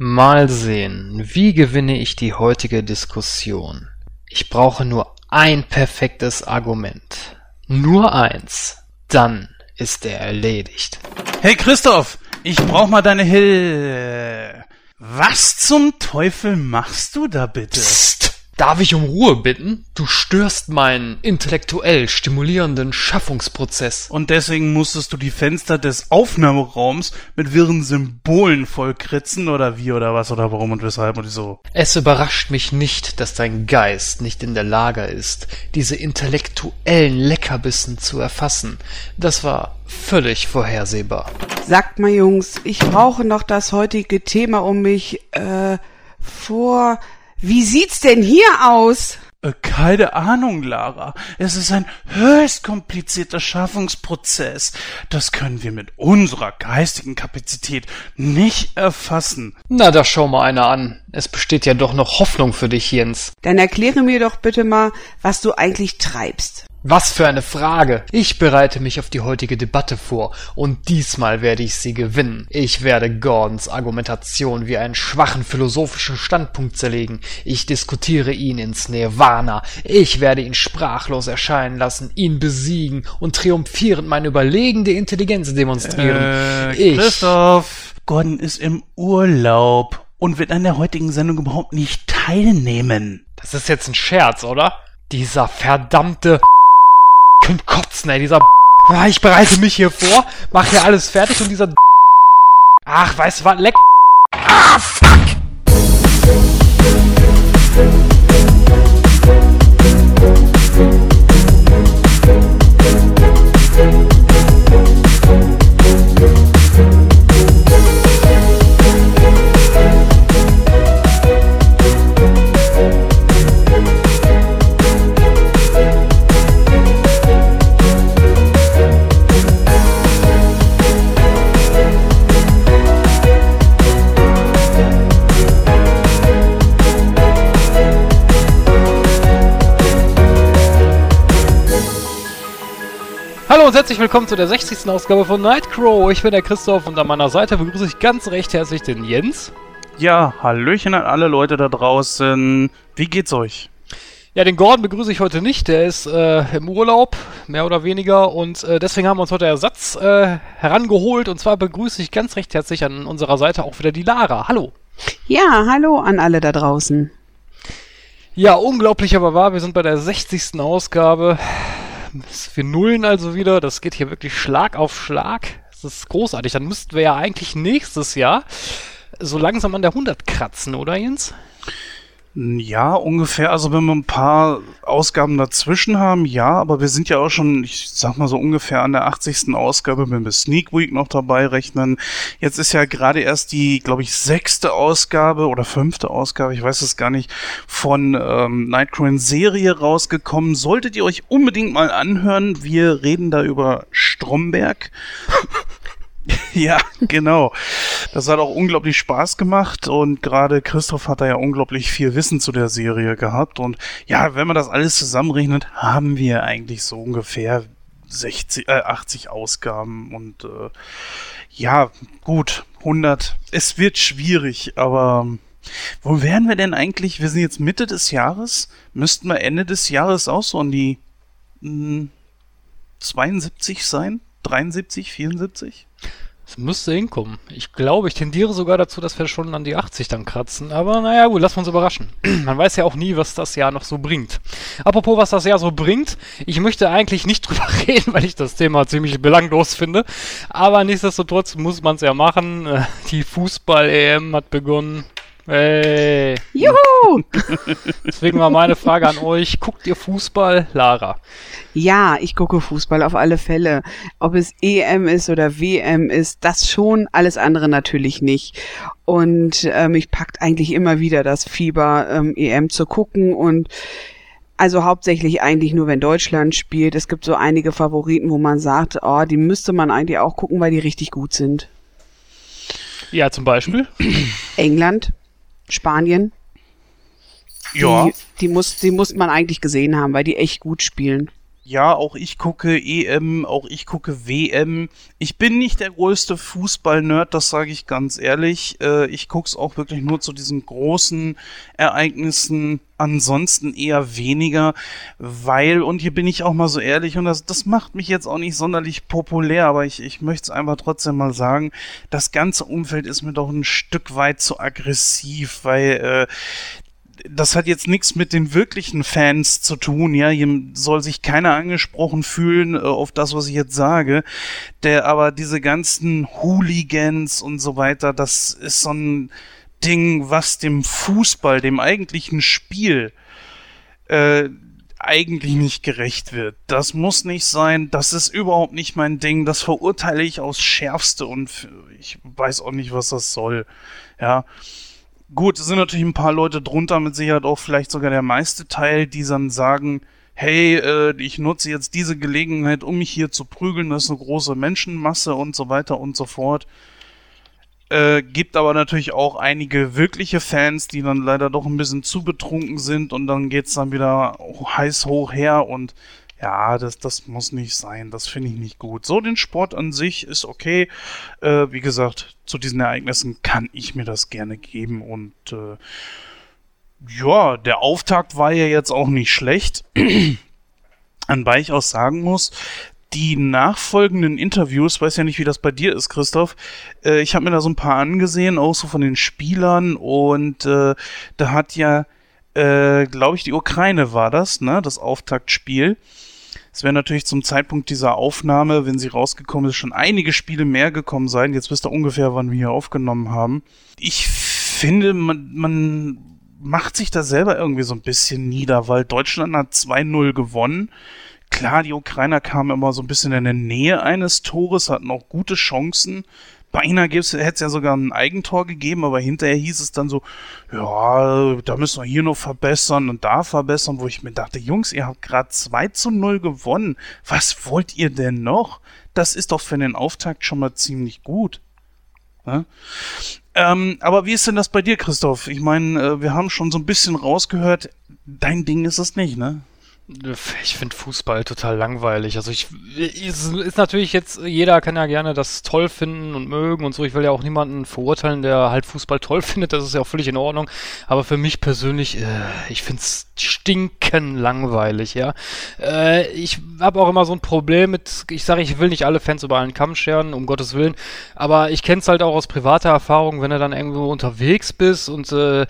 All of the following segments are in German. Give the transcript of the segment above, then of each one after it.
Mal sehen, wie gewinne ich die heutige Diskussion? Ich brauche nur ein perfektes Argument. Nur eins. Dann ist er erledigt. Hey Christoph, ich brauch mal deine Hilfe. Was zum Teufel machst du da bitte? Psst. Darf ich um Ruhe bitten? Du störst meinen intellektuell stimulierenden Schaffungsprozess. Und deswegen musstest du die Fenster des Aufnahmeraums mit wirren Symbolen vollkritzen oder wie oder was oder warum und weshalb und so. Es überrascht mich nicht, dass dein Geist nicht in der Lage ist, diese intellektuellen Leckerbissen zu erfassen. Das war völlig vorhersehbar. Sagt mal, Jungs, ich brauche noch das heutige Thema, um mich äh, vor wie sieht's denn hier aus? Äh, keine Ahnung, Lara. Es ist ein höchst komplizierter Schaffungsprozess. Das können wir mit unserer geistigen Kapazität nicht erfassen. Na, da schau mal einer an. Es besteht ja doch noch Hoffnung für dich, Jens. Dann erkläre mir doch bitte mal, was du eigentlich treibst. Was für eine Frage! Ich bereite mich auf die heutige Debatte vor, und diesmal werde ich sie gewinnen. Ich werde Gordons Argumentation wie einen schwachen philosophischen Standpunkt zerlegen. Ich diskutiere ihn ins Nirvana. Ich werde ihn sprachlos erscheinen lassen, ihn besiegen und triumphierend meine überlegende Intelligenz demonstrieren. Äh, ich Christoph, Gordon ist im Urlaub und wird an der heutigen Sendung überhaupt nicht teilnehmen. Das ist jetzt ein Scherz, oder? Dieser verdammte könnt kotzen, ey, dieser Ich bereite mich hier vor, mach hier alles fertig und dieser Ach, weißt du was, leck Ah, herzlich willkommen zu der 60. Ausgabe von Nightcrow. Ich bin der Christoph und an meiner Seite begrüße ich ganz recht herzlich den Jens. Ja, Hallöchen an alle Leute da draußen. Wie geht's euch? Ja, den Gordon begrüße ich heute nicht. Der ist äh, im Urlaub, mehr oder weniger. Und äh, deswegen haben wir uns heute Ersatz äh, herangeholt. Und zwar begrüße ich ganz recht herzlich an unserer Seite auch wieder die Lara. Hallo. Ja, hallo an alle da draußen. Ja, unglaublich aber wahr. Wir sind bei der 60. Ausgabe. Wir nullen also wieder. Das geht hier wirklich Schlag auf Schlag. Das ist großartig. Dann müssten wir ja eigentlich nächstes Jahr so langsam an der 100 kratzen, oder Jens? Ja, ungefähr. Also wenn wir ein paar Ausgaben dazwischen haben, ja, aber wir sind ja auch schon, ich sag mal so ungefähr an der 80. Ausgabe, wenn wir Sneak Week noch dabei rechnen. Jetzt ist ja gerade erst die, glaube ich, sechste Ausgabe oder fünfte Ausgabe, ich weiß es gar nicht, von ähm, Nightcrawler Serie rausgekommen. Solltet ihr euch unbedingt mal anhören. Wir reden da über Stromberg. ja, genau. Das hat auch unglaublich Spaß gemacht und gerade Christoph hat da ja unglaublich viel Wissen zu der Serie gehabt und ja, wenn man das alles zusammenrechnet, haben wir eigentlich so ungefähr 60, äh, 80 Ausgaben und äh, ja, gut, 100. Es wird schwierig, aber wo wären wir denn eigentlich? Wir sind jetzt Mitte des Jahres. Müssten wir Ende des Jahres auch so an die mh, hm, 72 sein? 73, 74? Es müsste hinkommen. Ich glaube, ich tendiere sogar dazu, dass wir schon an die 80 dann kratzen. Aber naja, gut, lass uns überraschen. Man weiß ja auch nie, was das Jahr noch so bringt. Apropos, was das Jahr so bringt. Ich möchte eigentlich nicht drüber reden, weil ich das Thema ziemlich belanglos finde. Aber nichtsdestotrotz muss man es ja machen. Äh, die Fußball-EM hat begonnen. Hey. Juhu! Deswegen war meine Frage an euch. Guckt ihr Fußball, Lara? Ja, ich gucke Fußball auf alle Fälle. Ob es EM ist oder WM ist, das schon, alles andere natürlich nicht. Und äh, mich packt eigentlich immer wieder das Fieber, ähm, EM zu gucken und also hauptsächlich eigentlich nur, wenn Deutschland spielt. Es gibt so einige Favoriten, wo man sagt, oh, die müsste man eigentlich auch gucken, weil die richtig gut sind. Ja, zum Beispiel. England, Spanien. Ja. Die, die, muss, die muss man eigentlich gesehen haben, weil die echt gut spielen. Ja, auch ich gucke EM, auch ich gucke WM. Ich bin nicht der größte Fußball-Nerd, das sage ich ganz ehrlich. Äh, ich gucke es auch wirklich nur zu diesen großen Ereignissen. Ansonsten eher weniger, weil, und hier bin ich auch mal so ehrlich, und das, das macht mich jetzt auch nicht sonderlich populär, aber ich, ich möchte es einfach trotzdem mal sagen, das ganze Umfeld ist mir doch ein Stück weit zu aggressiv, weil äh, das hat jetzt nichts mit den wirklichen Fans zu tun, ja, hier soll sich keiner angesprochen fühlen äh, auf das, was ich jetzt sage, der aber diese ganzen Hooligans und so weiter, das ist so ein Ding, was dem Fußball, dem eigentlichen Spiel, äh, eigentlich nicht gerecht wird. Das muss nicht sein, das ist überhaupt nicht mein Ding, das verurteile ich aufs Schärfste und ich weiß auch nicht, was das soll, ja. Gut, es sind natürlich ein paar Leute drunter, mit Sicherheit auch vielleicht sogar der meiste Teil, die dann sagen, hey, äh, ich nutze jetzt diese Gelegenheit, um mich hier zu prügeln, das ist eine große Menschenmasse und so weiter und so fort. Äh, gibt aber natürlich auch einige wirkliche Fans, die dann leider doch ein bisschen zu betrunken sind und dann geht's dann wieder heiß hoch her und ja, das, das muss nicht sein. Das finde ich nicht gut. So, den Sport an sich ist okay. Äh, wie gesagt, zu diesen Ereignissen kann ich mir das gerne geben. Und äh, ja, der Auftakt war ja jetzt auch nicht schlecht. Anbei ich auch sagen muss, die nachfolgenden Interviews, weiß ja nicht, wie das bei dir ist, Christoph. Äh, ich habe mir da so ein paar angesehen, auch so von den Spielern. Und äh, da hat ja, äh, glaube ich, die Ukraine war das, ne? Das Auftaktspiel. Es werden natürlich zum Zeitpunkt dieser Aufnahme, wenn sie rausgekommen ist, schon einige Spiele mehr gekommen sein. Jetzt wisst ihr ungefähr, wann wir hier aufgenommen haben. Ich finde, man, man macht sich da selber irgendwie so ein bisschen nieder, weil Deutschland hat 2-0 gewonnen. Klar, die Ukrainer kamen immer so ein bisschen in der Nähe eines Tores, hatten auch gute Chancen. Beinahe hätte es ja sogar ein Eigentor gegeben, aber hinterher hieß es dann so, ja, da müssen wir hier noch verbessern und da verbessern, wo ich mir dachte, Jungs, ihr habt gerade 2 zu 0 gewonnen. Was wollt ihr denn noch? Das ist doch für den Auftakt schon mal ziemlich gut. Ja? Ähm, aber wie ist denn das bei dir, Christoph? Ich meine, äh, wir haben schon so ein bisschen rausgehört, dein Ding ist es nicht, ne? Ich finde Fußball total langweilig. Also ich ist, ist natürlich jetzt, jeder kann ja gerne das toll finden und mögen und so. Ich will ja auch niemanden verurteilen, der halt Fußball toll findet. Das ist ja auch völlig in Ordnung. Aber für mich persönlich, äh, ich finde es stinken langweilig, ja. Äh, ich habe auch immer so ein Problem mit, ich sage, ich will nicht alle Fans über einen Kamm scheren, um Gottes Willen. Aber ich kenne es halt auch aus privater Erfahrung, wenn du dann irgendwo unterwegs bist und äh,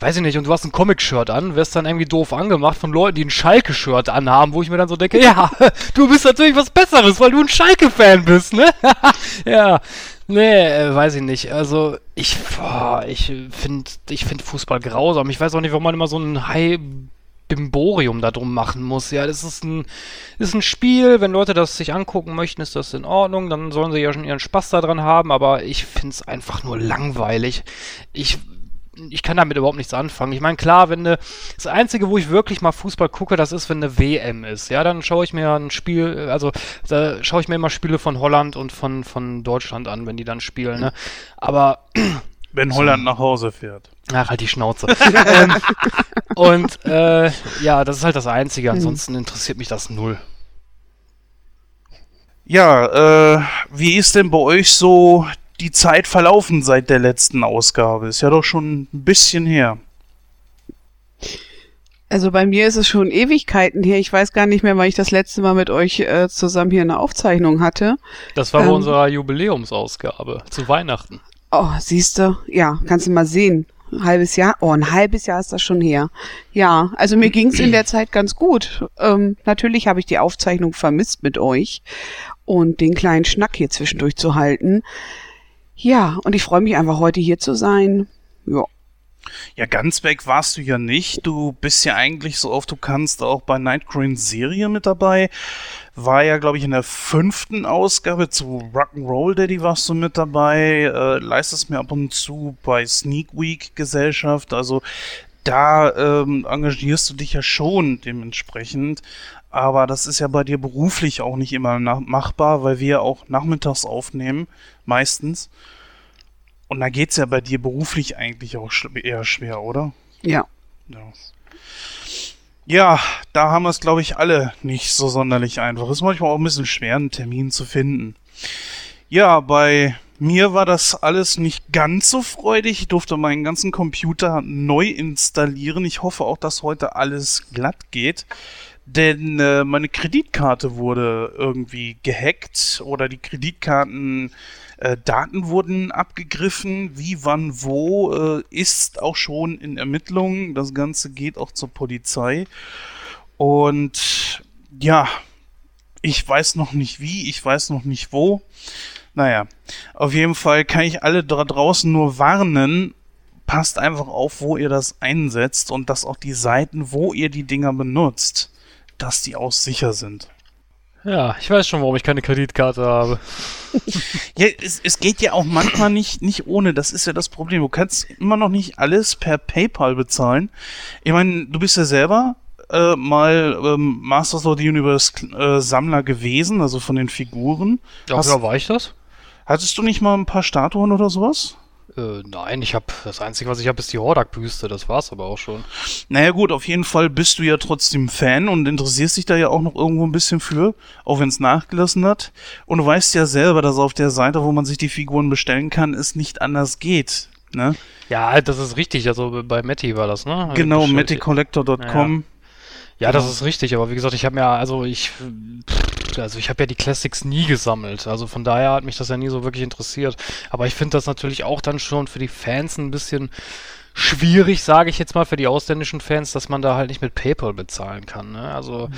weiß ich nicht, und du hast ein Comic-Shirt an, wirst dann irgendwie doof angemacht von Leuten, die ein Schalke-Shirt anhaben, wo ich mir dann so denke, ja, du bist natürlich was Besseres, weil du ein Schalke-Fan bist, ne? ja, nee, äh, weiß ich nicht. Also, ich, boah, ich finde ich find Fußball grausam. Ich weiß auch nicht, warum man immer so ein High Bimborium da drum machen muss. Ja, das ist ein, ist ein Spiel. Wenn Leute das sich angucken möchten, ist das in Ordnung. Dann sollen sie ja schon ihren Spaß daran haben. Aber ich finde es einfach nur langweilig. Ich ich kann damit überhaupt nichts anfangen. Ich meine, klar, wenn ne, das Einzige, wo ich wirklich mal Fußball gucke, das ist, wenn eine WM ist. Ja, dann schaue ich mir ein Spiel, also da schaue ich mir immer Spiele von Holland und von, von Deutschland an, wenn die dann spielen, ne? Aber wenn Holland so, nach Hause fährt. Ach, halt die Schnauze. ähm, und äh, ja, das ist halt das Einzige. Ansonsten interessiert mich das null. Ja, äh, wie ist denn bei euch so die Zeit verlaufen seit der letzten Ausgabe? Ist ja doch schon ein bisschen her. Also bei mir ist es schon Ewigkeiten her. Ich weiß gar nicht mehr, wann ich das letzte Mal mit euch äh, zusammen hier eine Aufzeichnung hatte. Das war bei ähm, unserer Jubiläumsausgabe zu Weihnachten. Oh, siehst du? Ja, kannst du mal sehen. Ein halbes Jahr? Oh, ein halbes Jahr ist das schon her. Ja, also mir ging es in der Zeit ganz gut. Ähm, natürlich habe ich die Aufzeichnung vermisst mit euch und den kleinen Schnack hier zwischendurch zu halten. Ja, und ich freue mich einfach heute hier zu sein. Ja. Ja, ganz weg warst du ja nicht. Du bist ja eigentlich so oft du kannst auch bei Nightgreen Serie mit dabei. War ja, glaube ich, in der fünften Ausgabe zu Rock'n'Roll Daddy warst du mit dabei. Äh, leistest mir ab und zu bei Sneak Week Gesellschaft. Also da ähm, engagierst du dich ja schon dementsprechend. Aber das ist ja bei dir beruflich auch nicht immer machbar, weil wir auch nachmittags aufnehmen, meistens. Und da geht es ja bei dir beruflich eigentlich auch eher schwer, oder? Ja. ja. Ja, da haben wir es, glaube ich, alle nicht so sonderlich einfach. Ist manchmal auch ein bisschen schwer, einen Termin zu finden. Ja, bei mir war das alles nicht ganz so freudig. Ich durfte meinen ganzen Computer neu installieren. Ich hoffe auch, dass heute alles glatt geht. Denn äh, meine Kreditkarte wurde irgendwie gehackt oder die Kreditkarten äh, Daten wurden abgegriffen, wie, wann, wo, äh, ist auch schon in Ermittlungen. Das Ganze geht auch zur Polizei. Und ja, ich weiß noch nicht wie, ich weiß noch nicht wo. Naja, auf jeden Fall kann ich alle da draußen nur warnen, passt einfach auf, wo ihr das einsetzt und dass auch die Seiten, wo ihr die Dinger benutzt, dass die auch sicher sind. Ja, ich weiß schon, warum ich keine Kreditkarte habe. ja, es, es geht ja auch manchmal nicht, nicht ohne. Das ist ja das Problem. Du kannst immer noch nicht alles per PayPal bezahlen. Ich meine, du bist ja selber äh, mal ähm, Masters of the Universe äh, Sammler gewesen, also von den Figuren. Ja, Hast, war ich das? Hattest du nicht mal ein paar Statuen oder sowas? Äh, nein, ich habe das Einzige, was ich habe, ist die Hordak-Büste. Das war's aber auch schon. Naja gut, auf jeden Fall bist du ja trotzdem Fan und interessierst dich da ja auch noch irgendwo ein bisschen für, auch wenn es nachgelassen hat. Und du weißt ja selber, dass auf der Seite, wo man sich die Figuren bestellen kann, es nicht anders geht. Ne? Ja, das ist richtig. Also bei Matty war das, ne? Genau, mattycollector.com. Ja. Ja, das ist richtig, aber wie gesagt, ich habe mir, also ich, also ich habe ja die Classics nie gesammelt, also von daher hat mich das ja nie so wirklich interessiert. Aber ich finde das natürlich auch dann schon für die Fans ein bisschen schwierig, sage ich jetzt mal, für die ausländischen Fans, dass man da halt nicht mit PayPal bezahlen kann. Ne? Also mhm.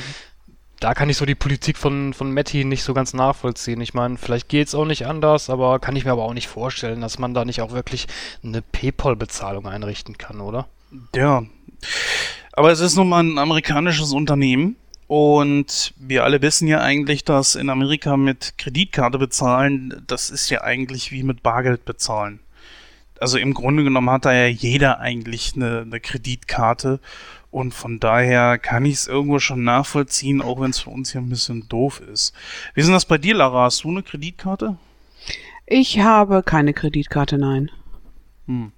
da kann ich so die Politik von, von Matty nicht so ganz nachvollziehen. Ich meine, vielleicht geht's auch nicht anders, aber kann ich mir aber auch nicht vorstellen, dass man da nicht auch wirklich eine PayPal-Bezahlung einrichten kann, oder? Ja. Aber es ist nun mal ein amerikanisches Unternehmen und wir alle wissen ja eigentlich, dass in Amerika mit Kreditkarte bezahlen, das ist ja eigentlich wie mit Bargeld bezahlen. Also im Grunde genommen hat da ja jeder eigentlich eine, eine Kreditkarte und von daher kann ich es irgendwo schon nachvollziehen, auch wenn es für uns hier ein bisschen doof ist. Wie ist denn das bei dir, Lara? Hast du eine Kreditkarte? Ich habe keine Kreditkarte, nein. Hm.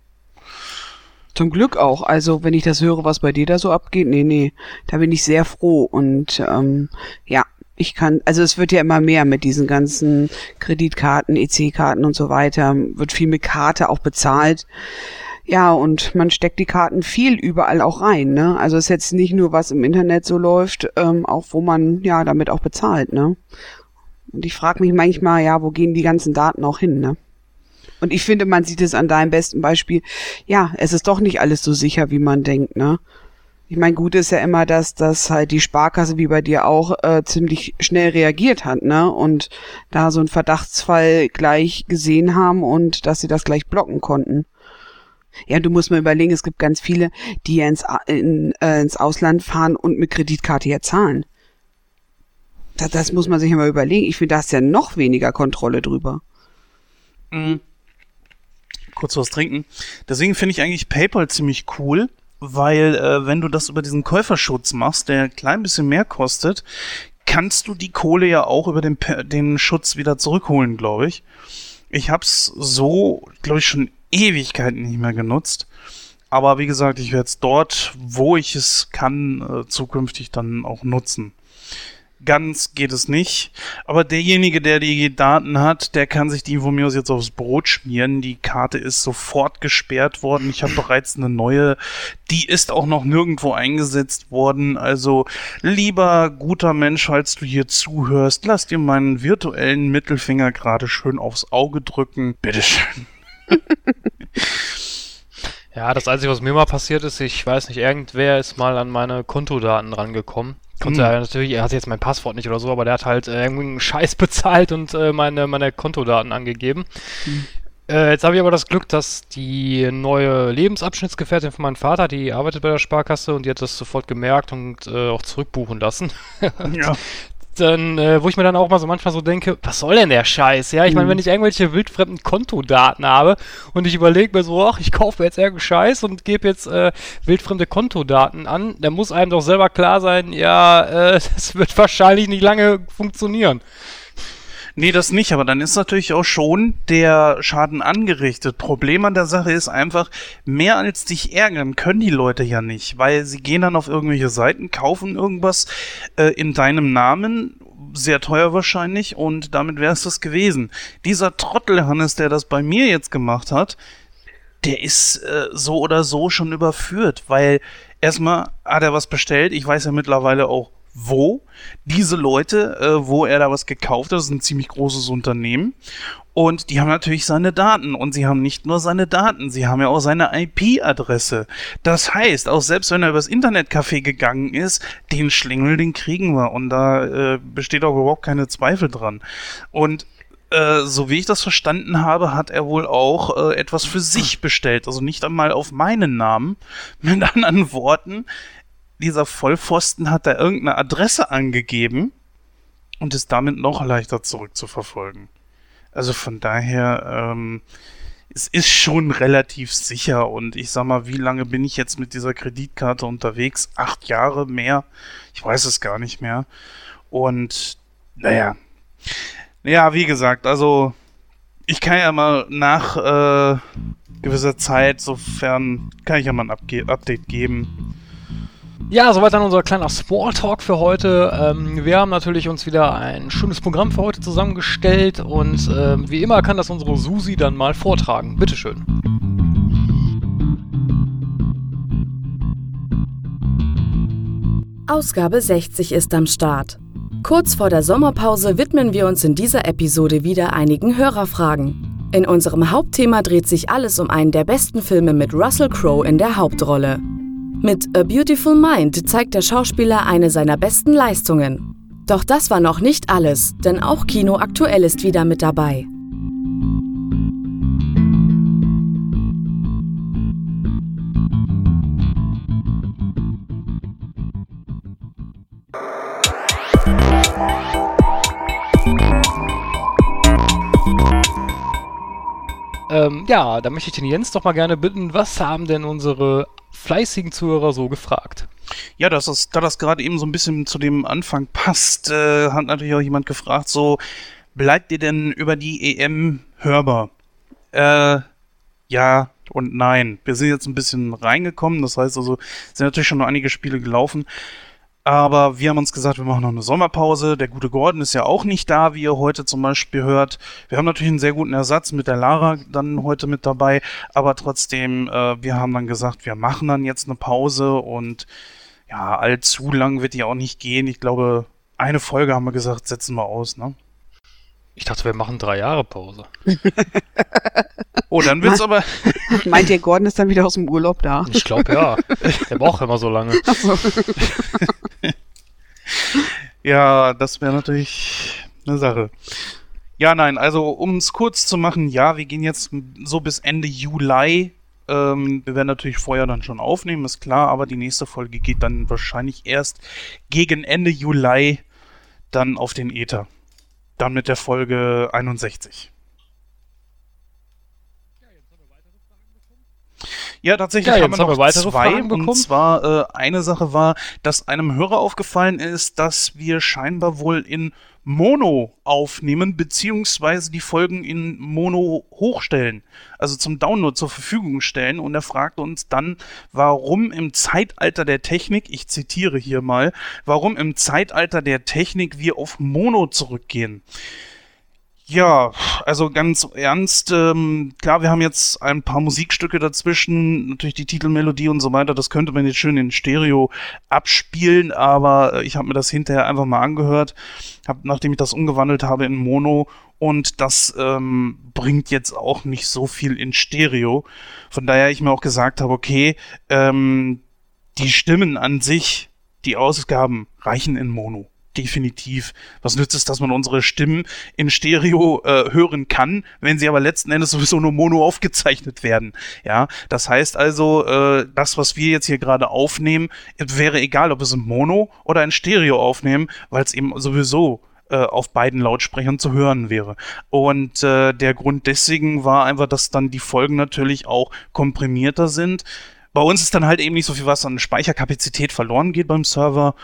Zum Glück auch. Also, wenn ich das höre, was bei dir da so abgeht, nee, nee, da bin ich sehr froh. Und ähm, ja, ich kann, also es wird ja immer mehr mit diesen ganzen Kreditkarten, EC-Karten und so weiter, wird viel mit Karte auch bezahlt. Ja, und man steckt die Karten viel überall auch rein, ne? Also es ist jetzt nicht nur, was im Internet so läuft, ähm, auch wo man ja damit auch bezahlt, ne? Und ich frage mich manchmal, ja, wo gehen die ganzen Daten auch hin, ne? Und ich finde, man sieht es an deinem besten Beispiel. Ja, es ist doch nicht alles so sicher, wie man denkt, ne? Ich meine, gut ist ja immer, dass dass halt die Sparkasse wie bei dir auch äh, ziemlich schnell reagiert hat, ne? Und da so einen Verdachtsfall gleich gesehen haben und dass sie das gleich blocken konnten. Ja, du musst mal überlegen, es gibt ganz viele, die ins, in, äh, ins Ausland fahren und mit Kreditkarte ja zahlen. Das, das muss man sich ja mal überlegen. Ich finde, da hast ja noch weniger Kontrolle drüber. Mhm kurz was trinken. Deswegen finde ich eigentlich PayPal ziemlich cool, weil äh, wenn du das über diesen Käuferschutz machst, der ein klein bisschen mehr kostet, kannst du die Kohle ja auch über den, den Schutz wieder zurückholen, glaube ich. Ich habe es so, glaube ich, schon Ewigkeiten nicht mehr genutzt. Aber wie gesagt, ich werde es dort, wo ich es kann, äh, zukünftig dann auch nutzen. Ganz geht es nicht. Aber derjenige, der die Daten hat, der kann sich die von mir aus jetzt aufs Brot schmieren. Die Karte ist sofort gesperrt worden. Ich habe bereits eine neue. Die ist auch noch nirgendwo eingesetzt worden. Also, lieber guter Mensch, falls du hier zuhörst, lass dir meinen virtuellen Mittelfinger gerade schön aufs Auge drücken. Bitteschön. Ja, das Einzige, was mir mal passiert ist, ich weiß nicht, irgendwer ist mal an meine Kontodaten rangekommen. Konnte mhm. er natürlich, er hat jetzt mein Passwort nicht oder so, aber der hat halt äh, irgendwie einen Scheiß bezahlt und äh, meine, meine Kontodaten angegeben. Mhm. Äh, jetzt habe ich aber das Glück, dass die neue Lebensabschnittsgefährtin von meinem Vater, die arbeitet bei der Sparkasse und die hat das sofort gemerkt und äh, auch zurückbuchen lassen. ja dann, äh, wo ich mir dann auch mal so manchmal so denke, was soll denn der Scheiß? Ja, ich meine, mhm. wenn ich irgendwelche wildfremden Kontodaten habe und ich überlege mir so, ach, ich kaufe jetzt irgendeinen Scheiß und gebe jetzt äh, wildfremde Kontodaten an, dann muss einem doch selber klar sein, ja, äh, das wird wahrscheinlich nicht lange funktionieren. Nee, das nicht, aber dann ist natürlich auch schon der Schaden angerichtet. Problem an der Sache ist einfach, mehr als dich ärgern können die Leute ja nicht, weil sie gehen dann auf irgendwelche Seiten, kaufen irgendwas äh, in deinem Namen, sehr teuer wahrscheinlich, und damit wäre es das gewesen. Dieser Trottel Hannes, der das bei mir jetzt gemacht hat, der ist äh, so oder so schon überführt, weil erstmal hat er was bestellt, ich weiß ja mittlerweile auch wo diese Leute, äh, wo er da was gekauft hat, das ist ein ziemlich großes Unternehmen. Und die haben natürlich seine Daten. Und sie haben nicht nur seine Daten, sie haben ja auch seine IP-Adresse. Das heißt, auch selbst wenn er übers Internetcafé gegangen ist, den Schlingel, den kriegen wir. Und da äh, besteht auch überhaupt keine Zweifel dran. Und äh, so wie ich das verstanden habe, hat er wohl auch äh, etwas für sich bestellt. Also nicht einmal auf meinen Namen. Mit anderen Worten, dieser Vollpfosten hat da irgendeine Adresse angegeben und ist damit noch leichter zurückzuverfolgen. Also von daher, ähm, es ist schon relativ sicher und ich sag mal, wie lange bin ich jetzt mit dieser Kreditkarte unterwegs? Acht Jahre mehr? Ich weiß es gar nicht mehr. Und naja, ja, wie gesagt, also ich kann ja mal nach äh, gewisser Zeit, sofern kann ich ja mal ein Update geben. Ja, soweit dann unser kleiner Smalltalk für heute. Ähm, wir haben natürlich uns wieder ein schönes Programm für heute zusammengestellt und ähm, wie immer kann das unsere Susi dann mal vortragen. Bitteschön. Ausgabe 60 ist am Start. Kurz vor der Sommerpause widmen wir uns in dieser Episode wieder einigen Hörerfragen. In unserem Hauptthema dreht sich alles um einen der besten Filme mit Russell Crowe in der Hauptrolle. Mit A Beautiful Mind zeigt der Schauspieler eine seiner besten Leistungen. Doch das war noch nicht alles, denn auch Kino aktuell ist wieder mit dabei. Ähm, ja, da möchte ich den Jens doch mal gerne bitten, was haben denn unsere fleißigen Zuhörer so gefragt? Ja, das ist, da das gerade eben so ein bisschen zu dem Anfang passt, äh, hat natürlich auch jemand gefragt, so, bleibt ihr denn über die EM hörbar? Äh, ja und nein. Wir sind jetzt ein bisschen reingekommen, das heißt also, sind natürlich schon noch einige Spiele gelaufen. Aber wir haben uns gesagt, wir machen noch eine Sommerpause. Der gute Gordon ist ja auch nicht da, wie ihr heute zum Beispiel hört. Wir haben natürlich einen sehr guten Ersatz mit der Lara dann heute mit dabei. Aber trotzdem, äh, wir haben dann gesagt, wir machen dann jetzt eine Pause und ja, allzu lang wird die auch nicht gehen. Ich glaube, eine Folge haben wir gesagt, setzen wir aus, ne? Ich dachte, wir machen drei Jahre Pause. oh, dann wird's aber. Meint ihr, Gordon ist dann wieder aus dem Urlaub da? Ich glaube ja. Der braucht immer so lange. So. ja, das wäre natürlich eine Sache. Ja, nein, also um es kurz zu machen, ja, wir gehen jetzt so bis Ende Juli. Ähm, wir werden natürlich vorher dann schon aufnehmen, ist klar, aber die nächste Folge geht dann wahrscheinlich erst gegen Ende Juli dann auf den Äther. Dann mit der Folge 61. Ja, tatsächlich ja, haben wir noch haben wir weitere zwei. Fragen bekommen. Und zwar äh, eine Sache war, dass einem Hörer aufgefallen ist, dass wir scheinbar wohl in Mono aufnehmen, beziehungsweise die Folgen in Mono hochstellen, also zum Download zur Verfügung stellen. Und er fragte uns dann, warum im Zeitalter der Technik, ich zitiere hier mal, warum im Zeitalter der Technik wir auf Mono zurückgehen. Ja, also ganz ernst, ähm, klar, wir haben jetzt ein paar Musikstücke dazwischen, natürlich die Titelmelodie und so weiter, das könnte man jetzt schön in Stereo abspielen, aber äh, ich habe mir das hinterher einfach mal angehört, hab, nachdem ich das umgewandelt habe in Mono und das ähm, bringt jetzt auch nicht so viel in Stereo. Von daher ich mir auch gesagt habe, okay, ähm, die Stimmen an sich, die Ausgaben reichen in Mono definitiv. Was nützt es, dass man unsere Stimmen in Stereo äh, hören kann, wenn sie aber letzten Endes sowieso nur mono aufgezeichnet werden? Ja, das heißt also, äh, das, was wir jetzt hier gerade aufnehmen, wäre egal, ob es in Mono oder in Stereo aufnehmen, weil es eben sowieso äh, auf beiden Lautsprechern zu hören wäre. Und äh, der Grund deswegen war einfach, dass dann die Folgen natürlich auch komprimierter sind. Bei uns ist dann halt eben nicht so viel was an Speicherkapazität verloren geht beim Server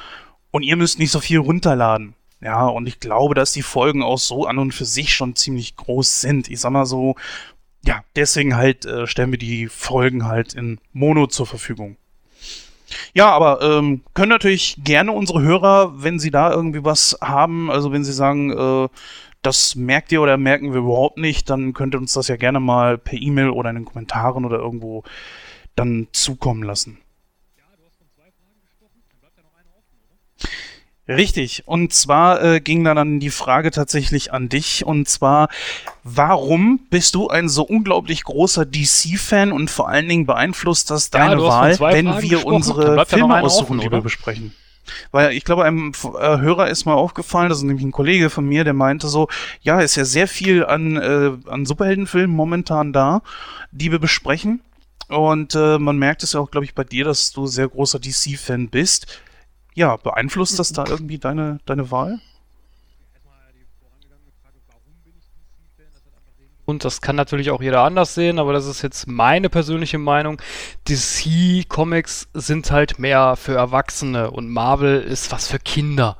und ihr müsst nicht so viel runterladen. Ja, und ich glaube, dass die Folgen auch so an und für sich schon ziemlich groß sind. Ich sag mal so, ja, deswegen halt äh, stellen wir die Folgen halt in Mono zur Verfügung. Ja, aber ähm, können natürlich gerne unsere Hörer, wenn sie da irgendwie was haben, also wenn sie sagen, äh, das merkt ihr oder merken wir überhaupt nicht, dann könnt ihr uns das ja gerne mal per E-Mail oder in den Kommentaren oder irgendwo dann zukommen lassen. Richtig. Und zwar äh, ging dann die Frage tatsächlich an dich. Und zwar, warum bist du ein so unglaublich großer DC-Fan und vor allen Dingen beeinflusst das deine du Wahl, Fragen wenn wir gesprochen. Dann unsere ja Filme aussuchen, die wir besprechen? Weil ich glaube, einem äh, Hörer ist mal aufgefallen, das ist nämlich ein Kollege von mir, der meinte so, ja, ist ja sehr viel an, äh, an Superheldenfilmen momentan da, die wir besprechen. Und äh, man merkt es ja auch, glaube ich, bei dir, dass du sehr großer DC-Fan bist. Ja, beeinflusst das da irgendwie deine, deine Wahl? Und das kann natürlich auch jeder anders sehen, aber das ist jetzt meine persönliche Meinung. DC Comics sind halt mehr für Erwachsene und Marvel ist was für Kinder.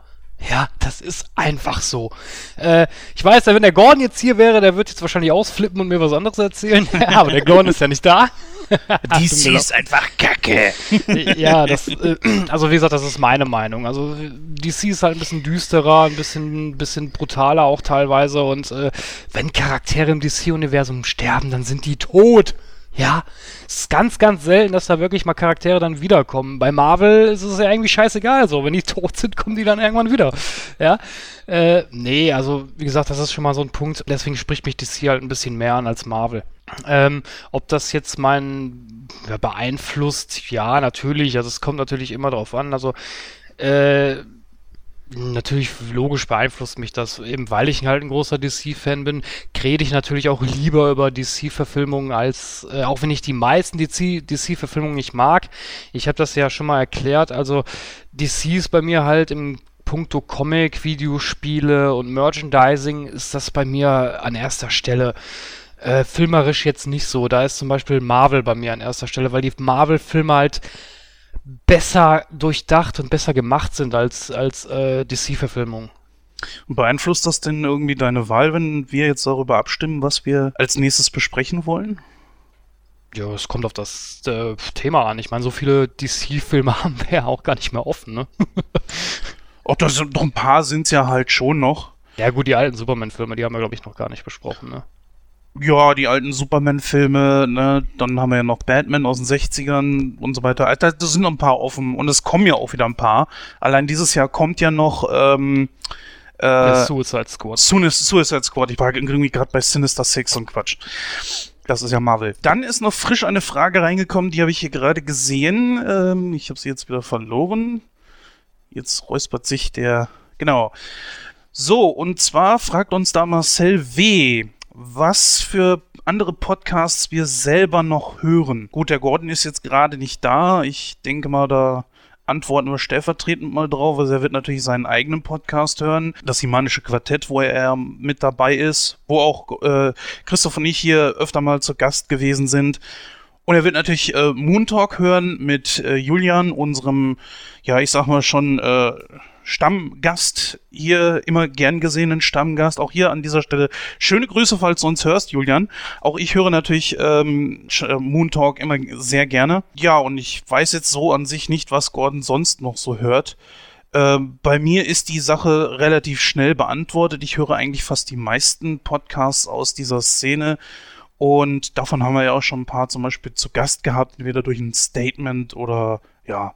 Ja, das ist einfach so. Äh, ich weiß, wenn der Gordon jetzt hier wäre, der wird jetzt wahrscheinlich ausflippen und mir was anderes erzählen. aber der Gordon ist ja nicht da. DC ist einfach Kacke. ja, das, äh, also wie gesagt, das ist meine Meinung. Also DC ist halt ein bisschen düsterer, ein bisschen, bisschen brutaler auch teilweise und äh, wenn Charaktere im DC-Universum sterben, dann sind die tot. Ja, es ist ganz, ganz selten, dass da wirklich mal Charaktere dann wiederkommen. Bei Marvel ist es ja irgendwie scheißegal. So, wenn die tot sind, kommen die dann irgendwann wieder. Ja, äh, nee, also wie gesagt, das ist schon mal so ein Punkt. Deswegen spricht mich DC halt ein bisschen mehr an als Marvel. Ähm, ob das jetzt mein ja, beeinflusst, ja, natürlich. Also es kommt natürlich immer drauf an. Also äh, Natürlich, logisch beeinflusst mich das, eben weil ich halt ein großer DC-Fan bin, rede ich natürlich auch lieber über DC-Verfilmungen als, äh, auch wenn ich die meisten DC-Verfilmungen nicht mag. Ich habe das ja schon mal erklärt, also DC ist bei mir halt im puncto Comic, Videospiele und Merchandising ist das bei mir an erster Stelle. Äh, filmerisch jetzt nicht so. Da ist zum Beispiel Marvel bei mir an erster Stelle, weil die Marvel-Filme halt besser durchdacht und besser gemacht sind als, als äh, DC-Verfilmungen. Beeinflusst das denn irgendwie deine Wahl, wenn wir jetzt darüber abstimmen, was wir als nächstes besprechen wollen? Ja, es kommt auf das äh, Thema an. Ich meine, so viele DC-Filme haben wir ja auch gar nicht mehr offen, ne? Oh, das sind doch ein paar sind es ja halt schon noch. ja gut, die alten Superman-Filme, die haben wir, glaube ich, noch gar nicht besprochen, ne? Ja, die alten Superman-Filme, ne? Dann haben wir ja noch Batman aus den 60ern und so weiter. Alter, da sind noch ein paar offen und es kommen ja auch wieder ein paar. Allein dieses Jahr kommt ja noch ähm, Der äh, Suicide Squad. Suicide Suicide Squad. Ich war irgendwie gerade bei Sinister Six und Quatsch. Das ist ja Marvel. Dann ist noch frisch eine Frage reingekommen, die habe ich hier gerade gesehen. Ähm, ich habe sie jetzt wieder verloren. Jetzt räuspert sich der. Genau. So, und zwar fragt uns da Marcel W., was für andere Podcasts wir selber noch hören. Gut, der Gordon ist jetzt gerade nicht da. Ich denke mal, da antworten wir stellvertretend mal drauf. Also er wird natürlich seinen eigenen Podcast hören. Das Himanische Quartett, wo er mit dabei ist, wo auch äh, Christoph und ich hier öfter mal zu Gast gewesen sind. Und er wird natürlich äh, Moon Talk hören mit äh, Julian, unserem, ja, ich sag mal schon, äh, Stammgast hier, immer gern gesehenen Stammgast. Auch hier an dieser Stelle schöne Grüße, falls du uns hörst, Julian. Auch ich höre natürlich ähm, äh, Moon Talk immer sehr gerne. Ja, und ich weiß jetzt so an sich nicht, was Gordon sonst noch so hört. Ähm, bei mir ist die Sache relativ schnell beantwortet. Ich höre eigentlich fast die meisten Podcasts aus dieser Szene. Und davon haben wir ja auch schon ein paar zum Beispiel zu Gast gehabt, entweder durch ein Statement oder ja.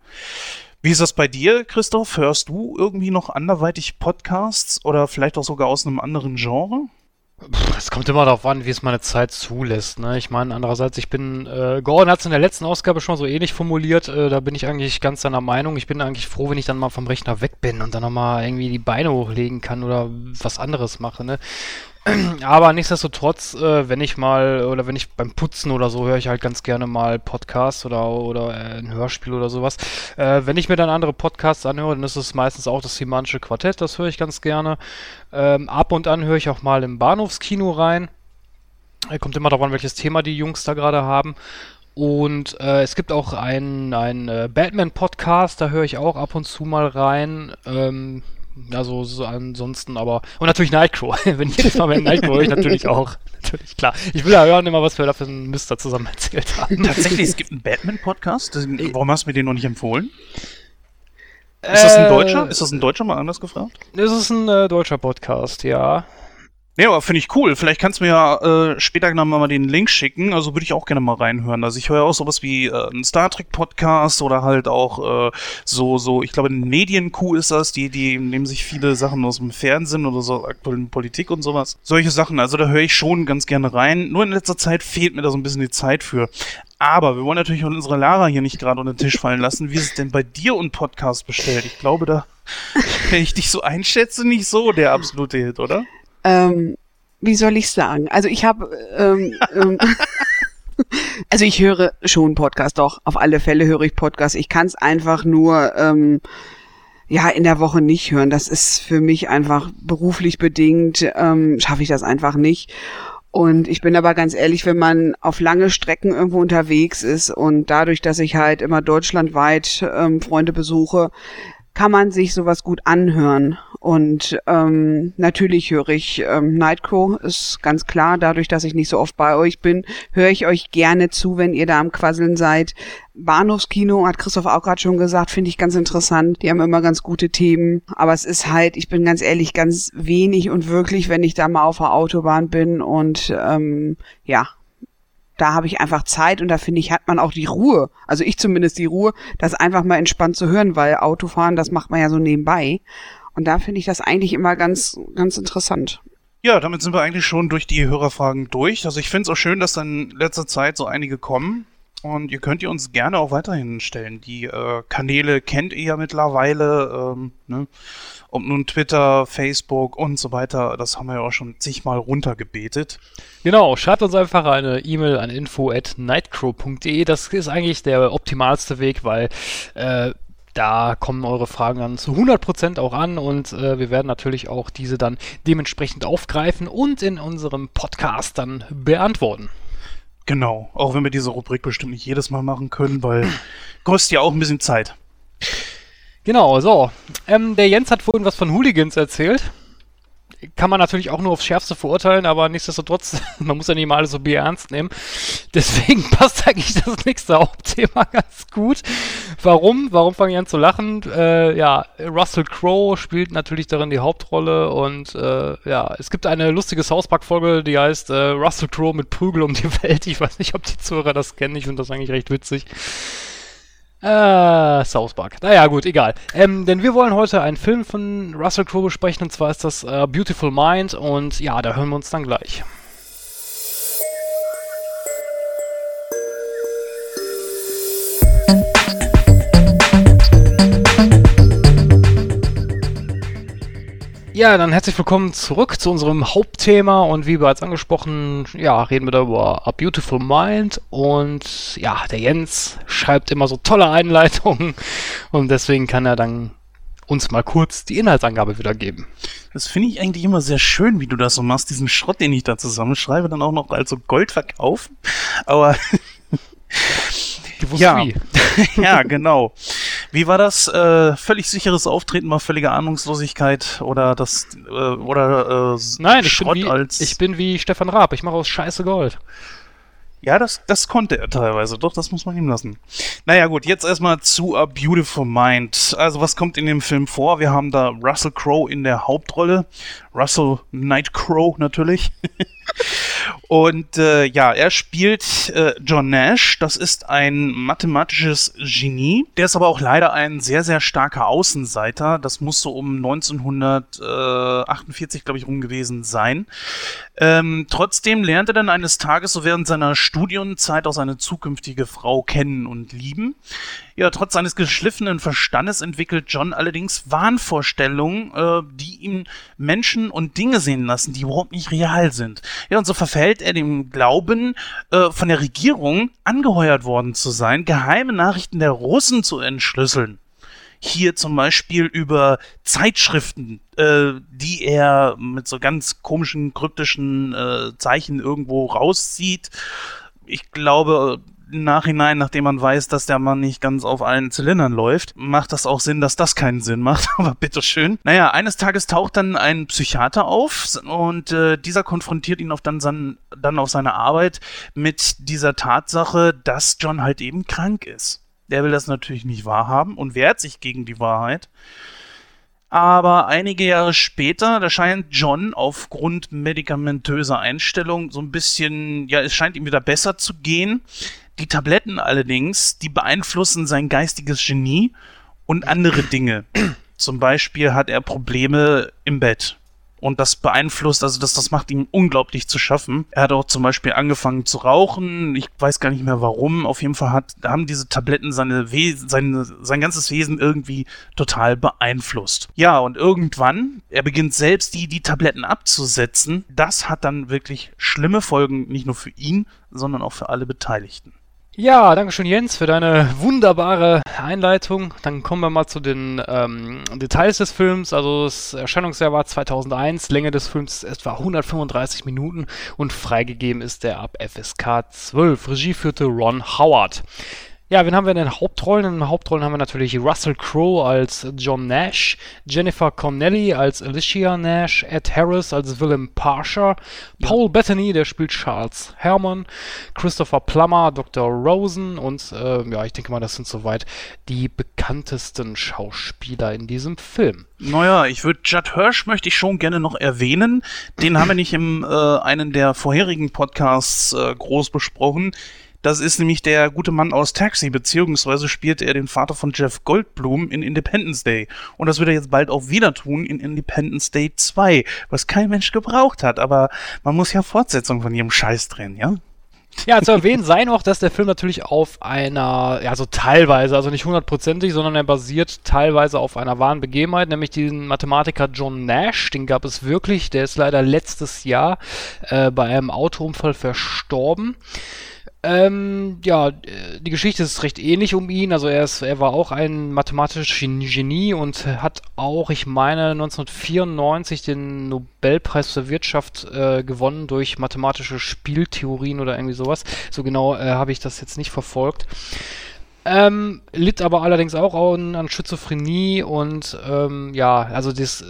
Wie ist das bei dir, Christoph? Hörst du irgendwie noch anderweitig Podcasts oder vielleicht auch sogar aus einem anderen Genre? Es kommt immer darauf an, wie es meine Zeit zulässt. Ne? Ich meine, andererseits, ich bin, äh, Gordon hat es in der letzten Ausgabe schon so ähnlich formuliert, äh, da bin ich eigentlich ganz seiner Meinung. Ich bin eigentlich froh, wenn ich dann mal vom Rechner weg bin und dann nochmal irgendwie die Beine hochlegen kann oder was anderes mache. Ne? Aber nichtsdestotrotz, äh, wenn ich mal, oder wenn ich beim Putzen oder so, höre ich halt ganz gerne mal Podcasts oder, oder äh, ein Hörspiel oder sowas. Äh, wenn ich mir dann andere Podcasts anhöre, dann ist es meistens auch das Himanische Quartett, das höre ich ganz gerne. Ähm, ab und an höre ich auch mal im Bahnhofskino rein. Äh, Kommt immer darauf an, welches Thema die Jungs da gerade haben. Und äh, es gibt auch einen, einen äh, Batman-Podcast, da höre ich auch ab und zu mal rein. Ähm, Also so ansonsten aber. Und natürlich Nightcrow. Wenn ich jedes Mal wenn Nightcrow höre ich natürlich auch. Natürlich, klar. Ich will ja hören immer, was wir da für einen Mister zusammen erzählt haben. Tatsächlich, es gibt einen Batman-Podcast. Warum hast du mir den noch nicht empfohlen? Ist das ein Deutscher? Ist das ein Deutscher mal anders gefragt? Das ist ein äh, deutscher Podcast, ja. Ja, aber finde ich cool. Vielleicht kannst du mir ja äh, später noch mal den Link schicken. Also würde ich auch gerne mal reinhören. Also ich höre auch sowas wie äh, einen Star Trek Podcast oder halt auch äh, so so. Ich glaube, ein Medienkuh ist das. Die die nehmen sich viele Sachen aus dem Fernsehen oder so aktuellen Politik und sowas. Solche Sachen. Also da höre ich schon ganz gerne rein. Nur in letzter Zeit fehlt mir da so ein bisschen die Zeit für. Aber wir wollen natürlich auch unsere Lara hier nicht gerade unter den Tisch fallen lassen. Wie ist es denn bei dir und Podcast bestellt? Ich glaube, da, wenn ich dich so einschätze, nicht so der absolute Hit, oder? Ähm, wie soll ich sagen? Also ich habe, ähm, ähm, also ich höre schon Podcast, doch auf alle Fälle höre ich Podcast. Ich kann es einfach nur ähm, ja in der Woche nicht hören. Das ist für mich einfach beruflich bedingt ähm, schaffe ich das einfach nicht. Und ich bin aber ganz ehrlich, wenn man auf lange Strecken irgendwo unterwegs ist und dadurch, dass ich halt immer deutschlandweit ähm, Freunde besuche, kann man sich sowas gut anhören. Und ähm, natürlich höre ich ähm, Nightcrow, ist ganz klar. Dadurch, dass ich nicht so oft bei euch bin, höre ich euch gerne zu, wenn ihr da am Quasseln seid. Bahnhofskino, hat Christoph auch gerade schon gesagt, finde ich ganz interessant. Die haben immer ganz gute Themen. Aber es ist halt, ich bin ganz ehrlich, ganz wenig und wirklich, wenn ich da mal auf der Autobahn bin und ähm, ja, da habe ich einfach Zeit und da finde ich, hat man auch die Ruhe, also ich zumindest die Ruhe, das einfach mal entspannt zu hören, weil Autofahren, das macht man ja so nebenbei. Und da finde ich das eigentlich immer ganz, ganz interessant. Ja, damit sind wir eigentlich schon durch die Hörerfragen durch. Also ich finde es auch schön, dass dann in letzter Zeit so einige kommen. Und ihr könnt ihr uns gerne auch weiterhin stellen. Die äh, Kanäle kennt ihr ja mittlerweile. Ähm, ne? Ob nun Twitter, Facebook und so weiter, das haben wir ja auch schon zigmal runtergebetet. Genau, schreibt uns einfach eine E-Mail an info at nightcrow.de. Das ist eigentlich der optimalste Weg, weil äh, da kommen eure Fragen dann zu 100% auch an und äh, wir werden natürlich auch diese dann dementsprechend aufgreifen und in unserem Podcast dann beantworten. Genau, auch wenn wir diese Rubrik bestimmt nicht jedes Mal machen können, weil kostet ja auch ein bisschen Zeit. Genau, so. Ähm, der Jens hat vorhin was von Hooligans erzählt. Kann man natürlich auch nur aufs Schärfste verurteilen, aber nichtsdestotrotz, man muss ja nicht mal alles so ernst nehmen. Deswegen passt eigentlich das nächste Hauptthema ganz gut. Warum? Warum fange ich an zu lachen? Äh, ja, Russell Crowe spielt natürlich darin die Hauptrolle und äh, ja, es gibt eine lustige South Park-Folge, die heißt äh, Russell Crowe mit Prügel um die Welt. Ich weiß nicht, ob die Zuhörer das kennen. Ich finde das eigentlich recht witzig. Äh, South Park. Naja, gut, egal. Ähm, denn wir wollen heute einen Film von Russell Crowe besprechen, und zwar ist das äh, Beautiful Mind, und ja, da hören wir uns dann gleich. Ja, dann herzlich willkommen zurück zu unserem Hauptthema und wie bereits angesprochen, ja, reden wir da über A Beautiful Mind und ja, der Jens schreibt immer so tolle Einleitungen und deswegen kann er dann uns mal kurz die Inhaltsangabe wiedergeben. Das finde ich eigentlich immer sehr schön, wie du das so machst, diesen Schrott, den ich da zusammenschreibe, dann auch noch als so Gold verkaufen. Aber ja. wie. ja, genau. Wie war das? Äh, völlig sicheres Auftreten, mal völlige Ahnungslosigkeit oder das äh, oder äh, Nein, ich Schrott bin, wie, als ich bin wie Stefan Raab, ich mache aus Scheiße Gold. Ja, das, das konnte er teilweise. Doch, das muss man ihm lassen. Naja, gut, jetzt erstmal zu A Beautiful Mind. Also, was kommt in dem Film vor? Wir haben da Russell Crowe in der Hauptrolle. Russell Nightcrow natürlich. Und äh, ja, er spielt äh, John Nash. Das ist ein mathematisches Genie. Der ist aber auch leider ein sehr, sehr starker Außenseiter. Das muss so um 1948, glaube ich, rum gewesen sein. Ähm, trotzdem lernt er dann eines Tages so während seiner Studienzeit auch seine zukünftige Frau kennen und lieben. Ja, trotz seines geschliffenen Verstandes entwickelt John allerdings Wahnvorstellungen, äh, die ihm Menschen und Dinge sehen lassen, die überhaupt nicht real sind. Ja, und so verfällt er dem Glauben, äh, von der Regierung angeheuert worden zu sein, geheime Nachrichten der Russen zu entschlüsseln hier zum Beispiel über Zeitschriften, äh, die er mit so ganz komischen, kryptischen äh, Zeichen irgendwo rauszieht. Ich glaube, Nachhinein, nachdem man weiß, dass der Mann nicht ganz auf allen Zylindern läuft, macht das auch Sinn, dass das keinen Sinn macht. Aber bitteschön. Naja, eines Tages taucht dann ein Psychiater auf und äh, dieser konfrontiert ihn auf dann, san, dann auf seine Arbeit mit dieser Tatsache, dass John halt eben krank ist. Der will das natürlich nicht wahrhaben und wehrt sich gegen die Wahrheit. Aber einige Jahre später, da scheint John aufgrund medikamentöser Einstellung so ein bisschen, ja, es scheint ihm wieder besser zu gehen. Die Tabletten allerdings, die beeinflussen sein geistiges Genie und andere Dinge. Zum Beispiel hat er Probleme im Bett. Und das beeinflusst, also das, das macht ihm unglaublich zu schaffen. Er hat auch zum Beispiel angefangen zu rauchen. Ich weiß gar nicht mehr warum. Auf jeden Fall hat, haben diese Tabletten seine seine, sein ganzes Wesen irgendwie total beeinflusst. Ja, und irgendwann, er beginnt selbst die, die Tabletten abzusetzen. Das hat dann wirklich schlimme Folgen, nicht nur für ihn, sondern auch für alle Beteiligten. Ja, danke schön Jens für deine wunderbare Einleitung. Dann kommen wir mal zu den ähm, Details des Films. Also das Erscheinungsjahr war 2001, Länge des Films etwa 135 Minuten und freigegeben ist der ab FSK 12. Regie führte Ron Howard. Ja, wen haben wir in den Hauptrollen? In den Hauptrollen haben wir natürlich Russell Crowe als John Nash, Jennifer Connelly als Alicia Nash, Ed Harris als Willem Parsher, ja. Paul Bettany, der spielt Charles Herman, Christopher Plummer, Dr. Rosen und äh, ja, ich denke mal, das sind soweit die bekanntesten Schauspieler in diesem Film. Naja, ich würde Judd Hirsch möchte ich schon gerne noch erwähnen. Den haben wir nicht im äh, einen der vorherigen Podcasts äh, groß besprochen. Das ist nämlich der gute Mann aus Taxi, beziehungsweise spielt er den Vater von Jeff Goldblum in Independence Day. Und das wird er jetzt bald auch wieder tun in Independence Day 2, was kein Mensch gebraucht hat, aber man muss ja Fortsetzung von ihrem Scheiß drehen, ja? Ja, zu erwähnen sei noch, dass der Film natürlich auf einer, ja, so teilweise, also nicht hundertprozentig, sondern er basiert teilweise auf einer wahren Begebenheit, nämlich diesen Mathematiker John Nash, den gab es wirklich, der ist leider letztes Jahr äh, bei einem Autounfall verstorben. Ähm, ja, die Geschichte ist recht ähnlich um ihn. Also er, ist, er war auch ein mathematisches Genie und hat auch, ich meine, 1994 den Nobelpreis für Wirtschaft äh, gewonnen durch mathematische Spieltheorien oder irgendwie sowas. So genau äh, habe ich das jetzt nicht verfolgt. Ähm, litt aber allerdings auch an, an Schizophrenie und ähm, ja, also das, äh,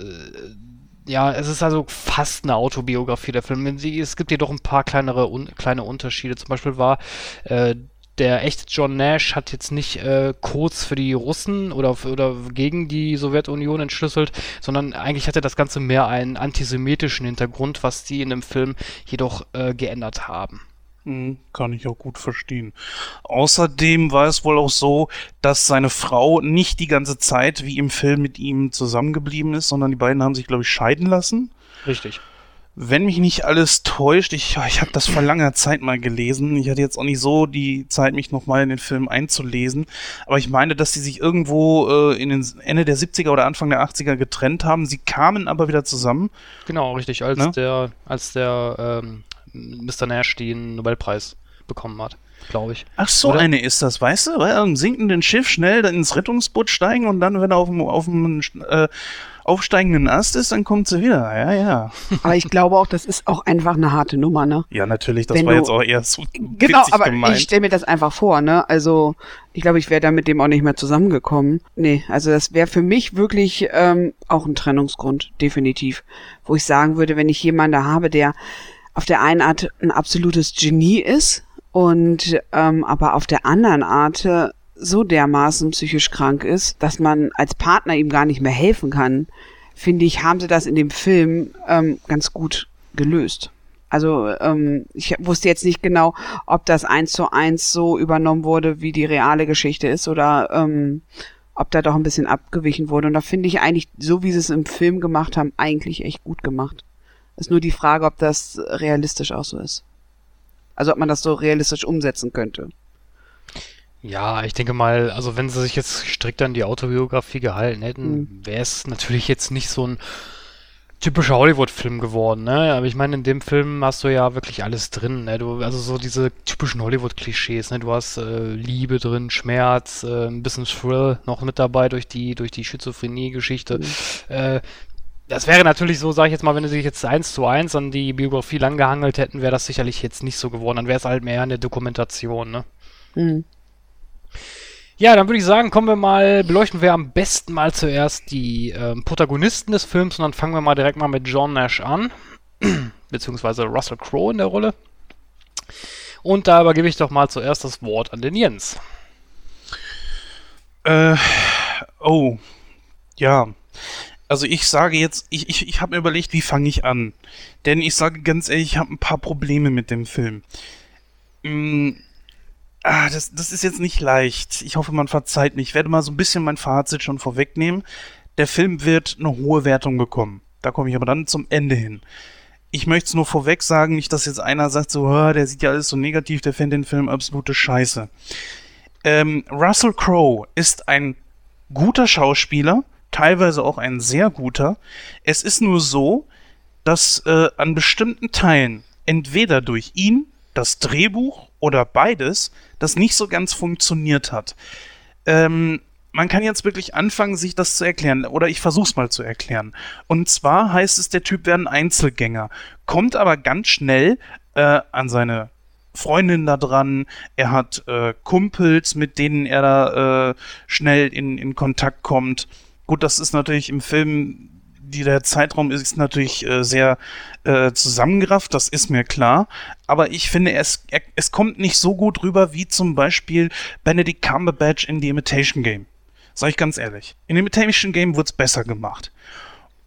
ja, es ist also fast eine Autobiografie der Film. Es gibt jedoch ein paar kleinere un kleine Unterschiede. Zum Beispiel war äh, der echte John Nash hat jetzt nicht äh, Codes für die Russen oder, oder gegen die Sowjetunion entschlüsselt, sondern eigentlich hatte das Ganze mehr einen antisemitischen Hintergrund, was die in dem Film jedoch äh, geändert haben. Hm, kann ich auch gut verstehen. Außerdem war es wohl auch so, dass seine Frau nicht die ganze Zeit wie im Film mit ihm zusammengeblieben ist, sondern die beiden haben sich, glaube ich, scheiden lassen. Richtig. Wenn mich nicht alles täuscht, ich, ich habe das vor langer Zeit mal gelesen. Ich hatte jetzt auch nicht so die Zeit, mich nochmal in den Film einzulesen. Aber ich meine, dass sie sich irgendwo äh, in den Ende der 70er oder Anfang der 80er getrennt haben. Sie kamen aber wieder zusammen. Genau, richtig. Als ne? der, als der ähm, Mr. Nash den Nobelpreis bekommen hat, glaube ich. Ach so, Oder? eine ist das, weißt du? Weil am sinkenden Schiff schnell ins Rettungsboot steigen und dann, wenn er auf dem, auf dem äh, aufsteigenden Ast ist, dann kommt sie wieder. Ja, ja. Aber ich glaube auch, das ist auch einfach eine harte Nummer, ne? Ja, natürlich, das Wenn war du, jetzt auch eher so Genau, aber gemeint. ich stelle mir das einfach vor, ne? Also, ich glaube, ich wäre da mit dem auch nicht mehr zusammengekommen. Nee, also das wäre für mich wirklich ähm, auch ein Trennungsgrund, definitiv. Wo ich sagen würde, wenn ich jemanden habe, der auf der einen Art ein absolutes Genie ist und ähm, aber auf der anderen Art so dermaßen psychisch krank ist, dass man als Partner ihm gar nicht mehr helfen kann, finde ich, haben sie das in dem Film ähm, ganz gut gelöst. Also ähm, ich wusste jetzt nicht genau, ob das eins zu eins so übernommen wurde, wie die reale Geschichte ist, oder ähm, ob da doch ein bisschen abgewichen wurde. Und da finde ich eigentlich, so wie sie es im Film gemacht haben, eigentlich echt gut gemacht. Ist nur die Frage, ob das realistisch auch so ist. Also ob man das so realistisch umsetzen könnte. Ja, ich denke mal, also wenn sie sich jetzt strikt an die Autobiografie gehalten hätten, mhm. wäre es natürlich jetzt nicht so ein typischer Hollywood-Film geworden, ne? Aber ich meine, in dem Film hast du ja wirklich alles drin, ne? Du, also so diese typischen Hollywood-Klischees, ne? Du hast äh, Liebe drin, Schmerz, äh, ein bisschen Thrill noch mit dabei durch die, durch die Schizophrenie-Geschichte. Mhm. Äh, das wäre natürlich so, sage ich jetzt mal, wenn sie sich jetzt eins zu eins an die Biografie langgehangelt hätten, wäre das sicherlich jetzt nicht so geworden. Dann wäre es halt mehr eine Dokumentation, ne? Mhm. Ja, dann würde ich sagen, kommen wir mal, beleuchten wir am besten mal zuerst die ähm, Protagonisten des Films und dann fangen wir mal direkt mal mit John Nash an, beziehungsweise Russell Crowe in der Rolle. Und da übergebe ich doch mal zuerst das Wort an den Jens. Äh, oh, ja. Also ich sage jetzt, ich, ich, ich habe mir überlegt, wie fange ich an? Denn ich sage ganz ehrlich, ich habe ein paar Probleme mit dem Film. Mm, ah, das, das ist jetzt nicht leicht. Ich hoffe, man verzeiht mir. Ich werde mal so ein bisschen mein Fazit schon vorwegnehmen. Der Film wird eine hohe Wertung bekommen. Da komme ich aber dann zum Ende hin. Ich möchte es nur vorweg sagen, nicht, dass jetzt einer sagt, so, oh, der sieht ja alles so negativ, der findet den Film absolute Scheiße. Ähm, Russell Crowe ist ein guter Schauspieler, teilweise auch ein sehr guter. Es ist nur so, dass äh, an bestimmten Teilen entweder durch ihn, das Drehbuch oder beides, das nicht so ganz funktioniert hat. Ähm, man kann jetzt wirklich anfangen, sich das zu erklären. Oder ich versuch's mal zu erklären. Und zwar heißt es, der Typ wäre ein Einzelgänger, kommt aber ganz schnell äh, an seine Freundin da dran. Er hat äh, Kumpels, mit denen er da äh, schnell in, in Kontakt kommt. Gut, das ist natürlich im Film, die, der Zeitraum ist natürlich äh, sehr äh, zusammengerafft, das ist mir klar. Aber ich finde, es, er, es kommt nicht so gut rüber wie zum Beispiel Benedict Cumberbatch in The Imitation Game. Sag ich ganz ehrlich. In Imitation Game wurde es besser gemacht.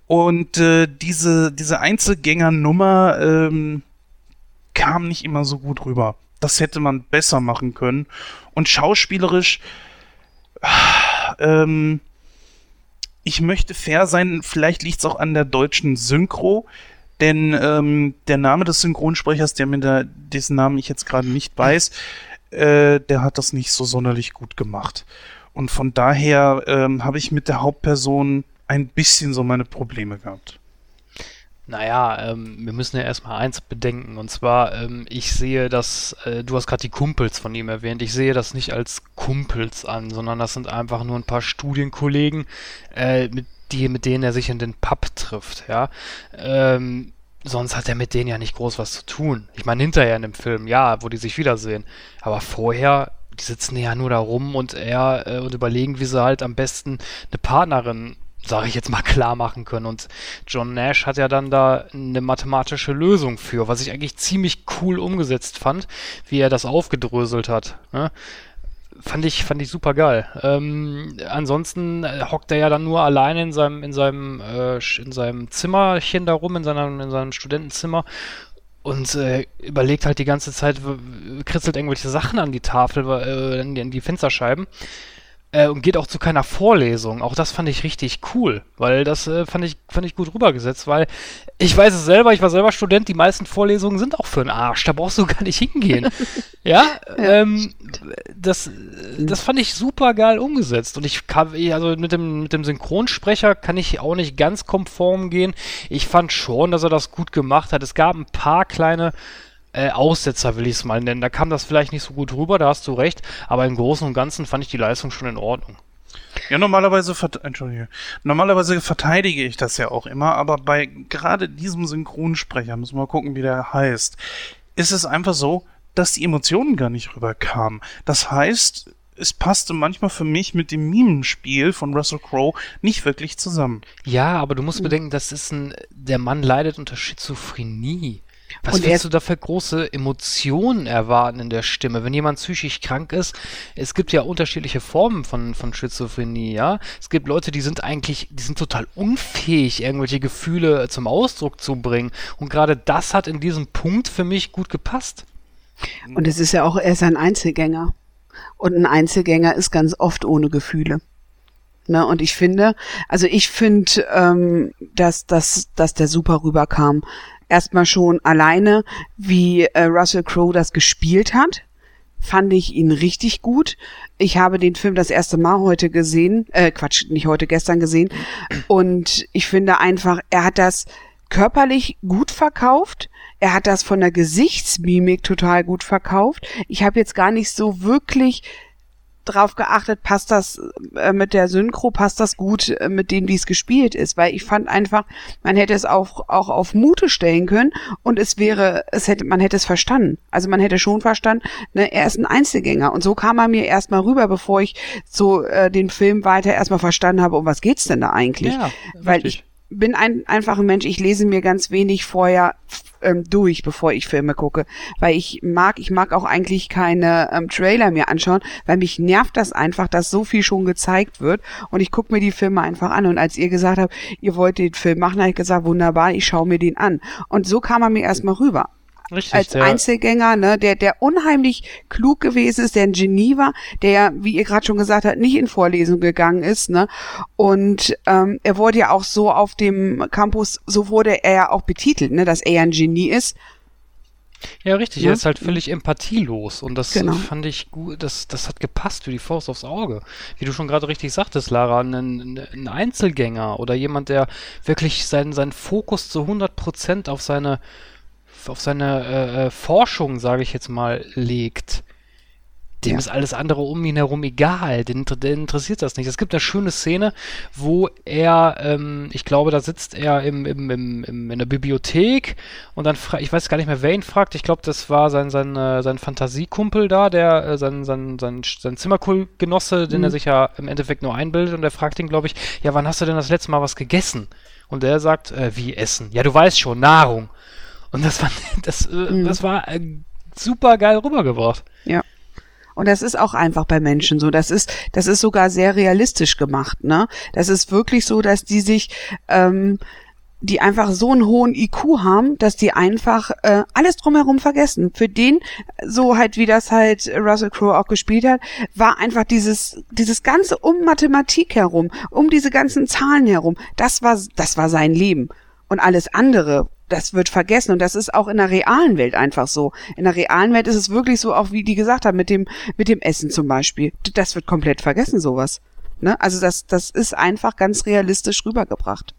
Und äh, diese, diese Einzelgänger-Nummer ähm, kam nicht immer so gut rüber. Das hätte man besser machen können. Und schauspielerisch, ähm, ich möchte fair sein, vielleicht liegt es auch an der deutschen Synchro, denn ähm, der Name des Synchronsprechers, der mir da, dessen Namen ich jetzt gerade nicht weiß, äh, der hat das nicht so sonderlich gut gemacht. Und von daher ähm, habe ich mit der Hauptperson ein bisschen so meine Probleme gehabt. Naja, ähm, wir müssen ja erstmal eins bedenken. Und zwar, ähm, ich sehe das, äh, du hast gerade die Kumpels von ihm erwähnt, ich sehe das nicht als Kumpels an, sondern das sind einfach nur ein paar Studienkollegen, äh, mit, die, mit denen er sich in den Pub trifft, ja. Ähm, sonst hat er mit denen ja nicht groß was zu tun. Ich meine, hinterher in dem Film, ja, wo die sich wiedersehen. Aber vorher die sitzen ja nur da rum und er äh, und überlegen, wie sie halt am besten eine Partnerin, sage ich jetzt mal, klar machen können. Und John Nash hat ja dann da eine mathematische Lösung für, was ich eigentlich ziemlich cool umgesetzt fand, wie er das aufgedröselt hat. Ne? Fand ich, fand ich super geil. Ähm, ansonsten äh, hockt er ja dann nur alleine in seinem, in seinem, äh, in seinem Zimmerchen da rum, in seinem, in seinem Studentenzimmer und äh, überlegt halt die ganze Zeit, kritzelt irgendwelche Sachen an die Tafel, äh, in, die, in die Fensterscheiben äh, und geht auch zu keiner Vorlesung. Auch das fand ich richtig cool, weil das äh, fand, ich, fand ich gut rübergesetzt, weil ich weiß es selber, ich war selber Student, die meisten Vorlesungen sind auch für den Arsch, da brauchst du gar nicht hingehen. ja, ähm, das, das fand ich super geil umgesetzt und ich kann, also mit dem, mit dem Synchronsprecher kann ich auch nicht ganz konform gehen. Ich fand schon, dass er das gut gemacht hat. Es gab ein paar kleine äh, Aussetzer, will ich es mal nennen. Da kam das vielleicht nicht so gut rüber, da hast du recht, aber im Großen und Ganzen fand ich die Leistung schon in Ordnung. Ja, normalerweise, Entschuldige. Normalerweise verteidige ich das ja auch immer, aber bei gerade diesem Synchronsprecher, müssen wir mal gucken, wie der heißt, ist es einfach so, dass die Emotionen gar nicht rüberkamen. Das heißt, es passte manchmal für mich mit dem Mimenspiel von Russell Crowe nicht wirklich zusammen. Ja, aber du musst bedenken, das ist ein, der Mann leidet unter Schizophrenie. Was und willst du da für große Emotionen erwarten in der Stimme? Wenn jemand psychisch krank ist, es gibt ja unterschiedliche Formen von, von Schizophrenie, ja. Es gibt Leute, die sind eigentlich, die sind total unfähig, irgendwelche Gefühle zum Ausdruck zu bringen. Und gerade das hat in diesem Punkt für mich gut gepasst. Und es ist ja auch, er ist ein Einzelgänger. Und ein Einzelgänger ist ganz oft ohne Gefühle. Ne, und ich finde, also ich finde, ähm, dass, dass, dass der super rüberkam erstmal schon alleine, wie äh, Russell Crowe das gespielt hat, fand ich ihn richtig gut. Ich habe den Film das erste Mal heute gesehen, äh, Quatsch, nicht heute, gestern gesehen. Und ich finde einfach, er hat das körperlich gut verkauft. Er hat das von der Gesichtsmimik total gut verkauft. Ich habe jetzt gar nicht so wirklich drauf geachtet, passt das äh, mit der Synchro, passt das gut äh, mit dem, wie es gespielt ist, weil ich fand einfach, man hätte es auch, auch auf Mute stellen können und es wäre, es hätte, man hätte es verstanden. Also man hätte schon verstanden, ne, er ist ein Einzelgänger und so kam er mir erstmal rüber, bevor ich so äh, den Film weiter erstmal verstanden habe, um was geht's denn da eigentlich? Ja, weil ich bin ein einfacher Mensch, ich lese mir ganz wenig vorher ähm, durch, bevor ich Filme gucke, weil ich mag, ich mag auch eigentlich keine ähm, Trailer mir anschauen, weil mich nervt das einfach, dass so viel schon gezeigt wird. Und ich gucke mir die Filme einfach an. Und als ihr gesagt habt, ihr wollt den Film machen, habe ich gesagt, wunderbar, ich schaue mir den an. Und so kam er mir erstmal rüber. Richtig, als der, Einzelgänger, ne, der, der unheimlich klug gewesen ist, der ein Genie war, der, wie ihr gerade schon gesagt habt, nicht in Vorlesung gegangen ist, ne? Und ähm, er wurde ja auch so auf dem Campus, so wurde er ja auch betitelt, ne, dass er ein Genie ist. Ja, richtig, ja? er ist halt völlig empathielos und das genau. fand ich gut, das, das hat gepasst wie die Faust aufs Auge. Wie du schon gerade richtig sagtest, Lara, ein, ein Einzelgänger oder jemand, der wirklich seinen, seinen Fokus zu 100% auf seine auf seine äh, äh, Forschung, sage ich jetzt mal, legt, dem ja. ist alles andere um ihn herum egal. Den, den, interessiert das nicht. Es gibt eine schöne Szene, wo er, ähm, ich glaube, da sitzt er im, im, im, im in der Bibliothek und dann fragt, ich weiß gar nicht mehr, wer ihn fragt. Ich glaube, das war sein, sein, äh, sein Fantasiekumpel da, der, äh, sein, sein, sein, sein Zimmergenosse, den mhm. er sich ja im Endeffekt nur einbildet und der fragt ihn, glaube ich, ja, wann hast du denn das letzte Mal was gegessen? Und der sagt, äh, wie essen? Ja, du weißt schon, Nahrung. Und das war, das, äh, mhm. das war äh, super geil rübergebracht. Ja. Und das ist auch einfach bei Menschen so. Das ist, das ist sogar sehr realistisch gemacht, ne? Das ist wirklich so, dass die sich, ähm, die einfach so einen hohen IQ haben, dass die einfach äh, alles drumherum vergessen. Für den, so halt wie das halt Russell Crowe auch gespielt hat, war einfach dieses dieses ganze um Mathematik herum, um diese ganzen Zahlen herum, das war das war sein Leben und alles andere das wird vergessen und das ist auch in der realen Welt einfach so. In der realen Welt ist es wirklich so, auch wie die gesagt haben, mit dem, mit dem Essen zum Beispiel. Das wird komplett vergessen, sowas. Ne? Also das, das ist einfach ganz realistisch rübergebracht.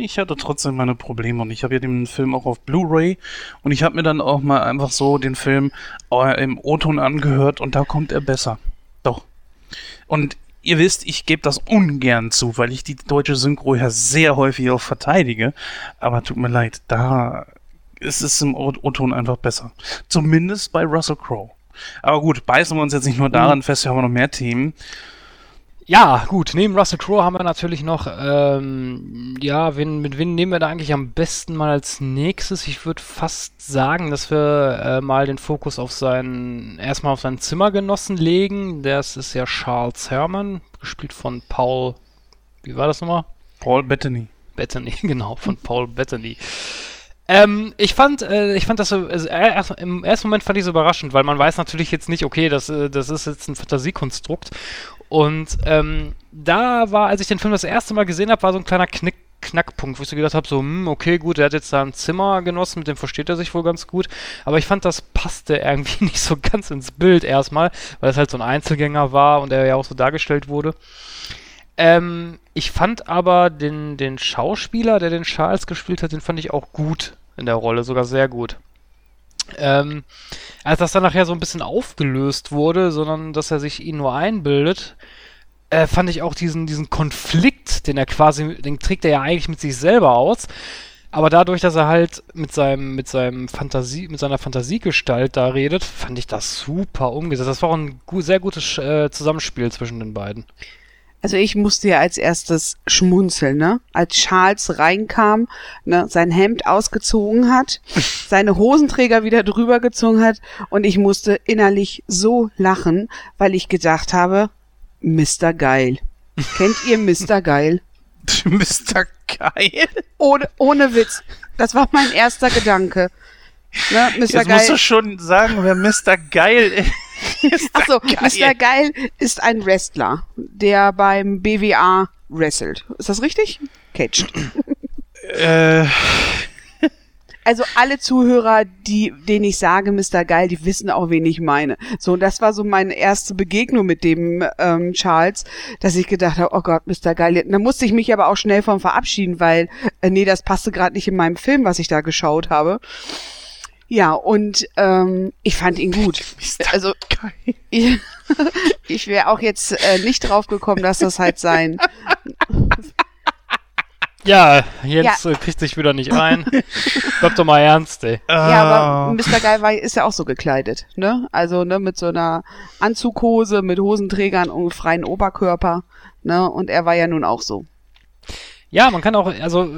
Ich hatte trotzdem meine Probleme und ich habe ja den Film auch auf Blu-ray und ich habe mir dann auch mal einfach so den Film äh, im O-Ton angehört und da kommt er besser. Doch. Und ihr wisst, ich gebe das ungern zu, weil ich die deutsche Synchro ja sehr häufig auch verteidige. Aber tut mir leid, da ist es im O-Ton einfach besser. Zumindest bei Russell Crowe. Aber gut, beißen wir uns jetzt nicht nur daran mhm. fest, wir haben noch mehr Themen. Ja, gut, neben Russell Crowe haben wir natürlich noch, ähm, ja, wen, mit wem nehmen wir da eigentlich am besten mal als nächstes? Ich würde fast sagen, dass wir äh, mal den Fokus auf seinen, erstmal auf seinen Zimmergenossen legen. Das ist ja Charles Herman, gespielt von Paul, wie war das nochmal? Paul Bettany. Bettany, genau, von Paul Bettany. Ähm, ich fand, äh, ich fand das so, also, äh, im ersten Moment fand ich es überraschend, weil man weiß natürlich jetzt nicht, okay, das, äh, das ist jetzt ein Fantasiekonstrukt und ähm, da war, als ich den Film das erste Mal gesehen habe, war so ein kleiner Knick, Knackpunkt, wo ich so gedacht habe, so, hm, okay, gut, er hat jetzt da ein Zimmer genossen, mit dem versteht er sich wohl ganz gut. Aber ich fand, das passte irgendwie nicht so ganz ins Bild erstmal, weil es halt so ein Einzelgänger war und er ja auch so dargestellt wurde. Ähm, ich fand aber den, den Schauspieler, der den Charles gespielt hat, den fand ich auch gut in der Rolle, sogar sehr gut. Ähm, als das dann nachher so ein bisschen aufgelöst wurde, sondern dass er sich ihn nur einbildet, äh, fand ich auch diesen, diesen Konflikt, den er quasi, den trägt er ja eigentlich mit sich selber aus. Aber dadurch, dass er halt mit seinem, mit seinem Fantasie, mit seiner Fantasiegestalt da redet, fand ich das super umgesetzt. Das war auch ein gu sehr gutes äh, Zusammenspiel zwischen den beiden. Also ich musste ja als erstes schmunzeln, ne? Als Charles reinkam, ne, sein Hemd ausgezogen hat, seine Hosenträger wieder drüber gezogen hat und ich musste innerlich so lachen, weil ich gedacht habe, Mr. Geil. Kennt ihr Mr. Geil? Mr. Geil? Ohne, ohne Witz. Das war mein erster Gedanke. Ne, Mr. Jetzt Geil. musst du schon sagen, wer Mr. Geil ist. Achso, Mr. Geil ist ein Wrestler, der beim BWA wrestelt. Ist das richtig? Catched. Äh. Also alle Zuhörer, die, denen ich sage, Mr. Geil, die wissen auch, wen ich meine. So, und das war so meine erste Begegnung mit dem ähm, Charles, dass ich gedacht habe, oh Gott, Mr. Geil. Da musste ich mich aber auch schnell von verabschieden, weil, äh, nee, das passte gerade nicht in meinem Film, was ich da geschaut habe. Ja, und ähm, ich fand ihn gut. Also ich, ich wäre auch jetzt äh, nicht drauf gekommen, dass das halt sein. Ja, Jens ja. kriegt sich wieder nicht ein. Bleib doch mal ernst, ey. Ja, aber Mr. Guy war, ist ja auch so gekleidet, ne? Also, ne, mit so einer Anzughose, mit Hosenträgern und freien Oberkörper, ne? Und er war ja nun auch so. Ja, man kann auch, also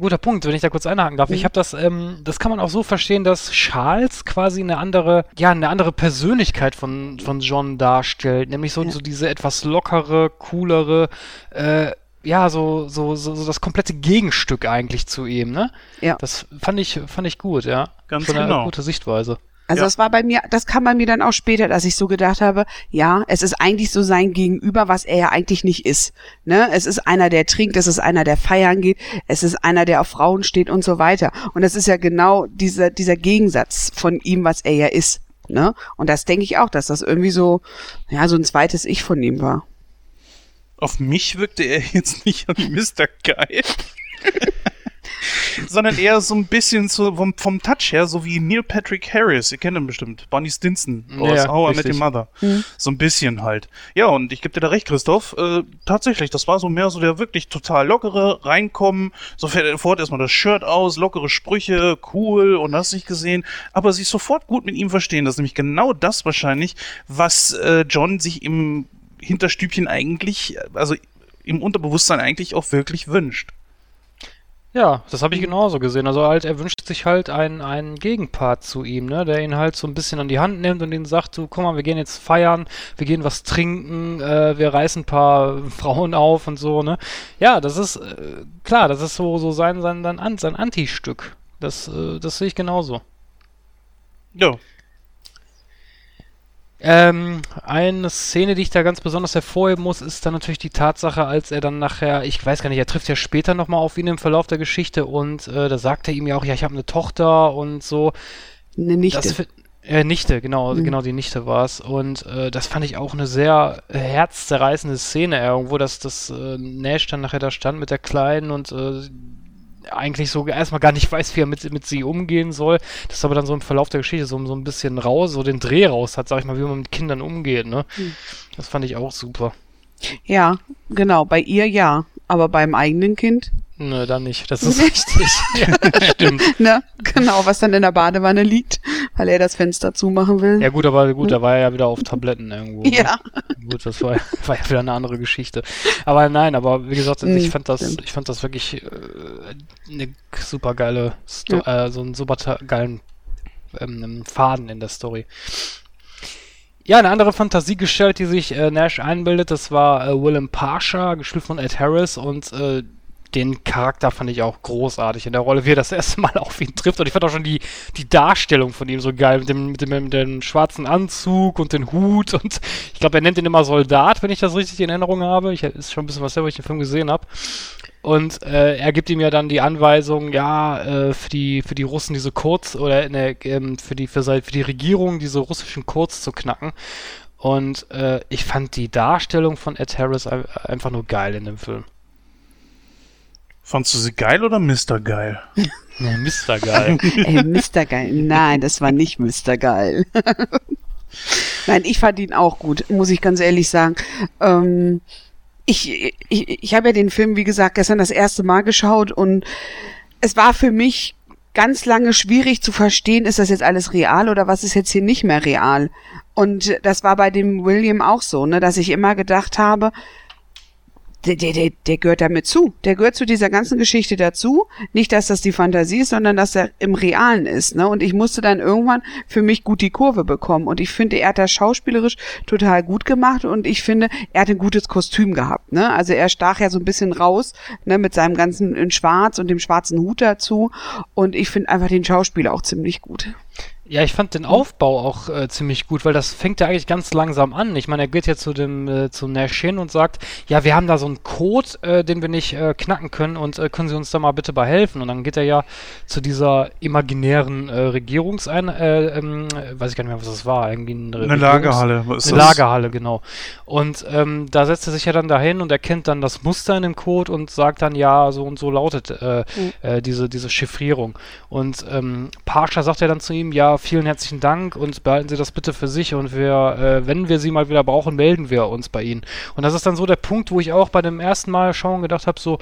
guter Punkt, wenn ich da kurz einhaken darf. Mhm. Ich habe das, ähm, das kann man auch so verstehen, dass Charles quasi eine andere, ja, eine andere Persönlichkeit von, von John darstellt. Nämlich so, ja. so diese etwas lockere, coolere, äh, ja, so, so, so, so das komplette Gegenstück eigentlich zu ihm, ne? Ja. Das fand ich, fand ich gut, ja. Ganz Schon genau. Eine gute Sichtweise. Also ja. das war bei mir, das kam bei mir dann auch später, dass ich so gedacht habe, ja, es ist eigentlich so sein Gegenüber, was er ja eigentlich nicht ist. Ne? Es ist einer, der trinkt, es ist einer, der feiern geht, es ist einer, der auf Frauen steht und so weiter. Und das ist ja genau dieser, dieser Gegensatz von ihm, was er ja ist. Ne? Und das denke ich auch, dass das irgendwie so, ja, so ein zweites Ich von ihm war. Auf mich wirkte er jetzt nicht wie Mr. Geil. sondern eher so ein bisschen so vom, vom, Touch her, so wie Neil Patrick Harris, ihr kennt ihn bestimmt, Bonnie Stinson aus ja, How I Met Your Mother. Mhm. So ein bisschen halt. Ja, und ich gebe dir da recht, Christoph, äh, tatsächlich, das war so mehr so der wirklich total lockere, reinkommen, so sofort erstmal das Shirt aus, lockere Sprüche, cool und hast nicht gesehen, aber sich sofort gut mit ihm verstehen. Das ist nämlich genau das wahrscheinlich, was äh, John sich im Hinterstübchen eigentlich, also im Unterbewusstsein eigentlich auch wirklich wünscht. Ja, das habe ich genauso gesehen. Also halt, er wünscht sich halt einen, einen Gegenpart zu ihm, ne, der ihn halt so ein bisschen an die Hand nimmt und ihn sagt, du, guck mal, wir gehen jetzt feiern, wir gehen was trinken, äh, wir reißen ein paar Frauen auf und so, ne. Ja, das ist, äh, klar, das ist so, so sein, sein, sein, sein Anti-Stück. Das, äh, das sehe ich genauso. Ja, ähm, eine Szene, die ich da ganz besonders hervorheben muss, ist dann natürlich die Tatsache, als er dann nachher, ich weiß gar nicht, er trifft ja später nochmal auf ihn im Verlauf der Geschichte und äh, da sagt er ihm ja auch, ja, ich habe eine Tochter und so. Eine Nichte. Das, äh, Nichte, genau, mhm. genau die Nichte war es. Und äh, das fand ich auch eine sehr herzzerreißende Szene irgendwo, dass das äh, Nash dann nachher da stand mit der Kleinen und äh, eigentlich so erstmal gar nicht weiß, wie er mit, mit sie umgehen soll. Das aber dann so im Verlauf der Geschichte so, so ein bisschen raus, so den Dreh raus hat, sag ich mal, wie man mit Kindern umgeht, ne? Hm. Das fand ich auch super. Ja, genau, bei ihr ja, aber beim eigenen Kind Nö, dann nicht. Das ist richtig. ja, stimmt. Ne? Genau, was dann in der Badewanne liegt, weil er das Fenster zumachen will. Ja gut, aber gut, da war er ja wieder auf Tabletten irgendwo. Ne? Ja. Ne? Gut, das war, war ja wieder eine andere Geschichte. Aber nein, aber wie gesagt, ich hm, fand das, ich fand das wirklich äh, eine super geile, Sto ja. äh, so einen super geilen ähm, Faden in der Story. Ja, eine andere Fantasiegestalt, die sich äh, Nash einbildet, das war äh, Willem Pasha, gespielt von Ed Harris und äh, den Charakter fand ich auch großartig in der Rolle, wie er das erste Mal auf ihn trifft. Und ich fand auch schon die, die Darstellung von ihm so geil, mit dem, mit dem, mit dem schwarzen Anzug und den Hut. Und ich glaube, er nennt ihn immer Soldat, wenn ich das richtig in Erinnerung habe. Ich, ist schon ein bisschen was her, wo ich den Film gesehen habe. Und äh, er gibt ihm ja dann die Anweisung, ja, äh, für die für die Russen diese Codes oder ne, ähm, für die für, für die Regierung diese russischen Codes zu knacken. Und äh, ich fand die Darstellung von Ed Harris einfach nur geil in dem Film. Fandst du sie geil oder Mr. Geil? Nee, Mr. Geil. Ey, Mr. Geil. Nein, das war nicht Mr. Geil. Nein, ich fand ihn auch gut, muss ich ganz ehrlich sagen. Ähm, ich ich, ich habe ja den Film, wie gesagt, gestern das erste Mal geschaut und es war für mich ganz lange schwierig zu verstehen, ist das jetzt alles real oder was ist jetzt hier nicht mehr real? Und das war bei dem William auch so, ne, dass ich immer gedacht habe, der, der, der, gehört damit zu. Der gehört zu dieser ganzen Geschichte dazu. Nicht, dass das die Fantasie ist, sondern dass er im Realen ist. Ne? Und ich musste dann irgendwann für mich gut die Kurve bekommen. Und ich finde, er hat das schauspielerisch total gut gemacht. Und ich finde, er hat ein gutes Kostüm gehabt. Ne? Also er stach ja so ein bisschen raus ne? mit seinem ganzen in Schwarz und dem schwarzen Hut dazu. Und ich finde einfach den Schauspieler auch ziemlich gut. Ja, ich fand den Aufbau auch äh, ziemlich gut, weil das fängt ja eigentlich ganz langsam an. Ich meine, er geht jetzt zu dem äh, zu Nash hin und sagt, ja, wir haben da so einen Code, äh, den wir nicht äh, knacken können und äh, können Sie uns da mal bitte bei helfen? Und dann geht er ja zu dieser imaginären äh, Regierungsein, äh, ähm, weiß ich gar nicht mehr, was das war, irgendwie eine, Eine Lagerhalle. Was ist Eine das? Lagerhalle, genau. Und ähm, da setzt er sich ja dann dahin und erkennt dann das Muster in dem Code und sagt dann, ja, so und so lautet Mhm. diese, diese Chiffrierung. Und ähm, Pascha sagt ja dann zu ihm, ja, vielen herzlichen Dank und behalten Sie das bitte für sich und wir, äh, wenn wir Sie mal wieder brauchen, melden wir uns bei Ihnen. Und das ist dann so der Punkt, wo ich auch bei dem ersten Mal schauen gedacht habe, so,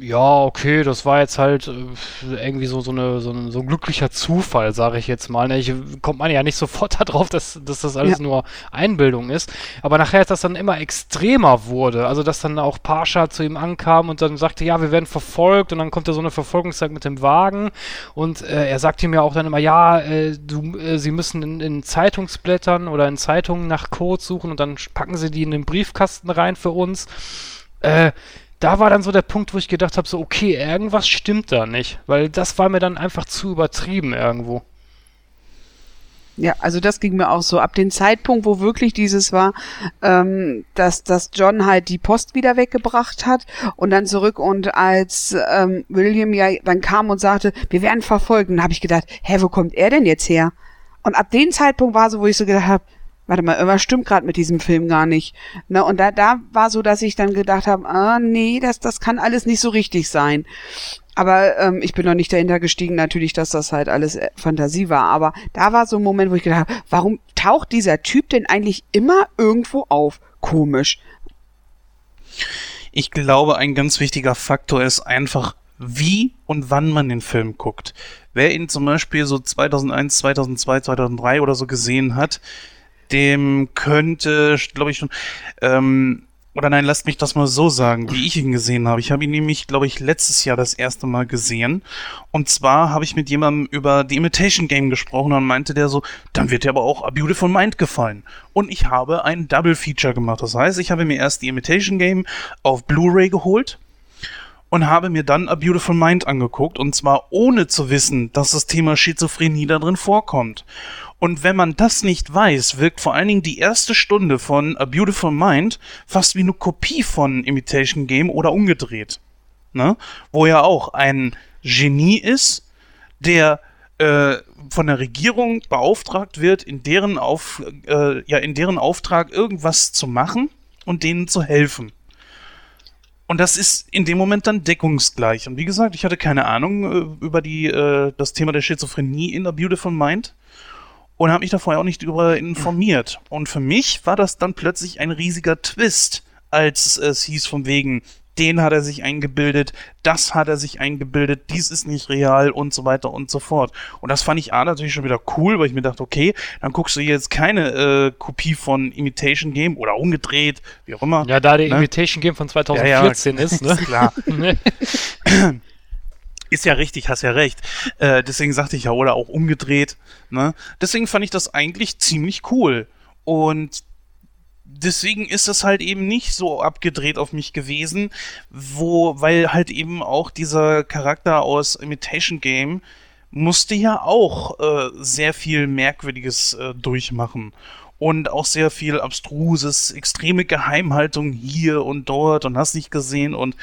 ja, okay, das war jetzt halt äh, irgendwie so, so, eine, so, ein, so ein glücklicher Zufall, sage ich jetzt mal. Ne? Ich, kommt man ja nicht sofort darauf, dass, dass das alles Ja. nur Einbildung ist. Aber nachher, als das dann immer extremer wurde, also dass dann auch Pascha zu ihm ankam und dann sagte, ja, wir werden verfolgt und dann kommt da so eine Verfolgungszeit mit dem Wagen und äh, er sagte ihm ja auch dann immer, ja, äh, du, äh, sie müssen in, in Zeitungsblättern oder in Zeitungen nach Codes suchen und dann packen sie die in den Briefkasten rein für uns. Äh, da war dann so der Punkt, wo ich gedacht habe, so, okay, irgendwas stimmt da nicht. Weil das war mir dann einfach zu übertrieben irgendwo. Ja, also das ging mir auch so. Ab dem Zeitpunkt, wo wirklich dieses war, ähm, dass, dass John halt die Post wieder weggebracht hat und dann zurück und als ähm, William ja dann kam und sagte, wir werden verfolgt, dann habe ich gedacht, hä, wo kommt er denn jetzt her? Und ab dem Zeitpunkt war so, wo ich so gedacht habe, warte mal, irgendwas stimmt gerade mit diesem Film gar nicht. Ne, und da, da war so, dass ich dann gedacht habe, ah, nee, das, das kann alles nicht so richtig sein. Aber ähm, ich bin noch nicht dahinter gestiegen, natürlich, dass das halt alles äh, Fantasie war. Aber da war so ein Moment, wo ich gedacht habe, warum taucht dieser Typ denn eigentlich immer irgendwo auf? Komisch. Ich glaube, ein ganz wichtiger Faktor ist einfach, wie und wann man den Film guckt. Wer ihn zum Beispiel so 2001, 2002, 2003 oder so gesehen hat, dem könnte, glaube ich schon, ähm, oder nein, lasst mich das mal so sagen, wie ich ihn gesehen habe. Ich habe ihn nämlich, glaube ich, letztes Jahr das erste Mal gesehen. Und zwar habe ich mit jemandem über The Imitation Game gesprochen und meinte der so, dann wird dir aber auch A Beautiful Mind gefallen. Und ich habe ein Double Feature gemacht. Das heißt, ich habe mir erst The Imitation Game auf Blu-ray geholt und habe mir dann A Beautiful Mind angeguckt und zwar ohne zu wissen, dass das Thema Schizophrenie da drin vorkommt. Und wenn man das nicht weiß, wirkt vor allen Dingen die erste Stunde von A Beautiful Mind fast wie eine Kopie von Imitation Game oder umgedreht. Ne? Wo ja auch ein Genie ist, der äh, von der Regierung beauftragt wird, in deren, Auf, äh, ja, in deren Auftrag irgendwas zu machen und denen zu helfen. Und das ist in dem Moment dann deckungsgleich. Und wie gesagt, ich hatte keine Ahnung äh, über die, äh, das Thema der Schizophrenie in A Beautiful Mind und habe mich da vorher auch nicht darüber informiert. Und für mich war das dann plötzlich ein riesiger Twist, als es hieß von wegen, den hat er sich eingebildet, das hat er sich eingebildet, dies ist nicht real und so weiter und so fort. Und das fand ich A natürlich schon wieder cool, weil ich mir dachte, okay, dann guckst du jetzt keine äh, Kopie von Imitation Game oder umgedreht, wie auch immer. Ja, da der Ne? Imitation Game von Ja, 2014 ja, ist, ne? klar. Ne? Ist ja richtig, hast ja recht. Äh, deswegen sagte ich ja, oder auch umgedreht. Ne? Deswegen fand ich das eigentlich ziemlich cool. Und deswegen ist es halt eben nicht so abgedreht auf mich gewesen, wo, weil halt eben auch dieser Charakter aus Imitation Game musste ja auch äh, sehr viel Merkwürdiges äh, durchmachen. Und auch sehr viel abstruses, extreme Geheimhaltung hier und dort und hast nicht gesehen und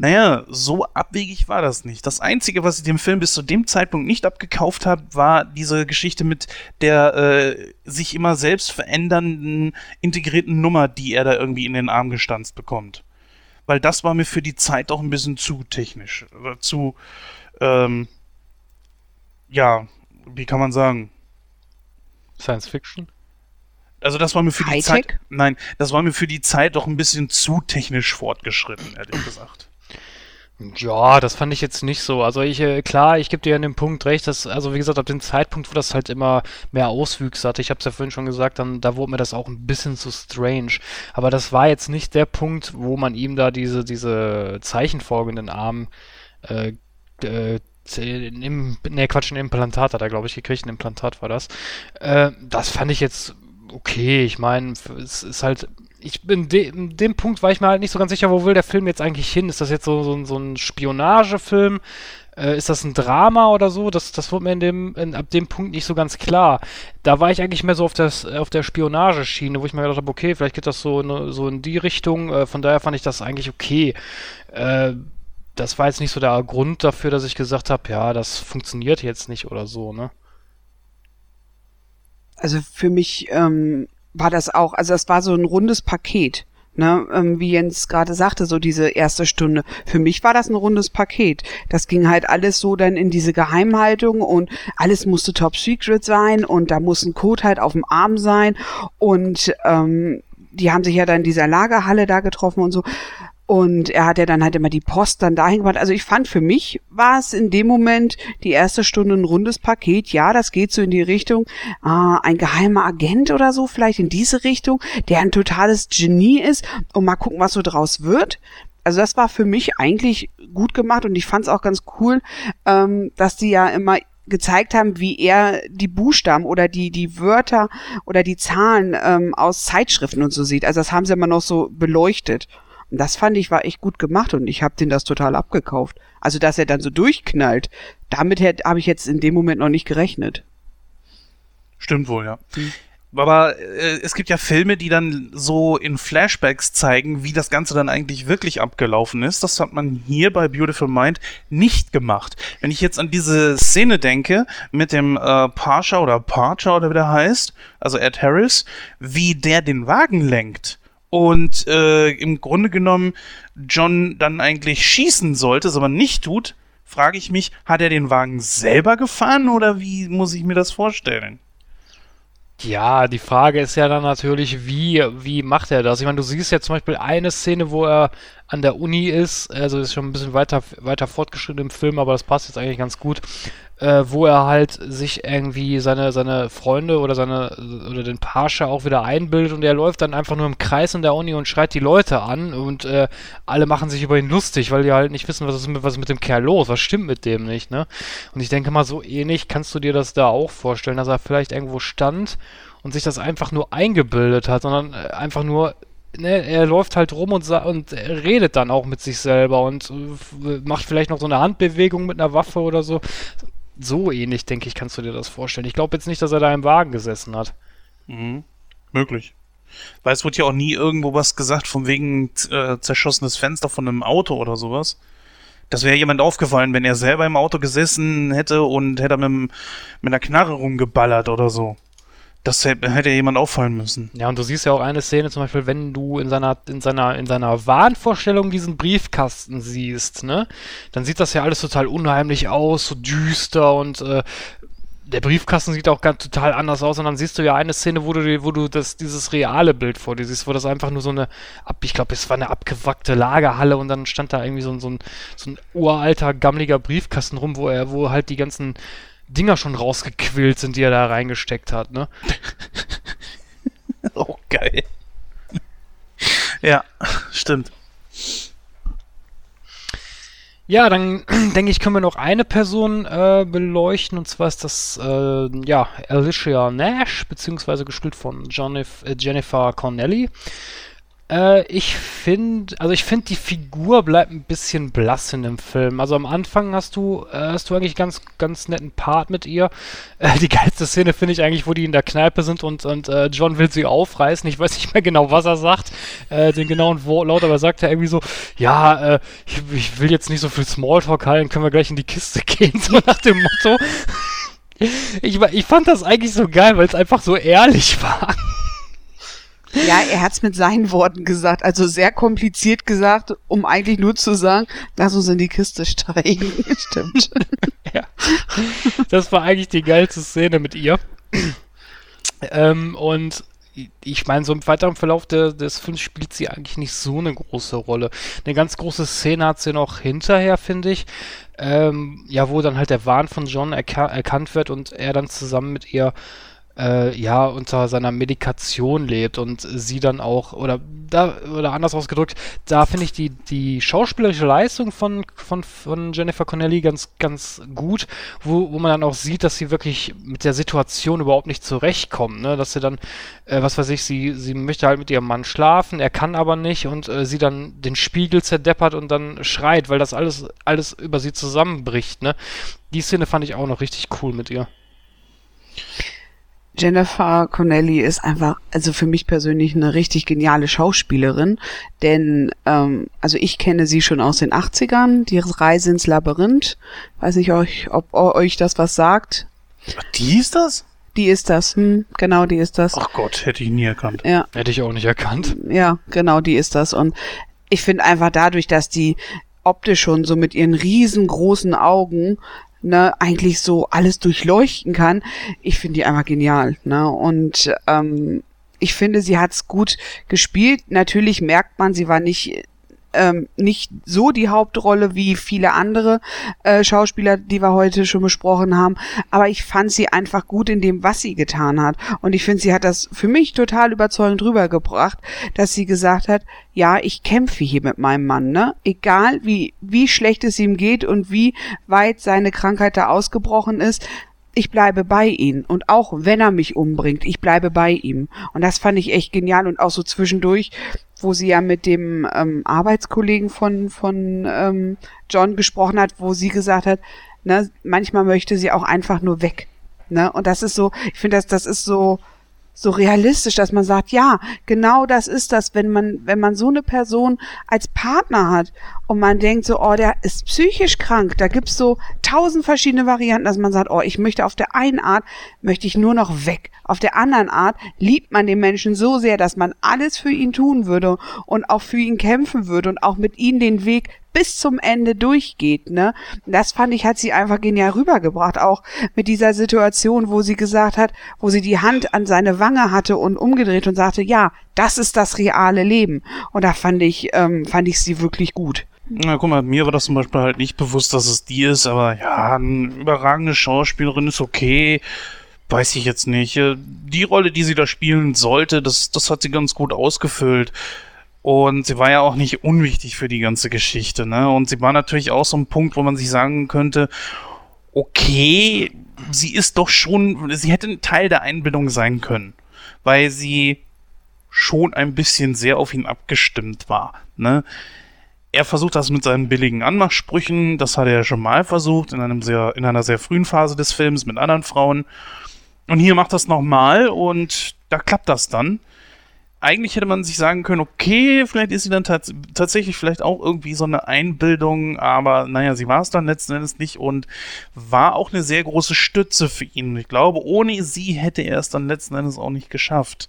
naja, so abwegig war das nicht. Das Einzige, was ich dem Film bis zu dem Zeitpunkt nicht abgekauft habe, war diese Geschichte mit der äh, sich immer selbst verändernden integrierten Nummer, die er da irgendwie in den Arm gestanzt bekommt. Weil das war mir für die Zeit auch ein bisschen zu technisch. Oder zu, ähm, ja, wie kann man sagen? Science Fiction? Also das war mir für die Hightech? Zeit. Nein, das war mir für die Zeit doch ein bisschen zu technisch fortgeschritten, ehrlich gesagt. Ja, das fand ich jetzt nicht so. Also ich, äh, klar, ich gebe dir an dem Punkt recht, dass, also wie gesagt, ab dem Zeitpunkt, wo das halt immer mehr Auswüchse hatte, ich habe es ja vorhin schon gesagt, dann, da wurde mir das auch ein bisschen zu strange. Aber das war jetzt nicht der Punkt, wo man ihm da diese, diese Zeichenfolge in den Arm, äh, äh, im, ne, Quatsch, ein Implantat hat er, glaube ich, gekriegt, ein Implantat war das. Äh, das fand ich jetzt okay. Ich meine, es ist halt ich bin de in dem Punkt war ich mir halt nicht so ganz sicher, wo will der Film jetzt eigentlich hin? Ist das jetzt so, so, so ein Spionagefilm? Äh, ist das ein Drama oder so? Das, das wurde mir in dem, in, ab dem Punkt nicht so ganz klar. Da war ich eigentlich mehr so auf, das, auf der Spionageschiene, wo ich mir gedacht habe, okay, vielleicht geht das so, ne, so in die Richtung. Äh, von daher fand ich das eigentlich okay. Äh, das war jetzt nicht so der Grund dafür, dass ich gesagt habe, ja, das funktioniert jetzt nicht oder so, ne? Also für mich ähm, war das auch, also es war so ein rundes Paket. Ne, ähm, wie Jens gerade sagte, so diese erste Stunde. Für mich war das ein rundes Paket. Das ging halt alles so dann in diese Geheimhaltung und alles musste top secret sein und da muss ein Code halt auf dem Arm sein und ähm, die haben sich ja dann in dieser Lagerhalle da getroffen und so. Und er hat ja dann halt immer die Post dann dahin gemacht. Also ich fand für mich war es in dem Moment die erste Stunde ein rundes Paket. Ja, das geht so in die Richtung, äh, ein geheimer Agent oder so, vielleicht in diese Richtung, der ein totales Genie ist und mal gucken, was so draus wird. Also das war für mich eigentlich gut gemacht und ich fand es auch ganz cool, ähm, dass die ja immer gezeigt haben, wie er die Buchstaben oder die, die Wörter oder die Zahlen ähm, aus Zeitschriften und so sieht. Also das haben sie immer noch so beleuchtet. Und das fand ich war echt gut gemacht und ich habe den das total abgekauft. Also dass er dann so durchknallt, damit habe ich jetzt in dem Moment noch nicht gerechnet. Stimmt wohl, ja. Hm. Aber äh, es gibt ja Filme, die dann so in Flashbacks zeigen, wie das Ganze dann eigentlich wirklich abgelaufen ist. Das hat man hier bei Beautiful Mind nicht gemacht. Wenn ich jetzt an diese Szene denke mit dem äh, Pasha oder Parcher oder wie der heißt, also Ed Harris, wie der den Wagen lenkt und äh, im Grunde genommen John dann eigentlich schießen sollte, es aber nicht tut, frage ich mich, hat er den Wagen selber gefahren oder wie muss ich mir das vorstellen? Ja, die Frage ist ja dann natürlich, wie, wie macht er das? Ich meine, du siehst ja zum Beispiel eine Szene, wo er an der Uni ist, also ist schon ein bisschen weiter, weiter fortgeschritten im Film, aber das passt jetzt eigentlich ganz gut, äh, wo er halt sich irgendwie seine, seine Freunde oder seine, oder den Pascha auch wieder einbildet und er läuft dann einfach nur im Kreis in der Uni und schreit die Leute an und äh, alle machen sich über ihn lustig, weil die halt nicht wissen, was ist, mit, was ist mit dem Kerl los, was stimmt mit dem nicht, ne? Und ich denke mal, so ähnlich kannst du dir das da auch vorstellen, dass er vielleicht irgendwo stand und sich das einfach nur eingebildet hat, sondern äh, einfach nur Ne, er läuft halt rum und, und redet dann auch mit sich selber und äh, macht vielleicht noch so eine Handbewegung mit einer Waffe oder so. So ähnlich, denke ich, kannst du dir das vorstellen. Ich glaube jetzt nicht, dass er da im Wagen gesessen hat. Mhm. Möglich. Weil es wurde ja auch nie irgendwo was gesagt, von wegen äh, zerschossenes Fenster von einem Auto oder sowas. Das wäre jemand aufgefallen, wenn er selber im Auto gesessen hätte und hätte mit, mit einer Knarre rumgeballert oder so. Das hätte jemand auffallen müssen. Ja, und du siehst ja auch eine Szene, zum Beispiel, wenn du in seiner, in seiner, in seiner Wahnvorstellung diesen Briefkasten siehst, ne? Dann sieht das ja alles total unheimlich aus, so düster und äh, der Briefkasten sieht auch ganz total anders aus und dann siehst du ja eine Szene, wo du, wo du das, dieses reale Bild vor dir siehst, wo das einfach nur so eine, ich glaube, es war eine abgewackte Lagerhalle und dann stand da irgendwie so, so, ein, so ein uralter, gammeliger Briefkasten rum, wo er, wo halt die ganzen Dinger schon rausgequillt sind, die er da reingesteckt hat, ne? oh, geil. ja, stimmt. Ja, dann denke ich, können wir noch eine Person äh, beleuchten, und zwar ist das äh, ja, Alicia Nash, beziehungsweise gespielt von Jonif, äh, Jennifer Connelly. Äh, ich finde, also ich finde, die Figur bleibt ein bisschen blass in dem Film. Also am Anfang hast du, äh, hast du eigentlich ganz, ganz netten Part mit ihr. Äh, die geilste Szene finde ich eigentlich, wo die in der Kneipe sind und, und äh, John will sie aufreißen. Ich weiß nicht mehr genau, was er sagt, äh, den genauen Wortlaut, aber er sagt ja irgendwie so, ja, äh, ich, ich, will jetzt nicht so viel Smalltalk halten, können wir gleich in die Kiste gehen, so nach dem Motto. ich, ich fand das eigentlich so geil, weil es einfach so ehrlich war. Ja, er hat es mit seinen Worten gesagt, also sehr kompliziert gesagt, um eigentlich nur zu sagen, lass uns in die Kiste steigen. Stimmt. ja. Das war eigentlich die geilste Szene mit ihr. ähm, und ich meine, so im weiteren Verlauf der, des Films spielt sie eigentlich nicht so eine große Rolle. Eine ganz große Szene hat sie noch hinterher, finde ich. Ähm, ja, wo dann halt der Wahn von John erka erkannt wird und er dann zusammen mit ihr äh, ja unter seiner Medikation lebt und sie dann auch oder da, oder anders ausgedrückt, da finde ich die, die schauspielerische Leistung von, von, von Jennifer Connelly ganz, ganz gut, wo, wo man dann auch sieht, dass sie wirklich mit der Situation überhaupt nicht zurechtkommt, ne? Dass sie dann, äh, was weiß ich, sie, sie möchte halt mit ihrem Mann schlafen, er kann aber nicht und äh, sie dann den Spiegel zerdeppert und dann schreit, weil das alles, alles über sie zusammenbricht, ne? Die Szene fand ich auch noch richtig cool mit ihr. Jennifer Connelly ist einfach, also für mich persönlich eine richtig geniale Schauspielerin, denn ähm, also ich kenne sie schon aus den 80ern, die Reise ins Labyrinth. Weiß nicht, euch, ob euch das was sagt. Die ist das? Die ist das, hm, genau, die ist das. Ach Gott, hätte ich nie erkannt. Ja. Hätte ich auch nicht erkannt. Ja, genau, die ist das. Und ich finde einfach dadurch, dass die optisch schon so mit ihren riesengroßen Augen ne, eigentlich so alles durchleuchten kann. Ich finde die einfach genial, ne? Und ähm, ich finde, sie hat's gut gespielt. Natürlich merkt man, sie war nicht ähm, nicht so die Hauptrolle wie viele andere äh, Schauspieler, die wir heute schon besprochen haben. Aber ich fand sie einfach gut in dem, was sie getan hat. Und ich finde, sie hat das für mich total überzeugend rübergebracht, dass sie gesagt hat, ja, ich kämpfe hier mit meinem Mann, ne? Egal wie, wie schlecht es ihm geht und wie weit seine Krankheit da ausgebrochen ist, ich bleibe bei ihm. Und auch wenn er mich umbringt, ich bleibe bei ihm. Und das fand ich echt genial. Und auch so zwischendurch, wo sie ja mit dem ähm, Arbeitskollegen von, von ähm, John gesprochen hat, wo sie gesagt hat, ne, manchmal möchte sie auch einfach nur weg. Ne? Und das ist so, ich finde, das, das ist so, so realistisch, dass man sagt, ja, genau das ist das, wenn man, wenn man so eine Person als Partner hat und man denkt so, oh, der ist psychisch krank, da gibt's so tausend verschiedene Varianten, dass man sagt, oh, ich möchte auf der einen Art, möchte ich nur noch weg. Auf der anderen Art liebt man den Menschen so sehr, dass man alles für ihn tun würde und auch für ihn kämpfen würde und auch mit ihm den Weg bis zum Ende durchgeht, ne? Das fand ich, hat sie einfach genial rübergebracht, auch mit dieser Situation, wo sie gesagt hat, wo sie die Hand an seine Wange hatte und umgedreht und sagte, ja, das ist das reale Leben. Und da fand ich, ähm, fand ich sie wirklich gut. Na, guck mal, mir war das zum Beispiel halt nicht bewusst, dass es die ist, aber ja, eine überragende Schauspielerin ist okay. Weiß ich jetzt nicht. Äh, die Rolle, die sie da spielen sollte, das, das hat sie ganz gut ausgefüllt. Und sie war ja auch nicht unwichtig für die ganze Geschichte, ne? Und sie war natürlich auch so ein Punkt, wo man sich sagen könnte, okay, sie ist doch schon, sie hätte ein Teil der Einbildung sein können, weil sie schon ein bisschen sehr auf ihn abgestimmt war, ne? Er versucht das mit seinen billigen Anmachsprüchen, das hat er ja schon mal versucht, in einem sehr, in einer sehr frühen Phase des Films mit anderen Frauen. Und hier macht das nochmal und da klappt das dann eigentlich hätte man sich sagen können, okay, vielleicht ist sie dann tats tatsächlich vielleicht auch irgendwie so eine Einbildung, aber naja, sie war es dann letzten Endes nicht und war auch eine sehr große Stütze für ihn. Ich glaube, ohne sie hätte er es dann letzten Endes auch nicht geschafft.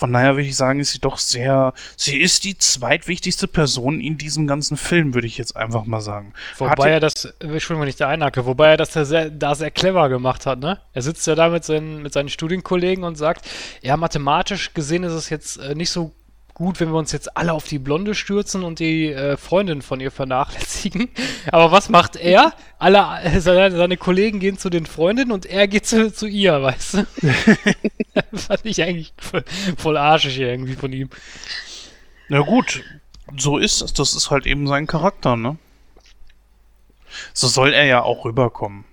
Von daher würde ich sagen, ist sie doch sehr, sie ist die zweitwichtigste Person in diesem ganzen Film, würde ich jetzt einfach mal sagen. Wobei er das, Entschuldigung, wenn ich da einhacke, wobei er das da sehr, da sehr clever gemacht hat, ne? Er sitzt ja da mit seinen, mit seinen Studienkollegen und sagt, ja, mathematisch gesehen ist es jetzt äh, nicht so gut, wenn wir uns jetzt alle auf die Blonde stürzen und die äh, Freundin von ihr vernachlässigen. Aber was macht er? Alle, äh, seine, seine, Kollegen gehen zu den Freundinnen und er geht zu, zu ihr, weißt du? fand ich eigentlich voll, voll arschig irgendwie von ihm. Na gut, so ist es. Das ist halt eben sein Charakter, ne? So soll er ja auch rüberkommen.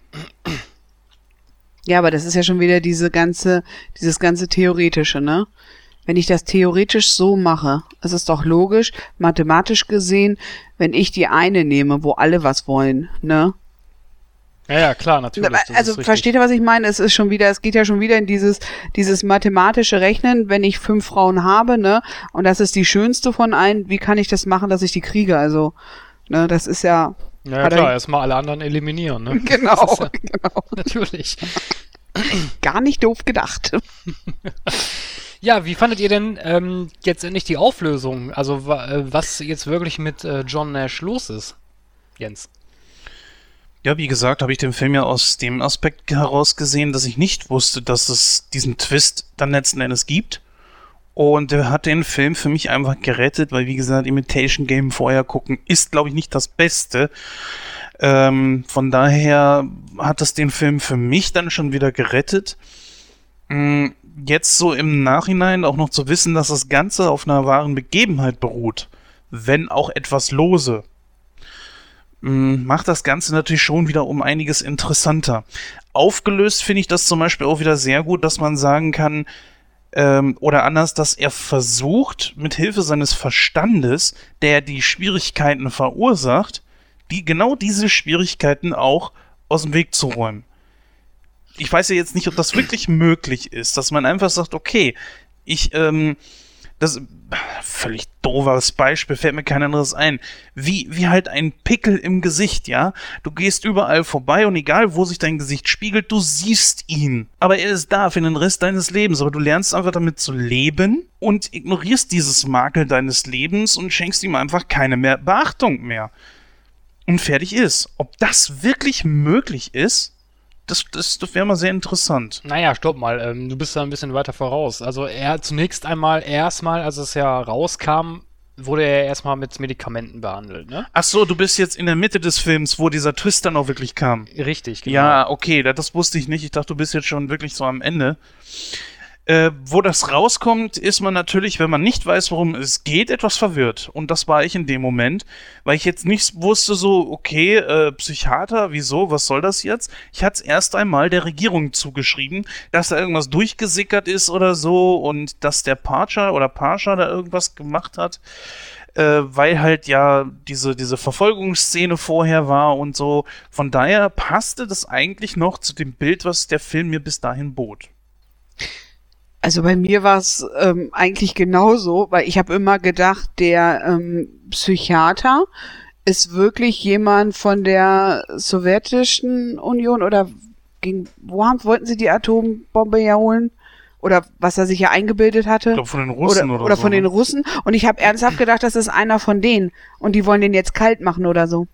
Ja, aber das ist ja schon wieder diese ganze, dieses ganze Theoretische, ne? Wenn ich das theoretisch so mache, ist es doch logisch, mathematisch gesehen, wenn ich die eine nehme, wo alle was wollen, ne? Ja, ja, klar, natürlich. Also versteht ihr, was ich meine? Es ist schon wieder, es geht ja schon wieder in dieses, dieses mathematische Rechnen, wenn ich fünf Frauen habe, ne? Und das ist die schönste von allen, wie kann ich das machen, dass ich die kriege? Also, ne, das ist ja. Ja, ja klar, erstmal alle anderen eliminieren, ne? Genau, ja, genau. Natürlich. Gar nicht doof gedacht. Ja, wie fandet ihr denn ähm, jetzt endlich die Auflösung? Also äh, was jetzt wirklich mit äh, John Nash los ist, Jens? Ja, wie gesagt, habe ich den Film ja aus dem Aspekt heraus gesehen, dass ich nicht wusste, dass es diesen Twist dann letzten Endes gibt. Und er hat den Film für mich einfach gerettet, weil wie gesagt, Imitation Game vorher gucken ist, glaube ich, nicht das Beste. Ähm, von daher hat es den Film für mich dann schon wieder gerettet. Jetzt so im Nachhinein auch noch zu wissen, dass das Ganze auf einer wahren Begebenheit beruht, wenn auch etwas lose, mm, macht das Ganze natürlich schon wieder um einiges interessanter. Aufgelöst finde ich das zum Beispiel auch wieder sehr gut, dass man sagen kann, ähm, oder anders, dass er versucht, mit Hilfe seines Verstandes, der die Schwierigkeiten verursacht, die genau diese Schwierigkeiten auch aus dem Weg zu räumen. Ich weiß ja jetzt nicht, ob das wirklich möglich ist, dass man einfach sagt, okay, ich ähm, das völlig doofes Beispiel, fällt mir kein anderes ein. Wie, wie halt ein Pickel im Gesicht, ja? Du gehst überall vorbei und egal, wo sich dein Gesicht spiegelt, du siehst ihn. Aber er ist da für den Rest deines Lebens. Aber du lernst einfach damit zu leben und ignorierst dieses Makel deines Lebens und schenkst ihm einfach keine mehr Beachtung mehr. Und fertig ist. Ob das wirklich möglich ist, das, das, das wäre mal sehr interessant. Naja, stopp mal, ähm, du bist da ein bisschen weiter voraus. Also er zunächst einmal, erstmal, als es ja rauskam, wurde er erstmal mit Medikamenten behandelt, ne? Ach so, du bist jetzt in der Mitte des Films, wo dieser Twist dann auch wirklich kam. Richtig, genau. Ja, okay, das wusste ich nicht. Ich dachte, du bist jetzt schon wirklich so am Ende. Äh, wo das rauskommt, ist man natürlich, wenn man nicht weiß, worum es geht, etwas verwirrt. Und das war ich in dem Moment, weil ich jetzt nicht wusste, so, okay, äh, Psychiater, wieso, was soll das jetzt? Ich hatte es erst einmal der Regierung zugeschrieben, dass da irgendwas durchgesickert ist oder so und dass der Parcher oder Parscher da irgendwas gemacht hat. Äh, weil halt ja diese, diese Verfolgungsszene vorher war und so. Von daher passte das eigentlich noch zu dem Bild, was der Film mir bis dahin bot. Also bei mir war es ähm, eigentlich genauso, weil ich habe immer gedacht, der ähm, Psychiater ist wirklich jemand von der sowjetischen Union oder gegen, wo haben, wollten sie die Atombombe ja holen? Oder was er sich ja eingebildet hatte. Ich glaube von den Russen oder, oder, oder so, von den ne? Russen. Und ich habe ernsthaft gedacht, das ist einer von denen. Und die wollen den jetzt kalt machen oder so.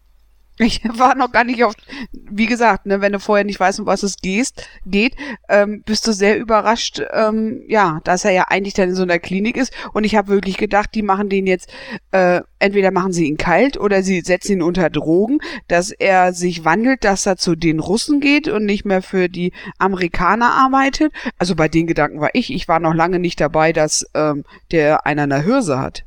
Ich war noch gar nicht auf, wie gesagt, ne, wenn du vorher nicht weißt, um was es gehst, geht, ähm, bist du sehr überrascht, ähm, ja, dass er ja eigentlich dann in so einer Klinik ist. Und ich habe wirklich gedacht, die machen den jetzt, äh, entweder machen sie ihn kalt oder sie setzen ihn unter Drogen, dass er sich wandelt, dass er zu den Russen geht und nicht mehr für die Amerikaner arbeitet. Also bei den Gedanken war ich, ich war noch lange nicht dabei, dass ähm, der einer eine Hirse hat.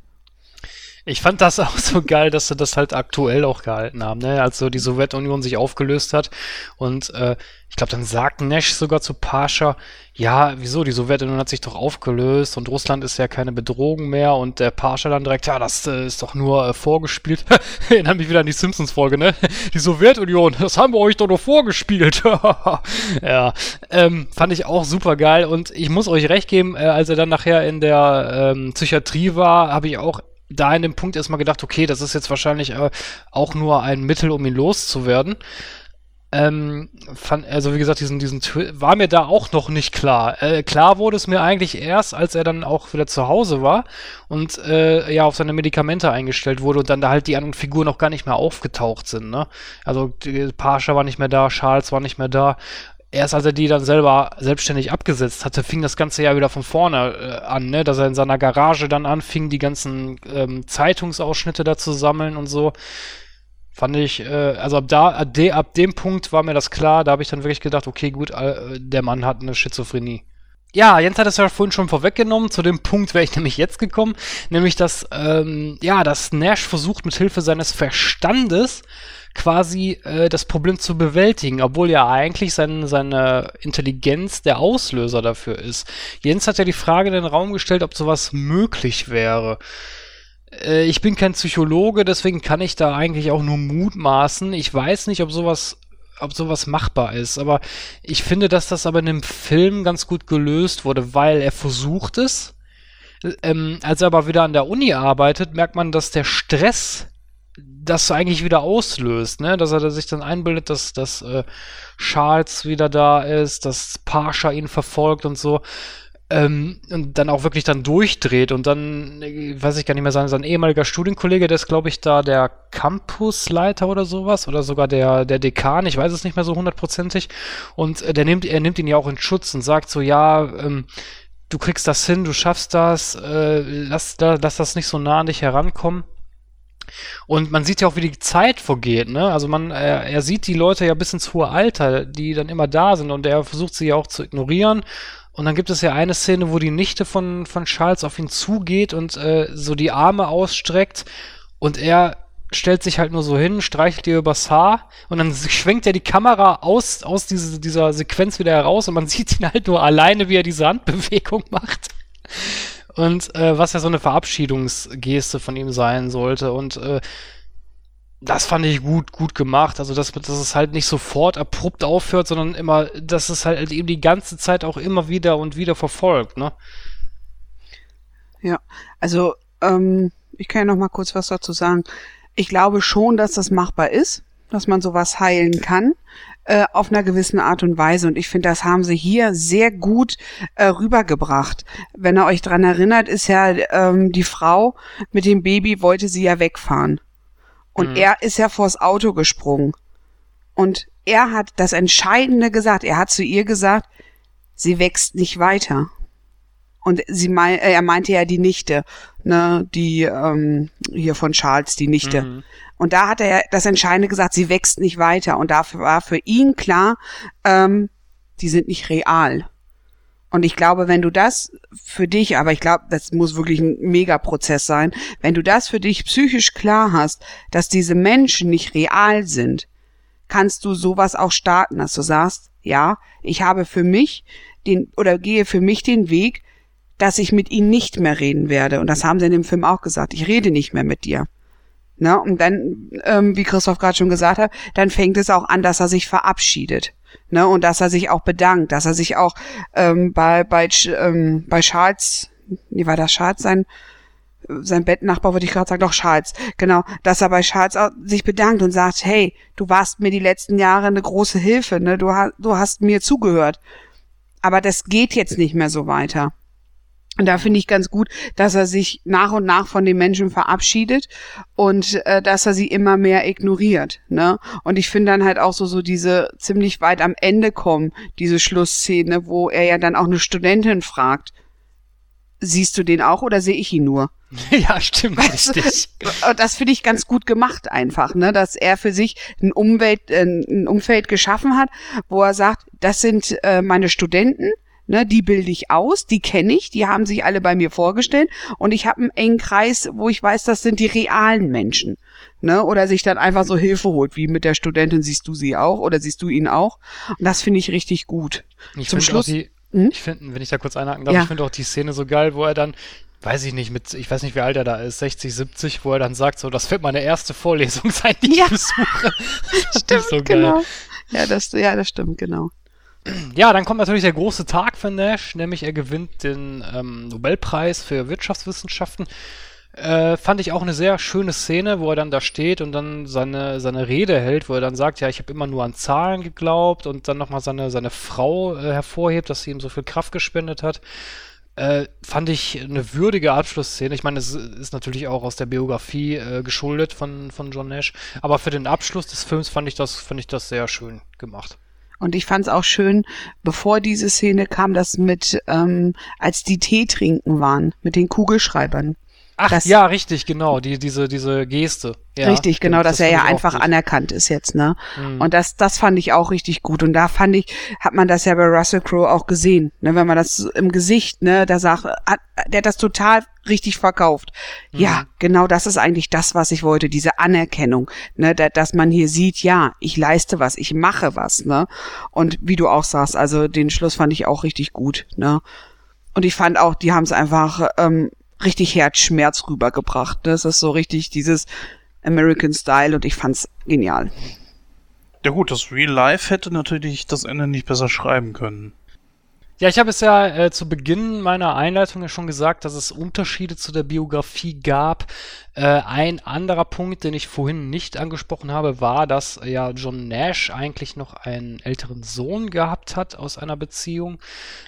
Ich fand das auch so geil, dass sie das halt aktuell auch gehalten haben, ne? Als so die Sowjetunion sich aufgelöst hat. Und äh, ich glaube, dann sagt Nash sogar zu Pascha, ja, wieso, die Sowjetunion hat sich doch aufgelöst und Russland ist ja keine Bedrohung mehr. Und der Pascha dann direkt, ja, das äh, ist doch nur äh, vorgespielt. Erinnere mich wieder an die Simpsons-Folge, ne? Die Sowjetunion, das haben wir euch doch nur vorgespielt. ja, ähm, fand ich auch super geil. Und ich muss euch recht geben, äh, als er dann nachher in der ähm, Psychiatrie war, habe ich auch da in dem Punkt erstmal gedacht, okay, das ist jetzt wahrscheinlich äh, auch nur ein Mittel, um ihn loszuwerden. Ähm, fand, also wie gesagt, diesen, diesen war mir da auch noch nicht klar. Äh, klar wurde es mir eigentlich erst, als er dann auch wieder zu Hause war und äh, ja auf seine Medikamente eingestellt wurde und dann da halt die anderen Figuren noch gar nicht mehr aufgetaucht sind. Ne? Also Pascha war nicht mehr da, Charles war nicht mehr da. Erst als er die dann selber selbstständig abgesetzt hatte, fing das ganze ja wieder von vorne äh, an, ne? dass er in seiner Garage dann anfing, die ganzen ähm, Zeitungsausschnitte da zu sammeln und so. Fand ich, äh, also ab da, ab, de, ab dem Punkt war mir das klar, da habe ich dann wirklich gedacht, okay, gut, äh, der Mann hat eine Schizophrenie. Ja, Jens hat es ja vorhin schon vorweggenommen. Zu dem Punkt wäre ich nämlich jetzt gekommen, nämlich dass ähm, ja, dass Nash versucht mit Hilfe seines Verstandes quasi äh, das Problem zu bewältigen, obwohl ja eigentlich sein, seine Intelligenz der Auslöser dafür ist. Jens hat ja die Frage in den Raum gestellt, ob sowas möglich wäre. Äh, ich bin kein Psychologe, deswegen kann ich da eigentlich auch nur mutmaßen. Ich weiß nicht, ob sowas ob sowas machbar ist, aber ich finde, dass das aber in dem Film ganz gut gelöst wurde, weil er versucht es. Ähm, als er aber wieder an der Uni arbeitet, merkt man, dass der Stress das eigentlich wieder auslöst, ne? Dass er sich dann einbildet, dass, dass äh, Charles wieder da ist, dass Pascha ihn verfolgt und so. Ähm, und dann auch wirklich dann durchdreht und dann, äh, weiß ich gar nicht mehr, sein, sein ehemaliger Studienkollege, der ist, glaube ich, da der Campusleiter oder sowas oder sogar der, der Dekan, ich weiß es nicht mehr so hundertprozentig. Und äh, der nimmt, er nimmt ihn ja auch in Schutz und sagt so, ja, ähm, du kriegst das hin, du schaffst das, äh, lass, da, lass das nicht so nah an dich herankommen. Und man sieht ja auch, wie die Zeit vergeht, ne? Also man, er, er sieht die Leute ja bis ins hohe Alter, die dann immer da sind und er versucht sie ja auch zu ignorieren Und dann gibt es ja eine Szene, wo die Nichte von, von Charles auf ihn zugeht und äh, so die Arme ausstreckt und er stellt sich halt nur so hin, streichelt ihr übers Haar und dann schwenkt er die Kamera aus, aus diese, dieser Sequenz wieder heraus und man sieht ihn halt nur alleine, wie er diese Handbewegung macht. Und äh, was ja so eine Verabschiedungsgeste von ihm sein sollte. Und äh, das fand ich gut, gut gemacht. Also, dass, dass es halt nicht sofort abrupt aufhört, sondern immer, dass es halt eben die ganze Zeit auch immer wieder und wieder verfolgt, ne? Ja, also, ähm, ich kann ja noch mal kurz was dazu sagen. Ich glaube schon, dass das machbar ist, dass man sowas heilen kann, äh, auf einer gewissen Art und Weise. Und ich finde, das haben sie hier sehr gut äh, rübergebracht. Wenn ihr euch dran erinnert, ist ja ähm, die Frau mit dem Baby wollte sie ja wegfahren. Und mhm. er ist ja vors Auto gesprungen. Und er hat das Entscheidende gesagt. Er hat zu ihr gesagt, sie wächst nicht weiter. Und sie mein, äh, er meinte ja die Nichte, ne, die ähm, hier von Charles, die Nichte. Mhm. Und da hat er das Entscheidende gesagt, sie wächst nicht weiter. Und dafür war für ihn klar, ähm, die sind nicht real. Und ich glaube, wenn du das für dich, aber ich glaube, das muss wirklich ein Megaprozess sein, wenn du das für dich psychisch klar hast, dass diese Menschen nicht real sind, kannst du sowas auch starten, dass du sagst, ja, ich habe für mich den oder gehe für mich den Weg, dass ich mit ihnen nicht mehr reden werde. Und das haben sie in dem Film auch gesagt. Ich rede nicht mehr mit dir. Ne? Und dann, ähm, wie Christoph gerade schon gesagt hat, dann fängt es auch an, dass er sich verabschiedet. Ne? Und dass er sich auch bedankt, dass er sich auch ähm, bei, bei, ähm, bei Charles, wie war das Charles sein, sein Bettnachbar, würde ich gerade sagen, doch Charles, genau, dass er bei Charles auch sich bedankt und sagt, hey, du warst mir die letzten Jahre eine große Hilfe, ne? du, du hast mir zugehört. Aber das geht jetzt nicht mehr so weiter. Und da finde ich ganz gut, dass er sich nach und nach von den Menschen verabschiedet und äh, dass er sie immer mehr ignoriert. Ne? Und ich finde dann halt auch so, so diese ziemlich weit am Ende kommen, diese Schlussszene, wo er ja dann auch eine Studentin fragt, siehst du den auch oder sehe ich ihn nur? ja, stimmt, richtig. Das finde ich ganz gut gemacht einfach, ne, dass er für sich ein Umwelt, äh, ein Umfeld geschaffen hat, wo er sagt, das sind äh, meine Studenten, Ne, die bilde ich aus, die kenne ich, die haben sich alle bei mir vorgestellt und ich habe einen engen Kreis, wo ich weiß, das sind die realen Menschen. Ne, oder sich dann einfach so Hilfe holt, wie mit der Studentin siehst du sie auch oder siehst du ihn auch. Und das finde ich richtig gut. Ich Zum Schluss. Die, hm? Ich finde, wenn ich da kurz einhaken darf, ja. ich finde auch die Szene so geil, wo er dann weiß ich nicht, mit, ich weiß nicht, wie alt er da ist, 60, 70, wo er dann sagt, so, das wird meine erste Vorlesung sein, die ja. ich besuche. stimmt, so genau. Ja, das, ja, das stimmt, genau. Ja, dann kommt natürlich der große Tag für Nash, nämlich er gewinnt den ähm, Nobelpreis für Wirtschaftswissenschaften. Äh, fand ich auch eine sehr schöne Szene, wo er dann da steht und dann seine, seine Rede hält, wo er dann sagt, ja, ich habe immer nur an Zahlen geglaubt und dann nochmal seine, seine Frau äh, hervorhebt, dass sie ihm so viel Kraft gespendet hat. Äh, fand ich eine würdige Abschlussszene. Ich meine, es ist natürlich auch aus der Biografie äh, geschuldet von, von John Nash, aber für den Abschluss des Films fand ich das, fand ich das sehr schön gemacht. Und ich fand es auch schön, bevor diese Szene kam, das mit, ähm, als die Tee trinken waren, mit den Kugelschreibern. Ach das, ja, richtig, genau, die, diese, diese Geste. Ja, richtig, genau, dass das er ja einfach gut. anerkannt ist jetzt, ne? Mhm. Und das, das fand ich auch richtig gut. Und da fand ich, hat man das ja bei Russell Crowe auch gesehen, ne? Wenn man das im Gesicht, ne, da sagt, hat, der hat das total richtig verkauft. Mhm. Ja, genau das ist eigentlich das, was ich wollte, diese Anerkennung, ne, da, dass man hier sieht, ja, ich leiste was, ich mache was, ne? Und wie du auch sagst, also den Schluss fand ich auch richtig gut, ne? Und ich fand auch, die haben es einfach ähm, richtig Herzschmerz rübergebracht. Das ist so richtig dieses American Style und ich fand's genial. Ja gut, das Real Life hätte natürlich das Ende nicht besser schreiben können. Ja, ich habe es ja äh, zu Beginn meiner Einleitung ja schon gesagt, dass es Unterschiede zu der Biografie gab. Äh, ein anderer Punkt, den ich vorhin nicht angesprochen habe, war, dass ja John Nash eigentlich noch einen älteren Sohn gehabt hat aus einer Beziehung.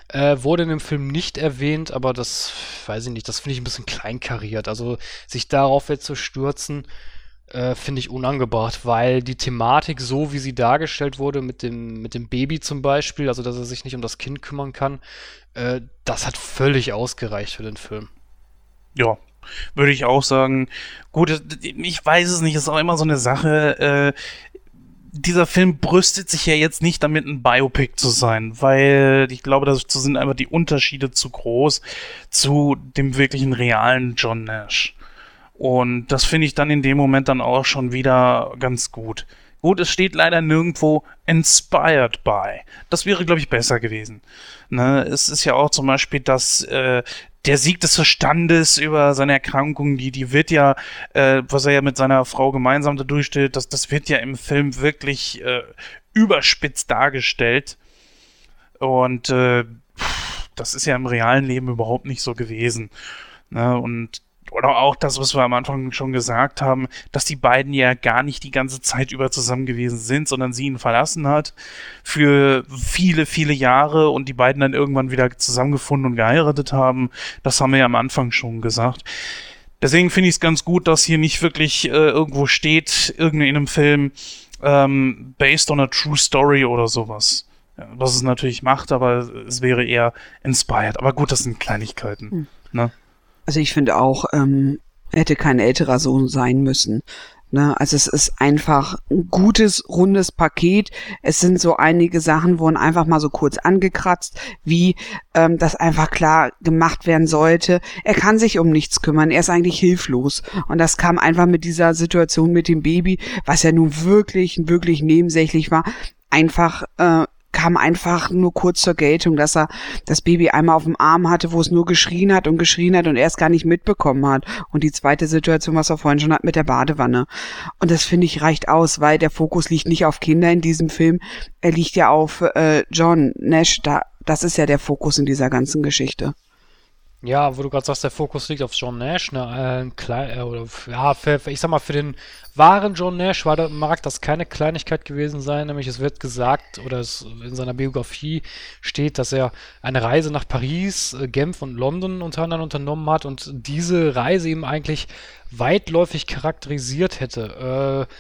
Äh, wurde in dem Film nicht erwähnt, aber das weiß ich nicht, das finde ich ein bisschen kleinkariert. Also sich darauf jetzt zu stürzen, äh, finde ich unangebracht, weil die Thematik, so wie sie dargestellt wurde, mit dem, mit dem Baby zum Beispiel, also dass er sich nicht um das Kind kümmern kann, äh, das hat völlig ausgereicht für den Film. Ja, würde ich auch sagen. Gut, ich weiß es nicht, ist auch immer so eine Sache. Äh, dieser Film brüstet sich ja jetzt nicht damit, ein Biopic zu sein, weil ich glaube, dazu sind einfach die Unterschiede zu groß zu dem wirklichen realen John Nash. Und das finde ich dann in dem Moment dann auch schon wieder ganz gut. Gut, es steht leider nirgendwo inspired by. Das wäre, glaube ich, besser gewesen. Ne? Es ist ja auch zum Beispiel, dass äh, der Sieg des Verstandes über seine Erkrankung, die, die wird ja, äh, was er ja mit seiner Frau gemeinsam da durchstellt, das, das wird ja im Film wirklich äh, überspitzt dargestellt. Und äh, das ist ja im realen Leben überhaupt nicht so gewesen. Ne? Und oder auch das, was wir am Anfang schon gesagt haben, dass die beiden ja gar nicht die ganze Zeit über zusammen gewesen sind, sondern sie ihn verlassen hat für viele, viele Jahre und die beiden dann irgendwann wieder zusammengefunden und geheiratet haben. Das haben wir ja am Anfang schon gesagt. Deswegen finde ich es ganz gut, dass hier nicht wirklich äh, irgendwo steht, in einem Film, ähm, based on a true story oder sowas. Was es natürlich macht, aber es wäre eher inspired. Aber gut, das sind Kleinigkeiten. Hm. Ne? Also ich finde auch, ähm, hätte kein älterer Sohn sein müssen. Ne? Also es ist einfach ein gutes, rundes Paket. Es sind so einige Sachen, wurden einfach mal so kurz angekratzt, wie ähm, das einfach klar gemacht werden sollte. Er kann sich um nichts kümmern, er ist eigentlich hilflos. Und das kam einfach mit dieser Situation mit dem Baby, was ja nun wirklich, wirklich nebensächlich war, einfach äh, kam einfach nur kurz zur Geltung, dass er das Baby einmal auf dem Arm hatte, wo es nur geschrien hat und geschrien hat und er es gar nicht mitbekommen hat. Und die zweite Situation, was er vorhin schon hat mit der Badewanne. Und das finde ich reicht aus, weil der Fokus liegt nicht auf Kinder in diesem Film. Er liegt ja auf äh, John Nash. Da, das ist ja der Fokus in dieser ganzen Geschichte. Ja, wo du gerade sagst, der Fokus liegt auf John Nash, ne, äh, äh, oder, ja, für, ich sag mal, für den wahren John Nash war, mag das keine Kleinigkeit gewesen sein, nämlich es wird gesagt, oder es in seiner Biografie steht, dass er eine Reise nach Paris, äh, Genf und London unter anderem unternommen hat und diese Reise ihm eigentlich weitläufig charakterisiert hätte. Äh,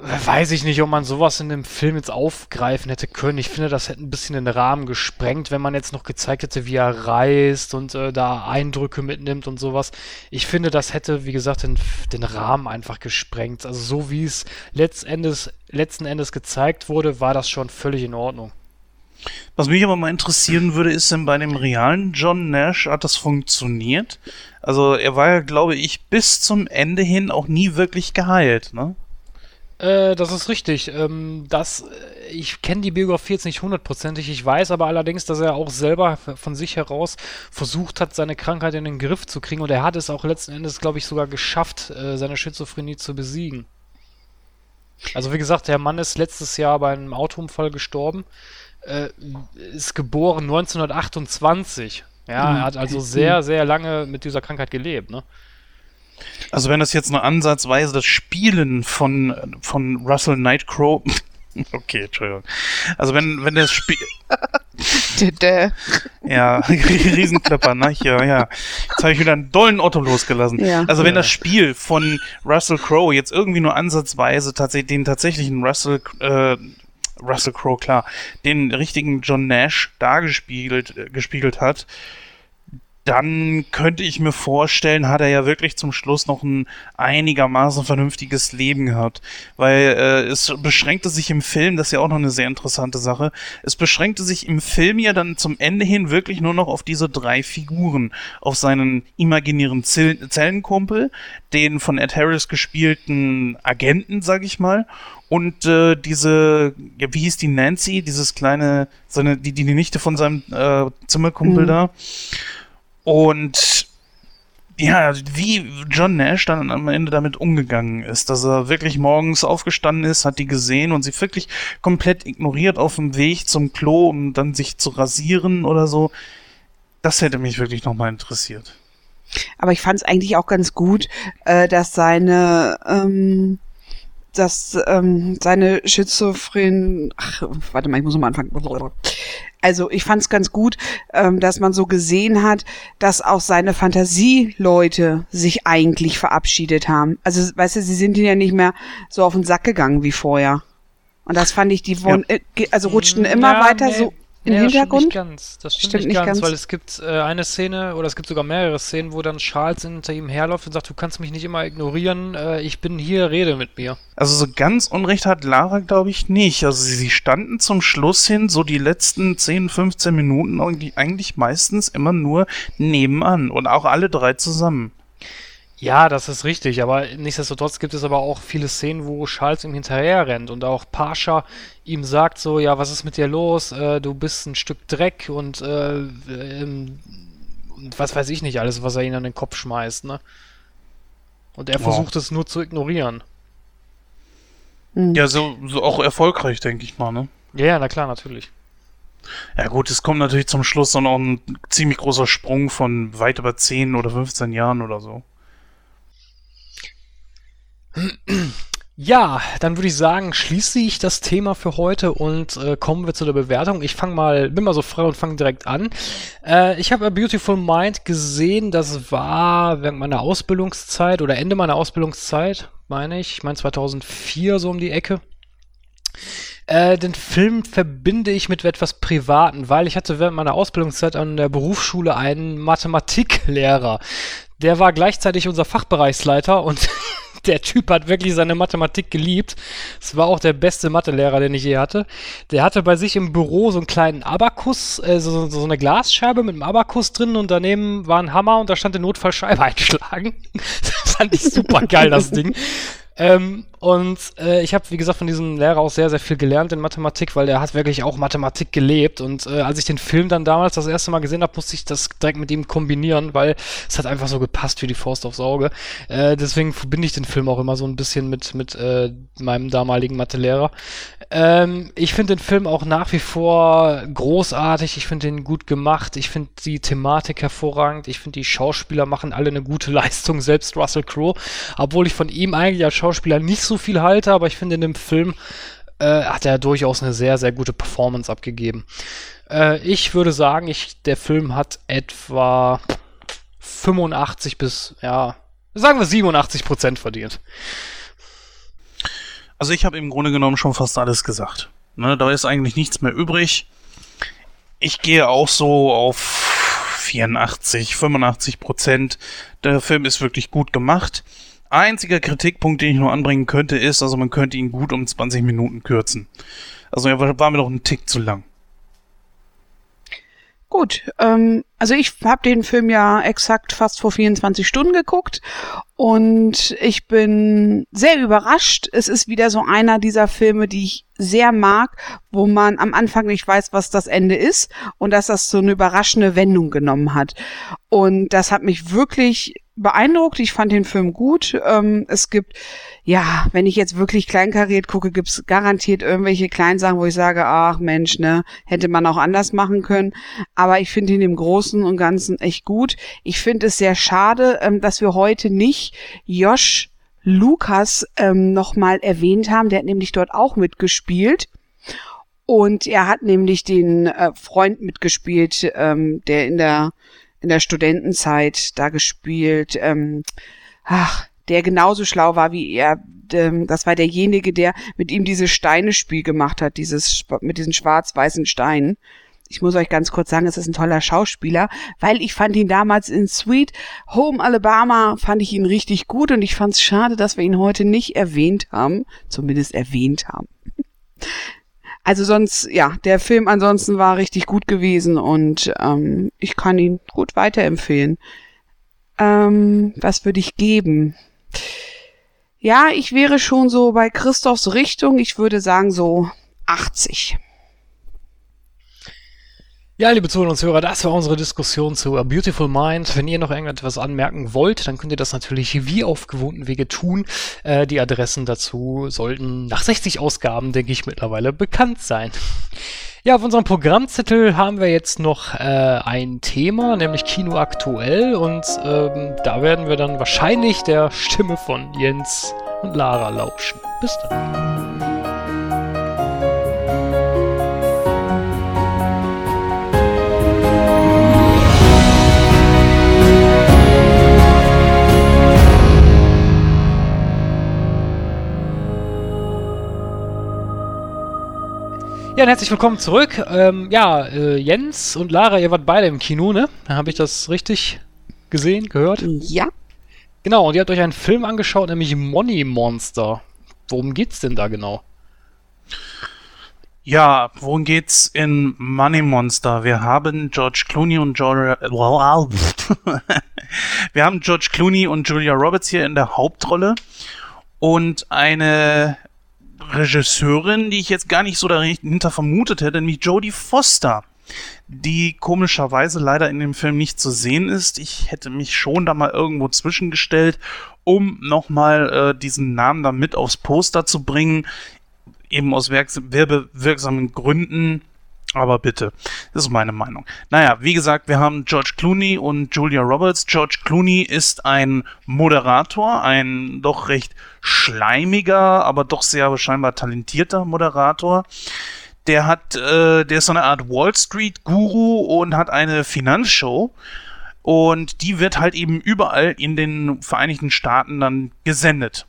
Weiß ich nicht, ob man sowas in dem Film jetzt aufgreifen hätte können. Ich finde, das hätte ein bisschen den Rahmen gesprengt, wenn man jetzt noch gezeigt hätte, wie er reist und äh, da Eindrücke mitnimmt und sowas. Ich finde, das hätte, wie gesagt, den, den Rahmen einfach gesprengt. Also so wie es letztendes, letzten Endes gezeigt wurde, war das schon völlig in Ordnung. Was mich aber mal interessieren würde, ist denn bei dem realen John Nash, hat das funktioniert? Also er war ja, glaube ich, bis zum Ende hin auch nie wirklich geheilt, ne? Äh, das ist richtig. Ähm, das, äh, ich kenne die Biografie jetzt nicht hundertprozentig. Ich weiß aber allerdings, dass er auch selber von sich heraus versucht hat, seine Krankheit in den Griff zu kriegen. Und er hat es auch letzten Endes, glaube ich, sogar geschafft, äh, seine Schizophrenie zu besiegen. Also wie gesagt, der Mann ist letztes Jahr bei einem Autounfall gestorben. Äh, ist geboren 1928. Ja, er hat also sehr, sehr lange mit dieser Krankheit gelebt, ne? Also wenn das jetzt nur ansatzweise das Spielen von, von Russell Nightcrow. Okay, Entschuldigung. Also wenn, wenn das Spiel. ja, Riesenklipper, ne? Ja, ja. Jetzt habe ich wieder einen dollen Otto losgelassen. Ja. Also wenn das Spiel von Russell Crowe jetzt irgendwie nur ansatzweise tatsächlich den tatsächlichen Russell äh, Russell Crowe, klar, den richtigen John Nash dargespiegelt äh, gespiegelt hat, dann könnte ich mir vorstellen, hat er ja wirklich zum Schluss noch ein einigermaßen vernünftiges Leben gehabt. Weil äh, es beschränkte sich im Film, das ist ja auch noch eine sehr interessante Sache, es beschränkte sich im Film ja dann zum Ende hin wirklich nur noch auf diese drei Figuren. Auf seinen imaginären Zell Zellenkumpel, den von Ed Harris gespielten Agenten, sag ich mal, und äh, diese, ja, wie hieß die Nancy, dieses kleine, seine, die, die Nichte von seinem äh, Zimmerkumpel mhm. da. Und ja, wie John Nash dann am Ende damit umgegangen ist, dass er wirklich morgens aufgestanden ist, hat die gesehen und sie wirklich komplett ignoriert auf dem Weg zum Klo, um dann sich zu rasieren oder so. Das hätte mich wirklich nochmal interessiert. Aber ich fand es eigentlich auch ganz gut, äh, dass seine ähm, dass ähm, seine Schizophren, ach, warte mal, ich muss mal anfangen. Also ich fand es ganz gut, ähm, dass man so gesehen hat, dass auch seine Fantasieleute sich eigentlich verabschiedet haben. Also weißt du, sie sind ihn ja nicht mehr so auf den Sack gegangen wie vorher. Und das fand ich, die wurden, ja. äh, also rutschten immer ja, weiter nee. so im Nee, das stimmt Hintergrund? nicht ganz. Das stimmt, Stimmt nicht nicht ganz, ganz. weil es gibt äh, eine Szene oder es gibt sogar mehrere Szenen, wo dann Charles hinter ihm herläuft und sagt, du kannst mich nicht immer ignorieren, äh, ich bin hier, rede mit mir. Also so ganz Unrecht hat Lara, glaube ich, nicht. Also sie, sie standen zum Schluss hin so die letzten 10, 15 Minuten eigentlich, eigentlich meistens immer nur nebenan und auch alle drei zusammen. Ja, das ist richtig, aber nichtsdestotrotz gibt es aber auch viele Szenen, wo Charles ihm hinterher rennt und auch Pascha ihm sagt so, ja, was ist mit dir los? Äh, du bist ein Stück Dreck und, äh, ähm, und was weiß ich nicht alles, was er ihm an den Kopf schmeißt, ne? Und er Ja. versucht es nur zu ignorieren. Hm. Ja, so, so auch erfolgreich, denke ich mal, ne? Ja, ja, na klar, natürlich. Ja gut, es kommt natürlich zum Schluss dann auch ein ziemlich großer Sprung von weit über 10 oder 15 Jahren oder so. Ja, dann würde ich sagen, schließe ich das Thema für heute und äh, kommen wir zu der Bewertung. Ich fange mal, bin mal so frei und fange direkt an. Äh, ich habe A Beautiful Mind gesehen, das war während meiner Ausbildungszeit oder Ende meiner Ausbildungszeit, meine ich. Ich meine 2004 so um die Ecke. Äh, den Film verbinde ich mit etwas Privaten, weil ich hatte während meiner Ausbildungszeit an der Berufsschule einen Mathematiklehrer. Der war gleichzeitig unser Fachbereichsleiter und der Typ hat wirklich seine Mathematik geliebt. Es war auch der beste Mathelehrer, den ich je hatte. Der hatte bei sich im Büro so einen kleinen Abakus, äh, so, so eine Glasscherbe mit einem Abakus drin und daneben war ein Hammer und da stand der Notfallscheibe einschlagen. das fand ich super geil, das Ding. Ähm, und äh, ich habe, wie gesagt, von diesem Lehrer auch sehr, sehr viel gelernt in Mathematik, weil der hat wirklich auch Mathematik gelebt. Und äh, als ich den Film dann damals das erste Mal gesehen habe, musste ich das direkt mit ihm kombinieren, weil es hat einfach so gepasst wie die Faust aufs Auge. Äh, deswegen verbinde ich den Film auch immer so ein bisschen mit, mit äh, meinem damaligen Mathelehrer. Ähm, ich finde den Film auch nach wie vor großartig. Ich finde ihn gut gemacht. Ich finde die Thematik hervorragend. Ich finde, die Schauspieler machen alle eine gute Leistung, selbst Russell Crowe. Obwohl ich von ihm eigentlich als Schauspieler nicht so viel halte, aber ich finde, in dem Film äh, hat er durchaus eine sehr, sehr gute Performance abgegeben. Äh, ich würde sagen, ich, der Film hat etwa 85 bis, ja, sagen wir 87 Prozent verdient. Also ich habe im Grunde genommen schon fast alles gesagt. Ne, da ist eigentlich nichts mehr übrig. Ich gehe auch so auf 84, 85 Prozent. Der Film ist wirklich gut gemacht. Einziger Kritikpunkt, den ich nur anbringen könnte, ist, also man könnte ihn gut um 20 Minuten kürzen. Also er war mir doch ein Tick zu lang. Gut, ähm, also ich habe den Film ja exakt fast vor 24 Stunden geguckt und ich bin sehr überrascht. Es ist wieder so einer dieser Filme, die ich sehr mag, wo man am Anfang nicht weiß, was das Ende ist und dass das so eine überraschende Wendung genommen hat. Und das hat mich wirklich beeindruckt. Ich fand den Film gut. Ähm, es gibt, ja, wenn ich jetzt wirklich kleinkariert gucke, gibt's garantiert irgendwelche kleinen Sachen, wo ich sage, ach Mensch, ne, hätte man auch anders machen können. Aber ich finde ihn im Großen und Ganzen echt gut. Ich finde es sehr schade, ähm, dass wir heute nicht Josh Lukas ähm, nochmal erwähnt haben. Der hat nämlich dort auch mitgespielt. Und er hat nämlich den äh, Freund mitgespielt, ähm, der in der in der Studentenzeit da gespielt. Ähm, ach, der genauso schlau war wie er. Ähm, das war derjenige, der mit ihm dieses Steinespiel gemacht hat, dieses mit diesen schwarz-weißen Steinen. Ich muss euch ganz kurz sagen, es ist ein toller Schauspieler, weil ich fand ihn damals in Sweet Home Alabama, fand ich ihn richtig gut und ich fand es schade, dass wir ihn heute nicht erwähnt haben, zumindest erwähnt haben. Also sonst, ja, der Film ansonsten war richtig gut gewesen und ähm, ich kann ihn gut weiterempfehlen. Ähm, was würde ich geben? Ja, ich wäre schon so bei Christophs Richtung. Ich würde sagen so 80. Ja, liebe Zuhörer und Hörer, das war unsere Diskussion zu A Beautiful Mind. Wenn ihr noch irgendetwas anmerken wollt, dann könnt ihr das natürlich wie auf gewohnten Wege tun. Äh, die Adressen dazu sollten nach 60 Ausgaben, denke ich, mittlerweile bekannt sein. Ja, auf unserem Programmzettel haben wir jetzt noch äh, ein Thema, nämlich Kino aktuell. Und ähm, da werden wir dann wahrscheinlich der Stimme von Jens und Lara lauschen. Bis dann. Ja, und herzlich willkommen zurück. Ähm, ja, äh, Jens und Lara, ihr wart beide im Kino, ne? Habe ich das richtig gesehen, gehört? Ja. Genau, und ihr habt euch einen Film angeschaut, nämlich Money Monster. Worum geht's denn da genau? Ja, worum geht's in Money Monster? Wir haben George Clooney und Julia, wir haben George Clooney und Julia Roberts hier in der Hauptrolle und eine Regisseurin, die ich jetzt gar nicht so dahinter vermutet hätte, nämlich Jodie Foster, die komischerweise leider in dem Film nicht zu sehen ist. Ich hätte mich schon da mal irgendwo zwischengestellt, um nochmal äh, diesen Namen da mit aufs Poster zu bringen eben aus werbewirksamen Gründen. Aber bitte, das ist meine Meinung. Naja, wie gesagt, wir haben George Clooney und Julia Roberts. George Clooney ist ein Moderator, ein doch recht schleimiger, aber doch sehr scheinbar talentierter Moderator. Der hat, äh, der ist so eine Art Wall Street Guru und hat eine Finanzshow. Und die wird halt eben überall in den Vereinigten Staaten dann gesendet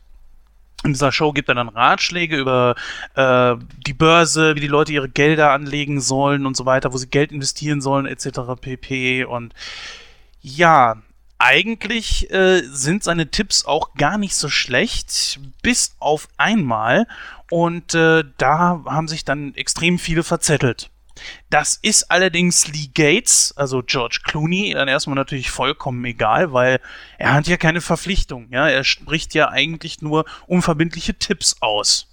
in dieser Show gibt er dann Ratschläge über äh, die Börse, wie die Leute ihre Gelder anlegen sollen und so weiter, wo sie Geld investieren sollen, etc. pp. Und ja, eigentlich äh, sind seine Tipps auch gar nicht so schlecht, bis auf einmal. Und äh, da haben sich dann extrem viele verzettelt. Das ist allerdings Lee Gates, also George Clooney, dann erstmal natürlich vollkommen egal, weil er hat ja keine Verpflichtung. Ja, er spricht ja eigentlich nur unverbindliche Tipps aus.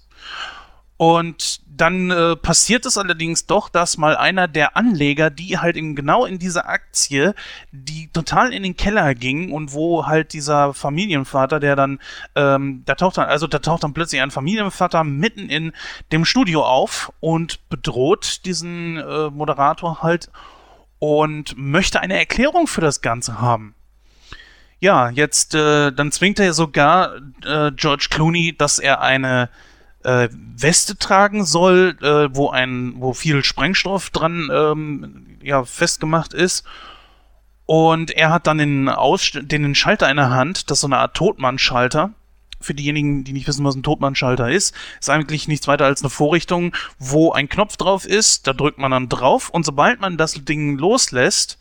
Und dann äh, passiert es allerdings doch, dass mal einer der Anleger, die halt in, genau in dieser Aktie, die total in den Keller ging und wo halt dieser Familienvater, der dann, ähm, da taucht dann, also da taucht dann plötzlich ein Familienvater mitten in dem Studio auf und bedroht diesen äh, Moderator halt und möchte eine Erklärung für das Ganze haben. Ja, jetzt, äh, dann zwingt er sogar äh, George Clooney, dass er eine äh, Weste tragen soll, äh, wo ein, wo viel Sprengstoff dran ähm, ja, festgemacht ist. Und er hat dann den, Aus den Schalter in der Hand, das ist so eine Art Totmannschalter. Für diejenigen, die nicht wissen, was ein Totmannschalter ist, ist eigentlich nichts weiter als eine Vorrichtung, wo ein Knopf drauf ist, da drückt man dann drauf und sobald man das Ding loslässt,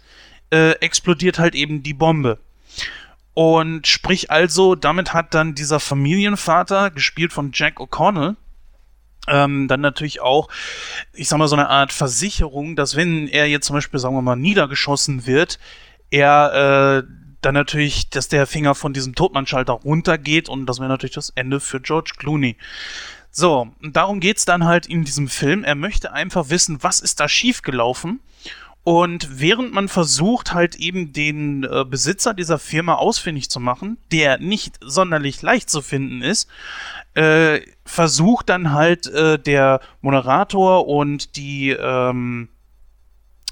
äh, explodiert halt eben die Bombe. Und sprich also, damit hat dann dieser Familienvater, gespielt von Jack O'Connell, ähm, dann natürlich auch, ich sag mal, so eine Art Versicherung, dass wenn er jetzt zum Beispiel, sagen wir mal, niedergeschossen wird, er äh, dann natürlich, dass der Finger von diesem Totmannschalter runtergeht und das wäre natürlich das Ende für George Clooney. So, darum geht's dann halt in diesem Film. Er möchte einfach wissen, was ist da schiefgelaufen und während man versucht, halt eben den äh, Besitzer dieser Firma ausfindig zu machen, der nicht sonderlich leicht zu finden ist, äh, versucht dann halt äh, der Moderator und die, ähm,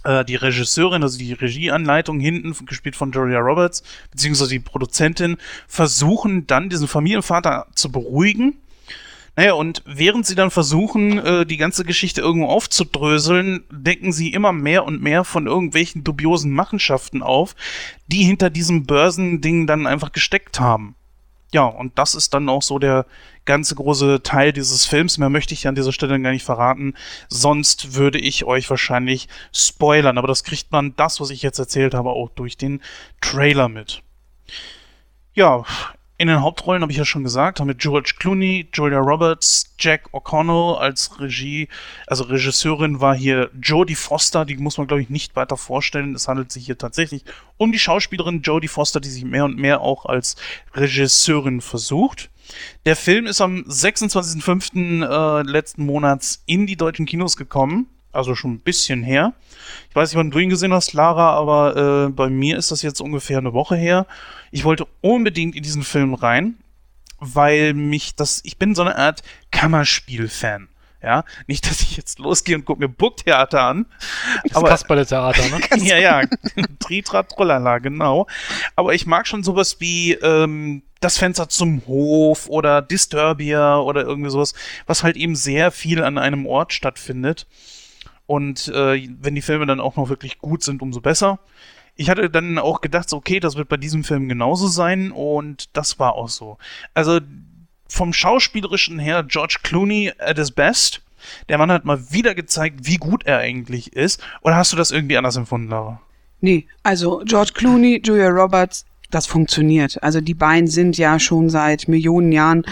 äh, die Regisseurin, also die Regieanleitung hinten, gespielt von Julia Roberts, beziehungsweise die Produzentin, versuchen dann diesen Familienvater zu beruhigen naja, und während sie dann versuchen, äh, die ganze Geschichte irgendwo aufzudröseln, decken sie immer mehr und mehr von irgendwelchen dubiosen Machenschaften auf, die hinter diesem Börsending dann einfach gesteckt haben. Ja, und das ist dann auch so der ganze große Teil dieses Films. Mehr möchte ich an dieser Stelle gar nicht verraten. Sonst würde ich euch wahrscheinlich spoilern. Aber das kriegt man, das, was ich jetzt erzählt habe, auch durch den Trailer mit. Ja, in den Hauptrollen habe ich ja schon gesagt, haben wir George Clooney, Julia Roberts, Jack O'Connell als Regie, also Regisseurin war hier Jodie Foster, die muss man glaube ich nicht weiter vorstellen. Es handelt sich hier tatsächlich um die Schauspielerin Jodie Foster, die sich mehr und mehr auch als Regisseurin versucht. Der Film ist am 26.05. Äh, letzten Monats in die deutschen Kinos gekommen also schon ein bisschen her. Ich weiß nicht, wann du ihn gesehen hast, Lara, aber äh, bei mir ist das jetzt ungefähr eine Woche her. Ich wollte unbedingt in diesen Film rein, weil mich das, ich bin so eine Art Kammerspiel-Fan. Ja, nicht, dass ich jetzt losgehe und gucke mir Burgtheater an. Das aber, Kasperle-Theater, ne? ja, ja, Tritra Trollala, genau. Aber ich mag schon sowas wie ähm, das Fenster zum Hof oder Disturbia oder irgendwie sowas, was halt eben sehr viel an einem Ort stattfindet. Und äh, wenn die Filme dann auch noch wirklich gut sind, umso besser. Ich hatte dann auch gedacht, okay, das wird bei diesem Film genauso sein und das war auch so. Also vom schauspielerischen her George Clooney at his best. Der Mann hat mal wieder gezeigt, wie gut er eigentlich ist. Oder hast du das irgendwie anders empfunden, Lara? Nee, also George Clooney, Julia Roberts, das funktioniert. Also die beiden sind ja schon seit Millionen Jahren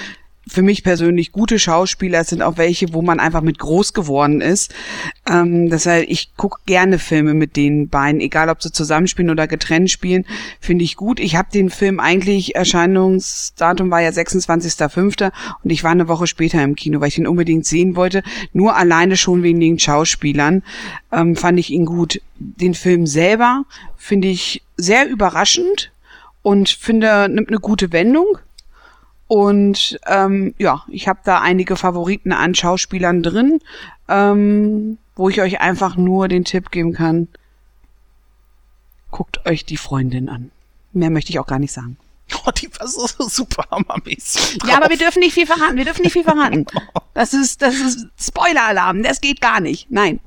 für mich persönlich gute Schauspieler. Sind auch welche, wo man einfach mit groß geworden ist. Ähm, deshalb, ich gucke gerne Filme mit den beiden, egal ob sie zusammenspielen oder getrennt spielen, finde ich gut. Ich habe den Film eigentlich, Erscheinungsdatum war ja 26.05. und ich war eine Woche später im Kino, weil ich ihn unbedingt sehen wollte. Nur alleine schon wegen den Schauspielern ähm, fand ich ihn gut. Den Film selber finde ich sehr überraschend und finde nimmt eine gute Wendung. Und ähm, ja, ich habe da einige Favoriten an Schauspielern drin, ähm, wo ich euch einfach nur den Tipp geben kann. Guckt euch die Freundin an. Mehr möchte ich auch gar nicht sagen. Oh, die war so, so super hammermäßig. Ja, aber wir dürfen nicht viel verraten. Wir dürfen nicht viel verraten. Das ist, das ist Spoiler-Alarm. Das geht gar nicht. Nein.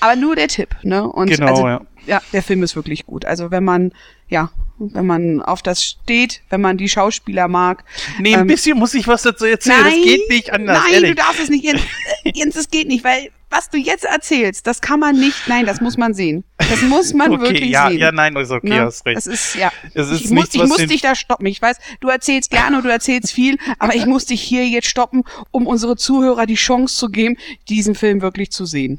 Aber nur der Tipp, ne? Und Genau, also, ja. ja, der Film ist wirklich gut. Also wenn man, ja, wenn man auf das steht, wenn man die Schauspieler mag. Nee, ein Ähm, bisschen muss ich was dazu erzählen. das geht nicht anders, Nein, ehrlich. du darfst es nicht. Jens, Jens, es geht nicht, weil was du jetzt erzählst, das kann man nicht. Nein, das muss man sehen. Das muss man okay, wirklich ja, sehen. ja, nein, ist okay, Ne? hast recht. Das ist, ja. Es ist ich muss, nichts, ich was muss dich da stoppen. Ich weiß, du erzählst gerne und du erzählst viel, aber ich muss dich hier jetzt stoppen, um unsere Zuhörer die Chance zu geben, diesen Film wirklich zu sehen.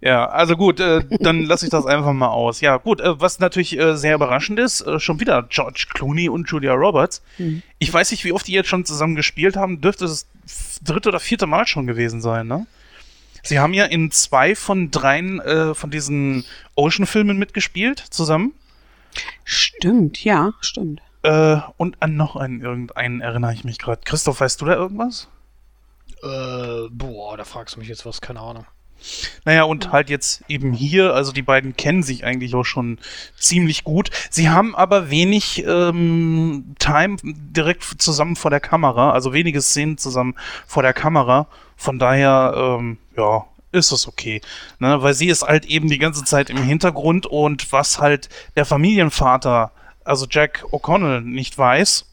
Ja, also gut, äh, dann lasse ich das einfach mal aus. Ja, gut, äh, was natürlich äh, sehr überraschend ist, äh, schon wieder George Clooney und Julia Roberts. Mhm. Ich weiß nicht, wie oft die jetzt schon zusammen gespielt haben. Dürfte es das dritte oder vierte Mal schon gewesen sein, ne? Sie haben ja in zwei von dreien äh, von diesen Ocean-Filmen mitgespielt zusammen. Stimmt, ja, stimmt. Äh, und an noch einen irgendeinen erinnere ich mich gerade. Christoph, weißt du da irgendwas? Äh, boah, da fragst du mich jetzt was, keine Ahnung. Naja, und halt jetzt eben hier, also die beiden kennen sich eigentlich auch schon ziemlich gut. Sie haben aber wenig ähm, Time direkt zusammen vor der Kamera, also wenige Szenen zusammen vor der Kamera. Von daher, ähm, ja, ist das okay. Ne? Weil sie ist halt eben die ganze Zeit im Hintergrund und was halt der Familienvater, also Jack O'Connell, nicht weiß,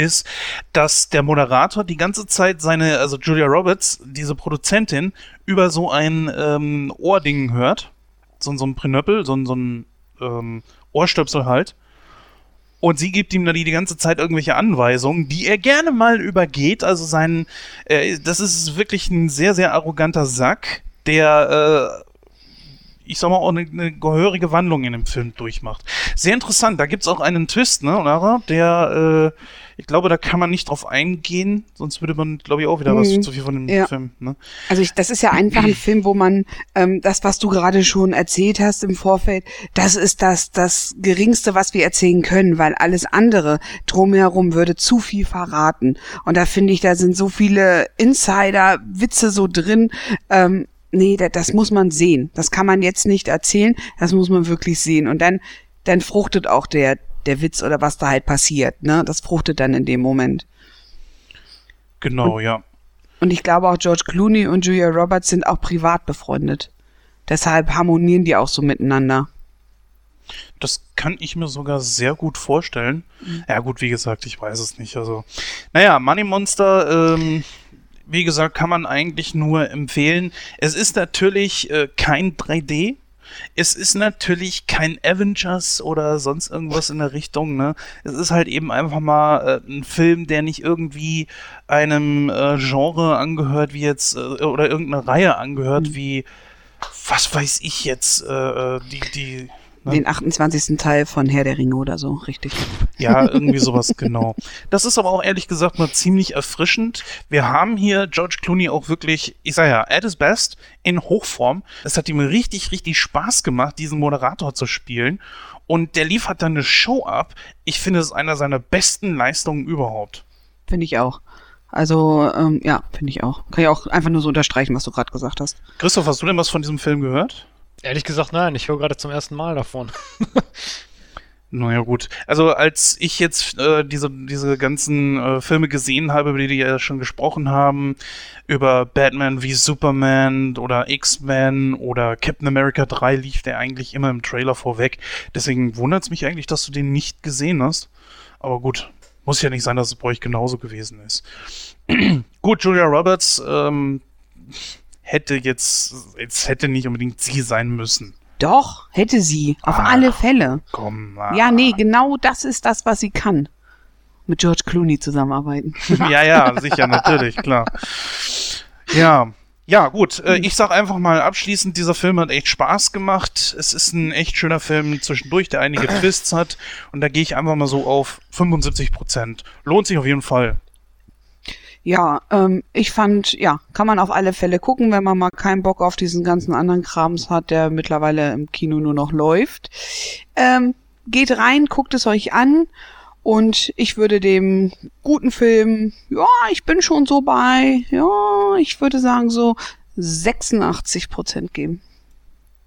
ist, dass der Moderator die ganze Zeit seine, also Julia Roberts, diese Produzentin, über so ein ähm, Ohrding hört. So, so ein Prenöppel, so, ein- so ein ähm, Ohrstöpsel halt. Und sie gibt ihm dann die, die ganze Zeit irgendwelche Anweisungen, die er gerne mal übergeht. Also sein, äh, das ist wirklich ein sehr, sehr arroganter Sack, der, äh, ich sag mal, auch eine, eine gehörige Wandlung in dem Film durchmacht. Sehr interessant, da gibt's auch einen Twist, ne, Lara, der, äh, ich glaube, da kann man nicht drauf eingehen, sonst würde man, glaube ich, auch wieder was Mhm. zu viel von dem Ja. Film, ne? Also ich, das ist ja einfach ein Film, wo man ähm, das, was du gerade schon erzählt hast im Vorfeld, das ist das das geringste, was wir erzählen können, weil alles andere drumherum würde zu viel verraten. Und da finde ich, da sind so viele Insider-Witze so drin. Ähm, nee, da, das muss man sehen. Das kann man jetzt nicht erzählen. Das muss man wirklich sehen. Und dann dann fruchtet auch der der Witz oder was da halt passiert. Ne, das fruchtet dann in dem Moment. Genau, ja. Und ich glaube auch George Clooney und Julia Roberts sind auch privat befreundet. Deshalb harmonieren die auch so miteinander. Das kann ich mir sogar sehr gut vorstellen. Ja, gut, wie gesagt, ich weiß es nicht. Also, naja, Money Monster, ähm, wie gesagt, kann man eigentlich nur empfehlen. Es ist natürlich äh, kein 3D. Es ist natürlich kein Avengers oder sonst irgendwas in der Richtung, ne? Es ist halt eben einfach mal äh, ein Film, der nicht irgendwie einem äh, Genre angehört, wie jetzt, äh, oder irgendeine Reihe angehört, wie, was weiß ich jetzt, äh, äh, die, die, ne? Den 28. Teil von Herr der Ringe oder so, richtig. Ja, irgendwie sowas, genau. Das ist aber auch ehrlich gesagt mal ziemlich erfrischend. Wir haben hier George Clooney auch wirklich, ich sag ja, at his best, in Hochform. Es hat ihm richtig, richtig Spaß gemacht, diesen Moderator zu spielen. Und der liefert dann eine Show ab. Ich finde, es ist einer seiner besten Leistungen überhaupt. Finde ich auch. Also, ähm, ja, finde ich auch. Kann ich auch einfach nur so unterstreichen, was du gerade gesagt hast. Christoph, hast du denn was von diesem Film gehört? Ehrlich gesagt, nein, ich höre gerade zum ersten Mal davon. Naja, gut. Also, als ich jetzt äh, diese, diese ganzen äh, Filme gesehen habe, über die wir ja schon gesprochen haben, über Batman wie Superman oder X-Men oder Captain America 3 lief der eigentlich immer im Trailer vorweg. Deswegen wundert es mich eigentlich, dass du den nicht gesehen hast. Aber gut, muss ja nicht sein, dass es bei euch genauso gewesen ist. gut, Julia Roberts, ähm, hätte jetzt, jetzt hätte nicht unbedingt sie sein müssen. Doch, hätte sie. Auf Ah. alle Fälle. Komm mal. Ja, nee, genau das ist das, was sie kann. Mit George Clooney zusammenarbeiten. ja, ja, sicher, natürlich, klar. Ja. Ja, gut. Äh, ich sag einfach mal abschließend, dieser Film hat echt Spaß gemacht. Es ist ein echt schöner Film zwischendurch, der einige Twists hat. Und da gehe ich einfach mal so auf 75 Prozent. Lohnt sich auf jeden Fall. Ja, ähm, ich fand, ja, kann man auf alle Fälle gucken, wenn man mal keinen Bock auf diesen ganzen anderen Krams hat, der mittlerweile im Kino nur noch läuft. Ähm, geht rein, guckt es euch an und ich würde dem guten Film, ja, ich bin schon so bei, ja, ich würde sagen so 86 Prozent geben.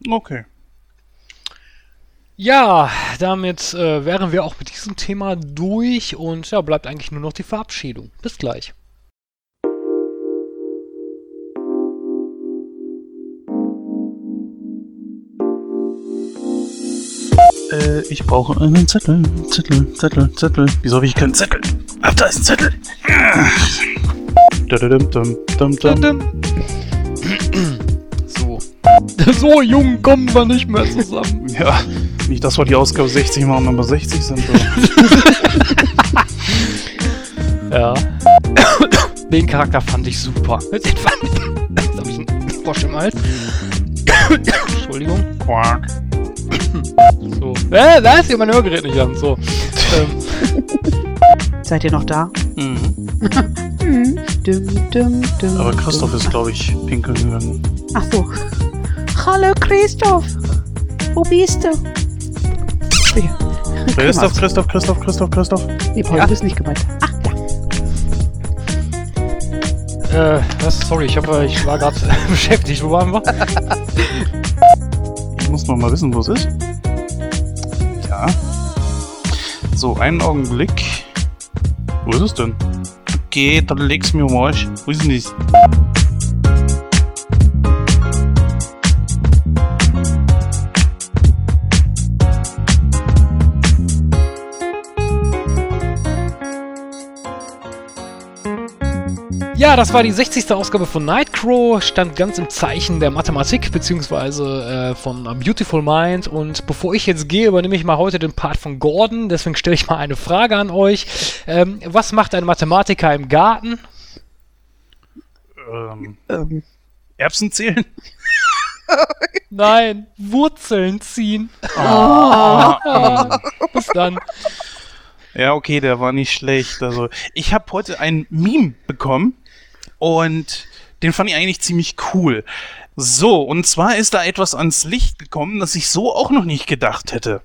Okay. Ja, damit äh, wären wir auch mit diesem Thema durch und ja, bleibt eigentlich nur noch die Verabschiedung. Bis gleich. Äh, ich brauche einen Zettel. Zettel, Zettel, Zettel. Wieso habe ich keinen Zettel? Ach, da ist ein Zettel. So. So jung kommen wir nicht mehr zusammen. Ja, nicht, dass wir die Ausgabe 60 machen, aber 60 sind wir. Ja. Den Charakter fand ich super. Den fand Jetzt hab ich einen Frosch im Hals. Entschuldigung. Quark. So. Äh, da ist hier mein Hörgerät nicht an. So. Ähm, Seid ihr noch da? Mhm. Hm. Dum, dum, dum, Aber Christoph dum. ist, glaube ich, pinkeln gegangen. Ach so. Hallo Christoph. Wo bist du? Ja. Christoph, Christoph, Christoph, Christoph, Christoph. Nee, Paul, Ja. du bist nicht gemeint. Ach, ja. äh, was? Sorry, ich, hab, äh, ich war gerade beschäftigt. Wo waren wir? Muss noch mal wissen, wo es ist. Ja. So, einen Augenblick. Wo ist es denn? Okay, dann leg's mir um euch. Wo ist denn das? Ja, das war die 60. Ausgabe von Nightcrow, stand ganz im Zeichen der Mathematik, beziehungsweise äh, von A Beautiful Mind. Und bevor ich jetzt gehe, übernehme ich mal heute den Part von Gordon. Deswegen stelle ich mal eine Frage an euch. Ähm, was macht ein Mathematiker im Garten? Ähm, Ähm, Erbsen zählen? Nein, Wurzeln ziehen. Ah, Bis dann. Ja, okay, der war nicht schlecht. Also, ich habe heute ein Meme bekommen und den fand ich eigentlich ziemlich cool. So, und zwar ist da etwas ans Licht gekommen, das ich so auch noch nicht gedacht hätte.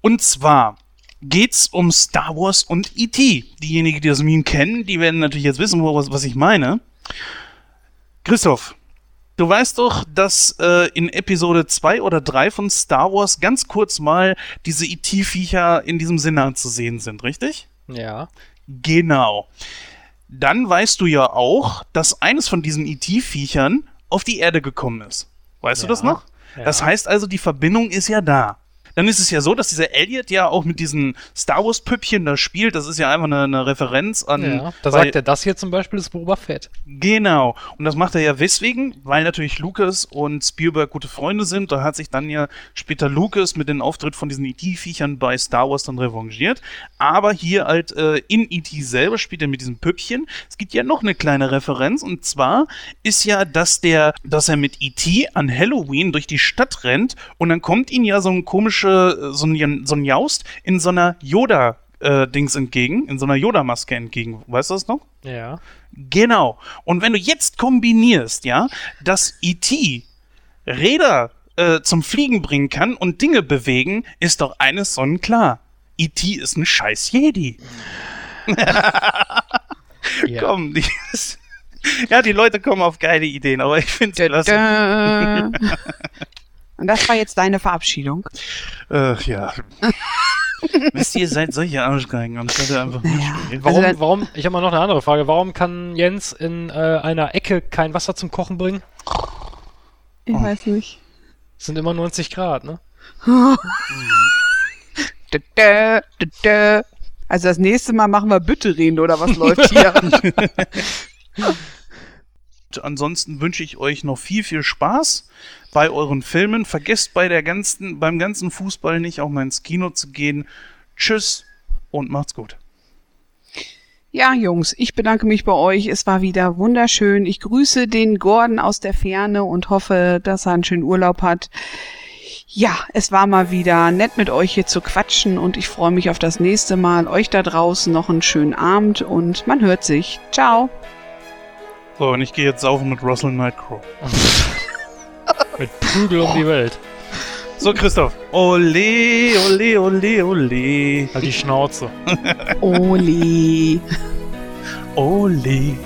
Und zwar geht's um Star Wars und E.T. Diejenigen, die das Meme kennen, die werden natürlich jetzt wissen, was, was ich meine. Christoph, du weißt doch, dass äh, in Episode 2 oder 3 von Star Wars ganz kurz mal diese E.T.-Viecher in diesem Senat zu sehen sind, richtig? Ja. Genau. Dann weißt du ja auch, dass eines von diesen ET-Viechern auf die Erde gekommen ist. Weißt du Ja. das noch? ja. Das heißt also, die Verbindung ist ja da. Dann ist es ja so, dass dieser Elliot ja auch mit diesen Star Wars-Püppchen da spielt. Das ist ja einfach eine, eine Referenz an. ja. Da weil- sagt er, das hier zum Beispiel ist Boba Fett. Genau. Und das macht er ja deswegen, weil natürlich Lucas und Spielberg gute Freunde sind. Da hat sich dann ja später Lucas mit dem Auftritt von diesen E.T.-Viechern bei Star Wars dann revanchiert. Aber hier halt äh, in E.T. selber spielt er mit diesem Püppchen. Es gibt ja noch eine kleine Referenz. Und zwar ist ja, dass der, dass er mit E.T. an Halloween durch die Stadt rennt und dann kommt ihm ja so ein komische, äh, so ein, so ein Jaust in so einer Yoda- äh, Dings entgegen, in so einer Yoda-Maske entgegen. Weißt du das noch? Ja. Genau. Und wenn du jetzt kombinierst, ja, dass E.T. Räder äh, zum Fliegen bringen kann und Dinge bewegen, ist doch eines sonnenklar. E.T. ist ein scheiß Jedi. ja. Komm, die, ja, die Leute kommen auf geile Ideen, aber ich finde es klasse. Und das war jetzt deine Verabschiedung. Äh, ja. Wisst ihr, ihr seid solche Arschgeigen, anstatt einfach Ja. mitspielen. Warum, Also dann- warum, ich habe mal noch eine andere Frage. Warum kann Jens in äh, einer Ecke kein Wasser zum Kochen bringen? Ich Oh. weiß nicht. Es sind immer 90 Grad, ne? Da, da, da, da. Also das nächste Mal machen wir Bütterin oder was läuft hier? ansonsten wünsche ich euch noch viel, viel Spaß bei euren Filmen. Vergesst bei der ganzen, beim ganzen Fußball nicht auch mal ins Kino zu gehen. Tschüss und macht's gut. Ja, Jungs, ich bedanke mich bei euch. Es war wieder wunderschön. Ich grüße den Gordon aus der Ferne und hoffe, dass er einen schönen Urlaub hat. Ja, es war mal wieder nett mit euch hier zu quatschen und ich freue mich auf das nächste Mal. Euch da draußen noch einen schönen Abend und man hört sich. Ciao. So, und ich gehe jetzt saufen mit Russell Nightcrow. mit Prügel um die Welt. So, Christoph. Ole, ole, ole, ole. Halt die Schnauze. Oli. ole.